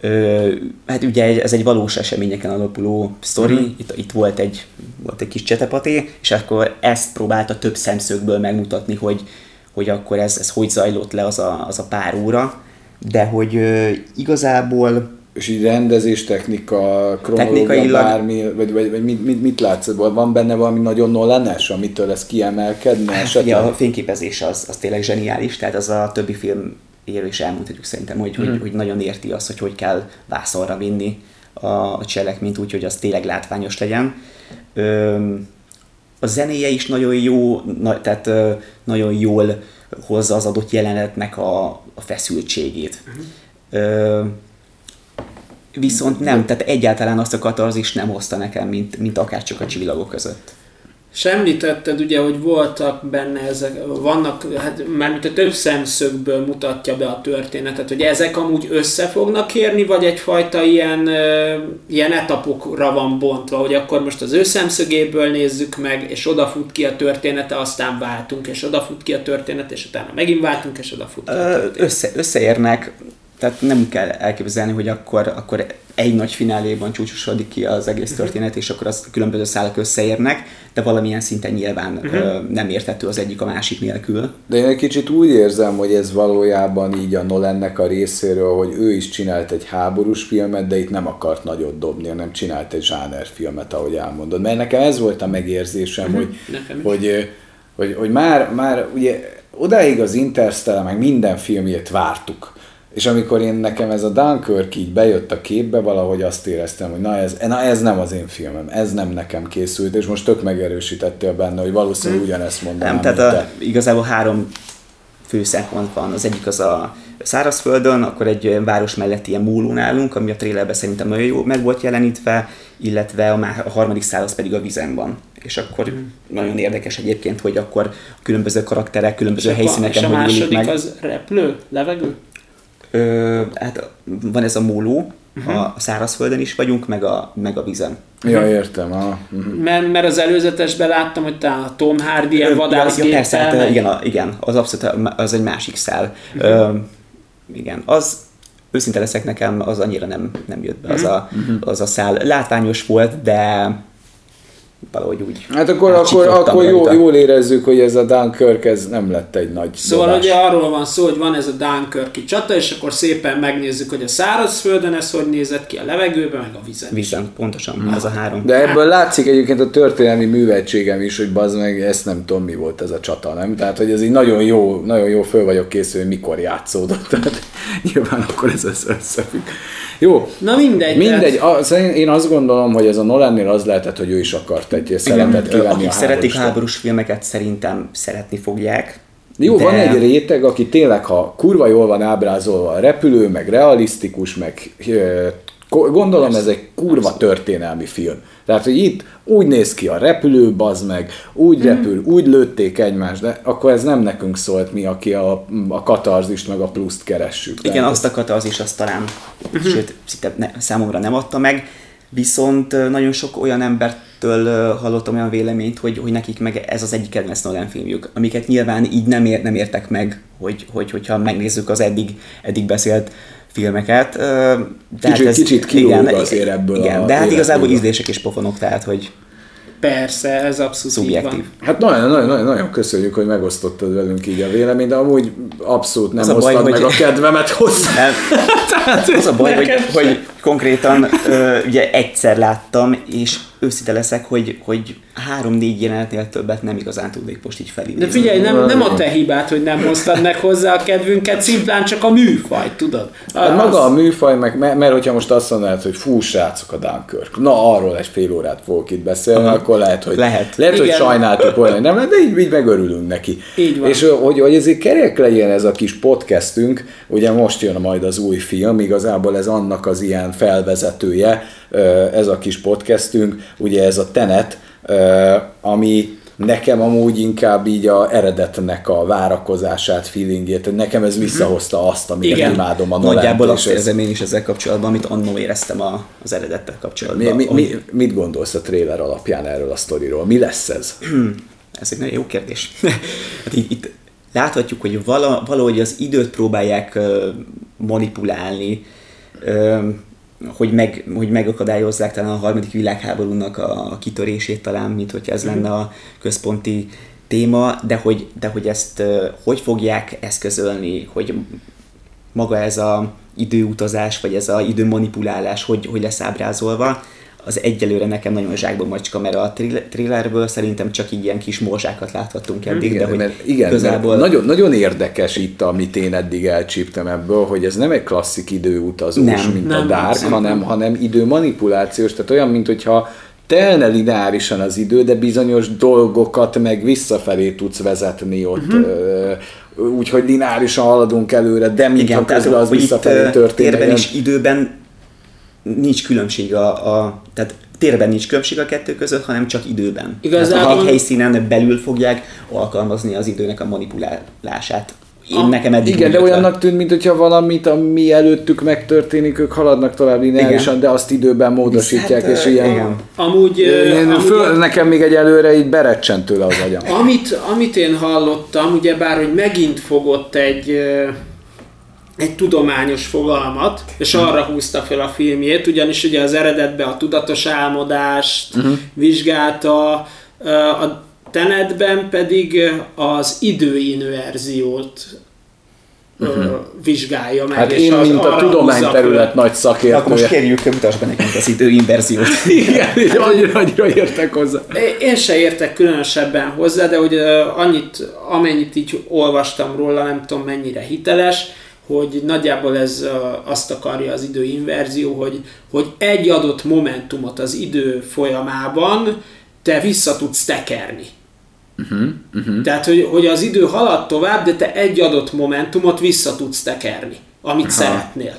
Ö, hát ugye ez egy valós eseményeken alapuló sztori, uh-huh. itt, itt volt, egy, volt egy kis csetepaté, és akkor ezt próbálta több szemszögből megmutatni, hogy, hogy akkor ez, ez hogy zajlott le az a, az a pár óra, de hogy ö, igazából
és így rendezés, technika, kronológia, bármi, vagy, vagy, vagy mit, mit, mit látsz? Van benne valami nagyon nolenes, amitől ez kiemelkedne?
Hát, ja, a fényképezés az, az tényleg zseniális, tehát az a többi film éről is elmondhatjuk szerintem, hogy, hmm. hogy, hogy nagyon érti azt, hogy hogy kell vászonra vinni a, cselekményt úgy, hogy az tényleg látványos legyen. Ö, a zenéje is nagyon jó, na, tehát ö, nagyon jól hozza az adott jelenetnek a, a feszültségét. Hmm. Ö, viszont nem, tehát egyáltalán azt a katarzis nem hozta nekem, mint, mint akár csak a csillagok között.
És említetted ugye, hogy voltak benne ezek, vannak, hát már mint a több szemszögből mutatja be a történetet, hogy ezek amúgy össze fognak érni, vagy egyfajta ilyen, ilyen etapokra van bontva, hogy akkor most az ő szemszögéből nézzük meg, és odafut ki a története, aztán váltunk, és odafut ki a történet, és utána megint váltunk, és odafut ki a történet.
Össze, összeérnek, tehát nem kell elképzelni, hogy akkor, akkor egy nagy fináléban csúcsosodik ki az egész uh-huh. történet, és akkor az különböző szálak összeérnek, de valamilyen szinten nyilván uh-huh. ö, nem értető az egyik a másik nélkül.
De én egy kicsit úgy érzem, hogy ez valójában így a Nolannek a részéről, hogy ő is csinált egy háborús filmet, de itt nem akart nagyot dobni, hanem csinált egy filmet, ahogy elmondod. Mert nekem ez volt a megérzésem, uh-huh. hogy, hogy, hogy, hogy már, már ugye odáig az Interstellar, meg minden filmjét vártuk és amikor én nekem ez a Dunkirk így bejött a képbe, valahogy azt éreztem, hogy na ez, na ez nem az én filmem, ez nem nekem készült, és most tök megerősítettél benne, hogy valószínűleg hmm. ugyanezt mondanám.
Nem, tehát a, igazából három fő szempont van. Az egyik az a szárazföldön, akkor egy város melletti ilyen múló nálunk, ami a trailerben szerintem nagyon jó meg volt jelenítve, illetve a, má, a harmadik száraz pedig a vizen van. És akkor mm. nagyon érdekes egyébként, hogy akkor a különböző karakterek, különböző és helyszíneken
és a második meg. az replő, levegő?
Ö, hát van ez a móló, uh-huh. a szárazföldön is vagyunk, meg a, meg a vízen.
Ja, értem. A,
uh-huh. mert, mert az előzetesben láttam, hogy talán a Tom Hardy ilyen vadászgéppel. Ja, persze,
hát, igen, a, igen, az abszolút az egy másik szál. Uh-huh. Ö, igen, az őszinte leszek nekem, az annyira nem, nem jött be, az, a, az a szál. Látványos volt, de valahogy úgy
Hát akkor, akkor, akkor jó, jól érezzük, hogy ez a Dunkirk ez nem lett egy nagy
Szóval dobás. ugye arról van szó, hogy van ez a Dunkirki csata, és akkor szépen megnézzük, hogy a szárazföldön ez hogy nézett ki, a levegőben, meg a vízen.
Vízen, pontosan, hmm. ez a három.
De ebből látszik egyébként a történelmi műveltségem is, hogy bazd meg, ezt nem tudom mi volt ez a csata, nem? Tehát, hogy ez így nagyon jó, nagyon jó föl vagyok készül, hogy mikor játszódott. Tehát nyilván akkor ez összefügg. Jó.
Na mindegy.
Mindegy. Az, én azt gondolom, hogy ez a Nolannél az lehetett, hogy ő is akart egy szeretet kivenni
Akik a szeretik háborús filmeket, szerintem szeretni fogják.
Jó, de... van egy réteg, aki tényleg, ha kurva jól van ábrázolva a repülő, meg realisztikus, meg gondolom ez egy kurva történelmi film. Tehát, hogy itt úgy néz ki a repülő, bazd meg, úgy hmm. repül, úgy lőtték egymást, de akkor ez nem nekünk szólt mi, aki a, a katarzist meg a pluszt keressük.
Igen, azt a katarzist azt talán, uh-huh. sőt, szinte ne, számomra nem adta meg, viszont nagyon sok olyan embertől hallottam olyan véleményt, hogy, hogy nekik meg ez az egyik kedvenc Nolan filmjük, amiket nyilván így nem, ér, nem értek meg, hogy, hogy, hogyha megnézzük az eddig, eddig beszélt filmeket.
De kicsit, hát ez, kicsit igen, azért ebből
igen, a De hát igazából ízlések és pofonok, tehát hogy
Persze, ez abszolút szubjektív.
Hát nagyon, nagyon, nagyon, nagyon köszönjük, hogy megosztottad velünk így a véleményt, de amúgy abszolút nem hoztad baj, meg hogy... a kedvemet hozzá. Nem.
Tehát az a baj, hogy, hogy konkrétan ö, ugye egyszer láttam, és őszinte leszek, hogy, hogy három-négy jelenetnél többet nem igazán tudnék most így felidézni.
De figyelj, nem, nem a te hibád, hogy nem hoztad meg hozzá a kedvünket, szimplán csak a műfaj, tudod?
Hát maga a műfaj, meg, mert, mert hogyha most azt mondanád, hogy fú, srácok a Dunkirk, na arról egy fél órát fogok itt beszélni, Aha. akkor lehet, hogy,
Lehet.
lehet hogy
Igen.
sajnáltuk volna, hogy nem, de így, így megörülünk neki.
Így van.
És hogy, hogy ezért kerek legyen ez a kis podcastünk, ugye most jön majd az új film, igazából ez annak az ilyen felvezetője, ez a kis podcastünk, ugye ez a Tenet, ami nekem amúgy inkább így a eredetnek a várakozását, feelingét, nekem ez visszahozta azt, amit
Igen.
imádom a Nolent,
Nagyjából azt érzem én is ezzel kapcsolatban, amit annó éreztem a, az eredettel kapcsolatban.
Mi, mi, mi, mit gondolsz a trailer alapján erről a sztoriról? Mi lesz ez?
Ez egy nagyon jó kérdés. hát itt, itt láthatjuk, hogy vala, valahogy az időt próbálják manipulálni, hogy, meg, hogy megakadályozzák talán a harmadik világháborúnak a kitörését talán, mint hogyha ez lenne a központi téma, de hogy, de hogy ezt hogy fogják eszközölni, hogy maga ez a időutazás, vagy ez a időmanipulálás, hogy, hogy lesz ábrázolva, az egyelőre nekem nagyon zsákba macska, mert a trill- thrillerből szerintem csak így ilyen kis morzsákat láthattunk eddig, de hogy
mert, igen,
igazából...
mert nagyon, nagyon érdekes itt, amit én eddig elcsíptem ebből, hogy ez nem egy klasszik időutazós,
Nem,
mint
nem,
a Dark,
szerintem.
hanem, hanem időmanipulációs, tehát olyan, mint hogyha telne lineárisan az idő, de bizonyos dolgokat meg visszafelé tudsz vezetni ott, uh-huh. úgyhogy lineárisan haladunk előre, de mintha
Igen,
közben az visszafelé történik.
Térben és időben nincs különbség a, a tehát térben nincs különbség a kettő között, hanem csak időben.
Igazából-
Tehát egy helyszínen belül fogják alkalmazni az időnek a manipulálását. Én
A-
nekem eddig
Igen, de
jött le.
olyannak tűnt, mint hogyha valamit, ami előttük megtörténik, ők haladnak tovább lineárisan, de azt időben módosítják,
Hát,
és ilyen...
igen.
Amúgy,
Én,
amúgy
föl, nekem még egy előre így berecsent tőle az agyam.
Amit, amit én hallottam, ugyebár, hogy megint fogott egy, egy tudományos fogalmat, és arra húzta fel a filmjét, ugyanis ugye az eredetben a tudatos álmodást uh-huh. vizsgálta, a Tenetben pedig az időinverziót uh-huh. vizsgálja meg.
Hát
és
én,
az
mint a tudományterület nagy
Akkor most
szakértője.
kérjük, mutasd be nekünk az időinverziót.
Igen, így annyira, annyira értek hozzá.
Én se értek különösebben hozzá, de hogy annyit, amennyit így olvastam róla, nem tudom mennyire hiteles, hogy nagyjából ez azt akarja az időinverzió, hogy, hogy egy adott momentumot az idő folyamában te vissza tudsz tekerni. Uh-huh, uh-huh. Tehát, hogy, hogy az idő halad tovább, de te egy adott momentumot vissza tudsz tekerni, amit Aha. szeretnél.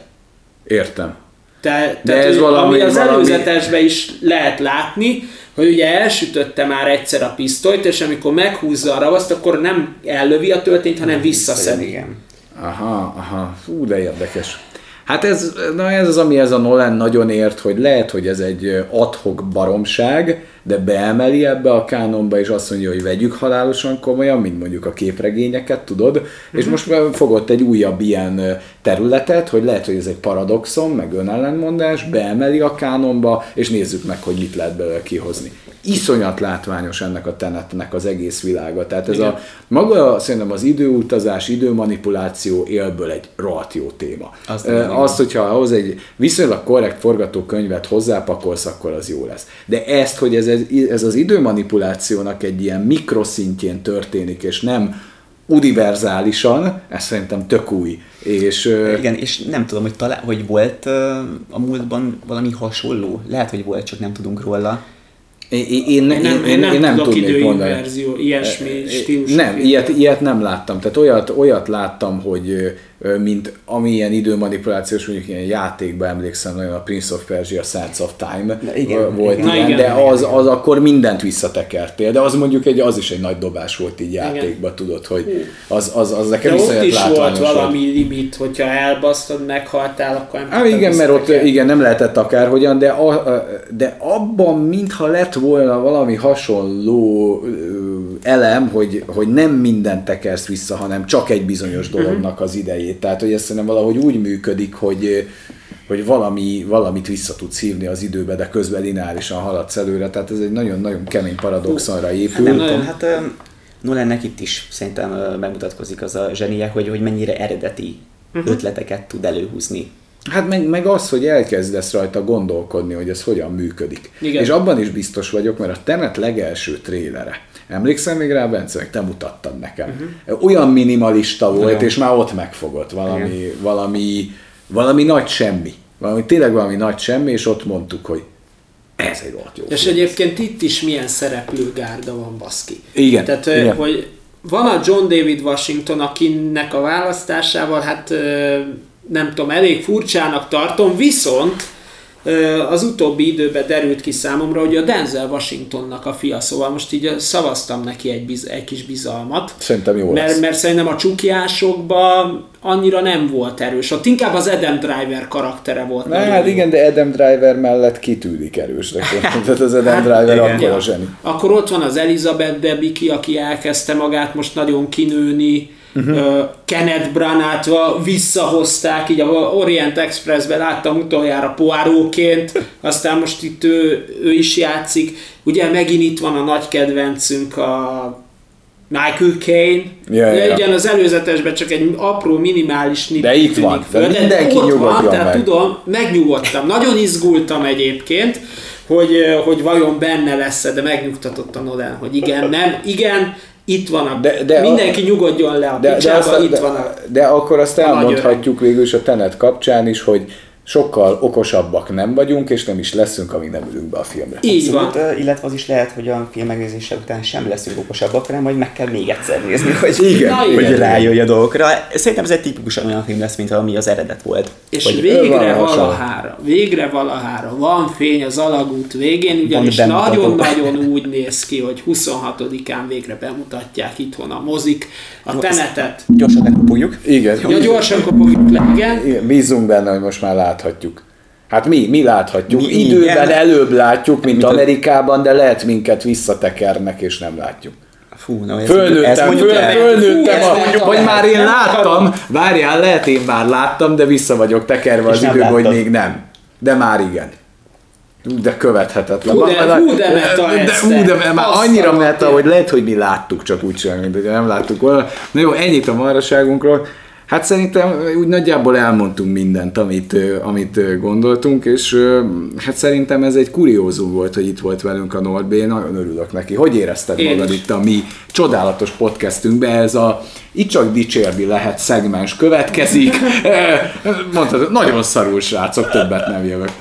Értem.
Te, tehát,
ez valami-
ami az
valami-
előzetesben is lehet látni, hogy ugye elsütötte már egyszer a pisztolyt, és amikor meghúzza a ravaszt, akkor nem ellövi a töltényt, hanem visszaszedi.
Igen.
Aha, aha, fú, de érdekes. Hát ez, na ez az, ami ez a Nolan nagyon ért, hogy lehet, hogy ez egy adhok baromság, de beemeli ebbe a kánonba, és azt mondja, hogy vegyük halálosan komolyan, mint mondjuk a képregényeket, tudod? És most már fogott egy újabb ilyen területet, hogy lehet, hogy ez egy paradoxon, meg önellentmondás, beemeli a kánonba, és nézzük meg, hogy mit lehet belőle kihozni. Iszonyat látványos ennek a tenetnek az egész világa. Tehát ez
Igen.
a maga szerintem az időutazás, időmanipuláció élből egy rohadt jó téma.
Az
Ö,
nagyon
Azt, hogyha ahhoz egy viszonylag korrekt forgatókönyvet hozzápakolsz, akkor az jó lesz. De ezt, hogy ez, ez az időmanipulációnak egy ilyen mikroszintjén történik, és nem univerzálisan, ez szerintem tök új. És
Igen, és nem tudom, hogy, talán, hogy volt a múltban valami hasonló. Lehet, hogy volt, csak nem tudunk róla.
Én, én, én,
nem, én nem,
én nem tudnék mondani.
időinverzió, ilyesmi stílusú
Nem, ilyet, ilyet nem láttam. Tehát olyat, olyat láttam, hogy mint ami ilyen időmanipulációs, mondjuk ilyen játékban emlékszem nagyon a Prince of Persia Sands of Time
Na igen,
volt
igen.
ilyen,
Na igen,
de
igen,
az, az akkor mindent visszatekertél, de az mondjuk egy, az is egy nagy dobás volt így játékban, tudod, hogy az, az, az
De
nekem
ott
iszonyat
is volt valami limit, hogyha elbasztod, meghaltál, akkor nem
Á,
tudtad
igen, mert ott igen, nem lehetett akárhogyan, de, a, de abban mintha lett volna valami hasonló elem, hogy, hogy nem mindent tekersz vissza, hanem csak egy bizonyos dolognak az idejét. Tehát, hogy ez szerintem valahogy úgy működik, hogy hogy valami, valamit vissza tudsz hívni az időbe, de közben lineárisan haladsz előre. Tehát ez egy nagyon-nagyon kemény paradoxonra épül.
Nem
nagyon.
tudom, hát Nolannek itt is szerintem megmutatkozik az a zsenie, hogy, hogy mennyire eredeti uh-huh. ötleteket tud előhúzni.
Hát meg, meg az, hogy elkezdesz rajta gondolkodni, hogy ez hogyan működik.
Igen.
És abban is biztos vagyok, mert a Tenet legelső trélere, emlékszem még rá, Bence, meg te mutattad nekem. Uh-huh. Olyan minimalista volt,
Nagyon.
és már ott megfogott valami, valami, valami nagy semmi. Valami, tényleg valami nagy semmi, és ott mondtuk, hogy ez egy rohadt jó
És
film.
egyébként itt is milyen szereplőgárda van, baszki.
Igen,
Tehát,
igen.
hogy van a John David Washington, akinek a választásával, hát nem tudom, elég furcsának tartom, viszont az utóbbi időben derült ki számomra, hogy a Denzel Washingtonnak a fia, szóval most így szavaztam neki egy, biz, egy kis bizalmat.
Szerintem jó lesz.
Mert, mert szerintem a csukjásokban annyira nem volt erős. Ott inkább az Adam Driver karaktere volt.
Na, hát
jó.
igen, de Adam Driver mellett kitűnik erősnek. Tehát az Adam Driver
igen.
akkor a zseni.
Akkor ott van az Elizabeth Debicki, aki elkezdte magát most nagyon kinőni. Uh-huh. Kenneth Branagh visszahozták, így a Orient Expressben láttam utoljára Poirotként, aztán most itt ő, ő is játszik. Ugye megint itt van a nagy kedvencünk, a Michael Caine.
Ja,
Ugye
ja.
Ugyan az előzetesben csak egy apró, minimális snip
De itt van,
föl,
de mindenki
ott van, tehát
meg.
tudom, megnyugodtam. Nagyon izgultam egyébként, hogy, hogy vajon benne lesz de megnyugtatott a Nolan, hogy igen, nem, igen, itt van a,
De- de a-
mindenki nyugodjon le a
De, de,
picsába,
azt,
itt
de,
van a...
de akkor azt
a
elmondhatjuk végül is a Tenet kapcsán is, hogy sokkal okosabbak nem vagyunk, és nem is leszünk, amíg nem ülünk be a filmre.
Így van.
Abszolút, ö, illetve az is lehet, hogy a film megnézése után sem leszünk okosabbak, hanem majd meg kell még egyszer nézni, hogy,
Igen,
Na,
hogy
igen.
rájöjj a dolgokra. Szerintem ez egy tipikusan olyan film lesz, mint ami az eredet volt.
És
Hogy
végre
van
valahára, végre valahára van fény az alagút végén, ugyanis nagyon-nagyon úgy néz ki, hogy 26-án végre bemutatják itthon a mozik, a tenetet.
Gyorsan lekupuljuk.
Igen,
Ja, gyorsan kopogjuk le, igen.
Igen, bízunk benne, hogy most már láthatjuk. Hát mi, mi láthatjuk.
Mi,
Időben
igen.
előbb látjuk, mint
Mint
Amerikában, de lehet minket visszatekernek, és nem látjuk.
Fú, na, ez,
Fölnőttem,
ezt mondjuk
föl, fölnőttem,
Fú,
a, hogy
el.
már én láttam, várjál, lehet én már láttam, de vissza vagyok tekerve az
nem
időben, hogy még nem. De már igen. De követhetetlen.
Hú, de-
Már-
hú, de meta
de,
ez,
hú, de már annyira meta, hogy lehet, hogy mi láttuk csak úgy sem, mint hogy nem láttuk volna. Na jó, ennyit a maraságunkról. Hát szerintem úgy nagyjából elmondtunk mindent, amit, amit gondoltunk, és hát szerintem ez egy kuriózum volt, hogy itt volt velünk a Norbé, nagyon örülök neki. Hogy érezted
Én
magad
is.
itt a mi csodálatos podcastünkbe? Ez a itt csak dicsérni lehet szegmens következik. Mondtad, nagyon szarul srácok, többet nem jövök.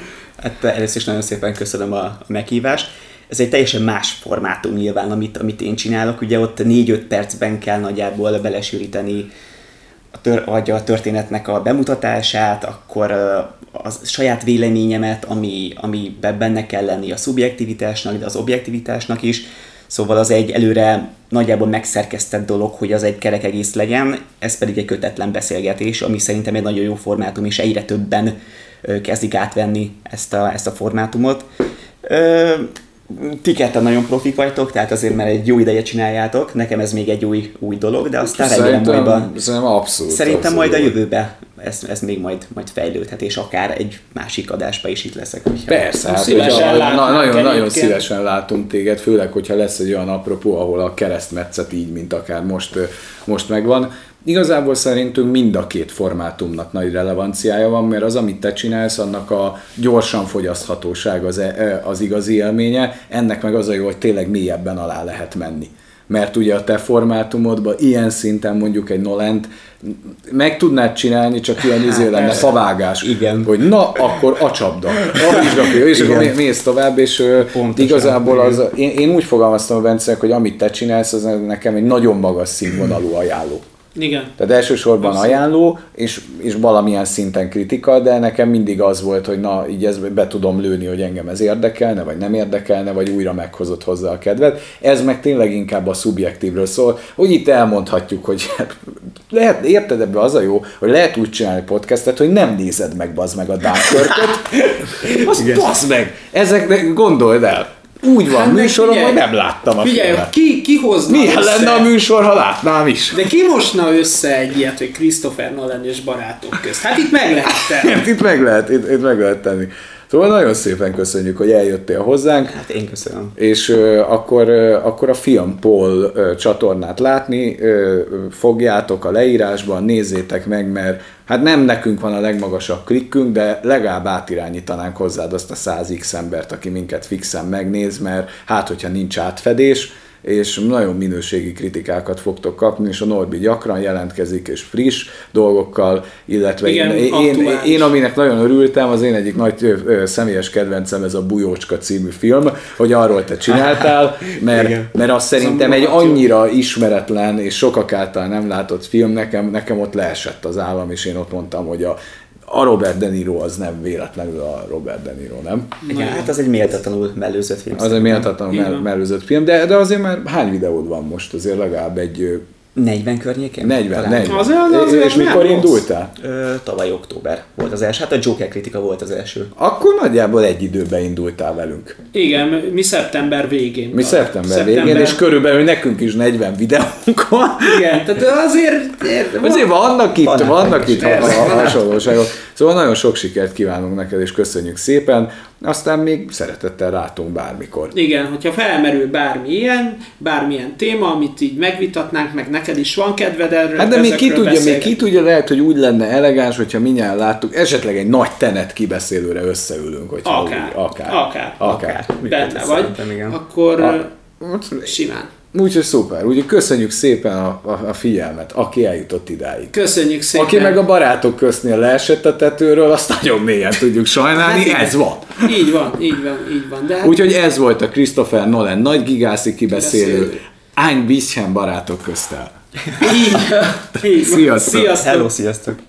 Hát először is nagyon szépen köszönöm a, a meghívást. Ez egy teljesen más formátum nyilván, amit, amit én csinálok. Ugye ott 4-5 percben kell nagyjából belesűríteni a, tör, vagy a történetnek a bemutatását, akkor a saját véleményemet, ami, ami benne kell lenni a szubjektivitásnak, de az objektivitásnak is. Szóval az egy előre nagyjából megszerkesztett dolog, hogy az egy kerek egész legyen, ez pedig egy kötetlen beszélgetés, ami szerintem egy nagyon jó formátum, és egyre többen kezdik átvenni ezt a, ezt a formátumot. Ti ketten nagyon profik vagytok, tehát azért mert egy jó ideje csináljátok, nekem ez még egy új, új dolog, de aztán remélem majd a,
Szerintem, abszolút.
Szerintem
abszolút.
majd a jövőben ez, ez még majd, majd fejlődhet, és akár egy másik adásba is itt leszek. hogyha-
Persze, hát,
Szívesen
hogyha, na, nagyon, nagyon szívesen látunk téged, főleg, hogyha lesz egy olyan apropó, ahol a keresztmetszet így, mint akár most, most megvan. Igazából szerintünk mind a két formátumnak nagy relevanciája van, mert az, amit te csinálsz, annak a gyorsan fogyaszthatóság az, e- az igazi élménye, ennek meg az a jó, hogy tényleg mélyebben alá lehet menni. Mert ugye a te formátumodban ilyen szinten mondjuk egy Nolent meg tudnád csinálni, csak ilyen izé lenne favágás.
Igen.
Hogy na, akkor a csapda. A vizsgafő, és akkor
Igen.
mé- mész tovább, és
Pontosan,
igazából az, én, én úgy fogalmaztam a Bence, hogy amit te csinálsz, az nekem egy nagyon magas színvonalú ajánló.
Igen.
Tehát elsősorban ajánló, és, és valamilyen szinten kritika, de nekem mindig az volt, hogy na, így ezt be tudom lőni, hogy engem ez érdekelne, vagy nem érdekelne, vagy újra meghozott hozzá a kedvet. Ez meg tényleg inkább a szubjektívről szól, hogy itt elmondhatjuk, hogy lehet, érted ebbe az a jó, hogy lehet úgy csinálni podcastet, hogy nem nézed meg, bazd meg a Dunkirköt. Azt bazd meg! Ezeknek gondold el. Úgy van
Hát
műsorom,
figyelj,
hogy nem láttam a
Figyelj,
filmet.
ki, ki hozna
Milyen
össze,
lenne a műsor, ha látnám is?
De ki mosna össze egy ilyet, hogy Christopher Nolan és barátok közt? Hát itt meg lehet tenni.
Hát itt meg lehet, itt, itt meg lehet tenni. Szóval nagyon szépen köszönjük, hogy eljöttél hozzánk.
Hát én köszönöm.
És ö, akkor, ö, akkor a Film Paul ö, csatornát látni ö, fogjátok a leírásban, nézzétek meg, mert hát nem nekünk van a legmagasabb klikkünk, de legalább átirányítanánk hozzád azt a 100x embert, aki minket fixen megnéz, mert hát, hogyha nincs átfedés, és nagyon minőségi kritikákat fogtok kapni, és a Norbi gyakran jelentkezik, és friss dolgokkal, illetve
Igen,
én, én, én, aminek nagyon örültem, az én egyik nagy ö, ö, személyes kedvencem ez a Bujócska című film, hogy arról te csináltál, mert,
Igen.
mert az szerintem egy annyira ismeretlen és sokak által nem látott film, nekem, nekem ott leesett az állam, és én ott mondtam, hogy a, a Robert De Niro az nem véletlenül a Robert De Niro, nem?
Igen, hát az egy méltatlanul mellőzött film.
Az egy méltatlanul mell- mellőzött film, de, de azért már hány videód van most? Azért legalább egy
40 környékén?
40,
Talán.
40.
Az- az- az
és mikor
rossz.
indultál?
Ö, tavaly október volt az első. Hát a Joker kritika volt az első.
Akkor nagyjából egy időben indultál velünk.
Igen, mi szeptember végén.
Mi szeptember, végén, és körülbelül nekünk is 40 videónk van.
Igen, tehát azért... ér-
Azért vannak itt,
Vannak
vannak itt hasonlóságok. Szóval nagyon sok sikert kívánunk neked, és köszönjük szépen. Aztán még szeretettel látunk bármikor.
Igen, hogyha felmerül bármi ilyen, bármilyen téma, amit így megvitatnánk, meg neked is van kedved erről,
Hát de még ki tudja, még ki tudja, lehet, hogy úgy lenne elegáns, hogyha minnyáján láttuk, esetleg egy nagy tenet kibeszélőre összeülünk, hogyha
Akár,
úgy, akár.
akár.
akár.
Benne vagy,
igen.
akkor
A-
ö, simán.
Úgyhogy szuper. Úgyhogy köszönjük szépen a, a, a figyelmet, aki eljutott idáig.
Köszönjük szépen.
Aki meg a barátok köznél leesett a tetőről, azt nagyon mélyen tudjuk sajnálni,
Hát
ez van.
Így van, így van, így van. De hát
Úgyhogy ez volt a Christopher Nolan nagy gigászi kibeszélő.
Kibeszélő.
Ein bisschen barátok köztel.
így, így van.
Sziasztok.
Sziasztok.
Hello, sziasztok!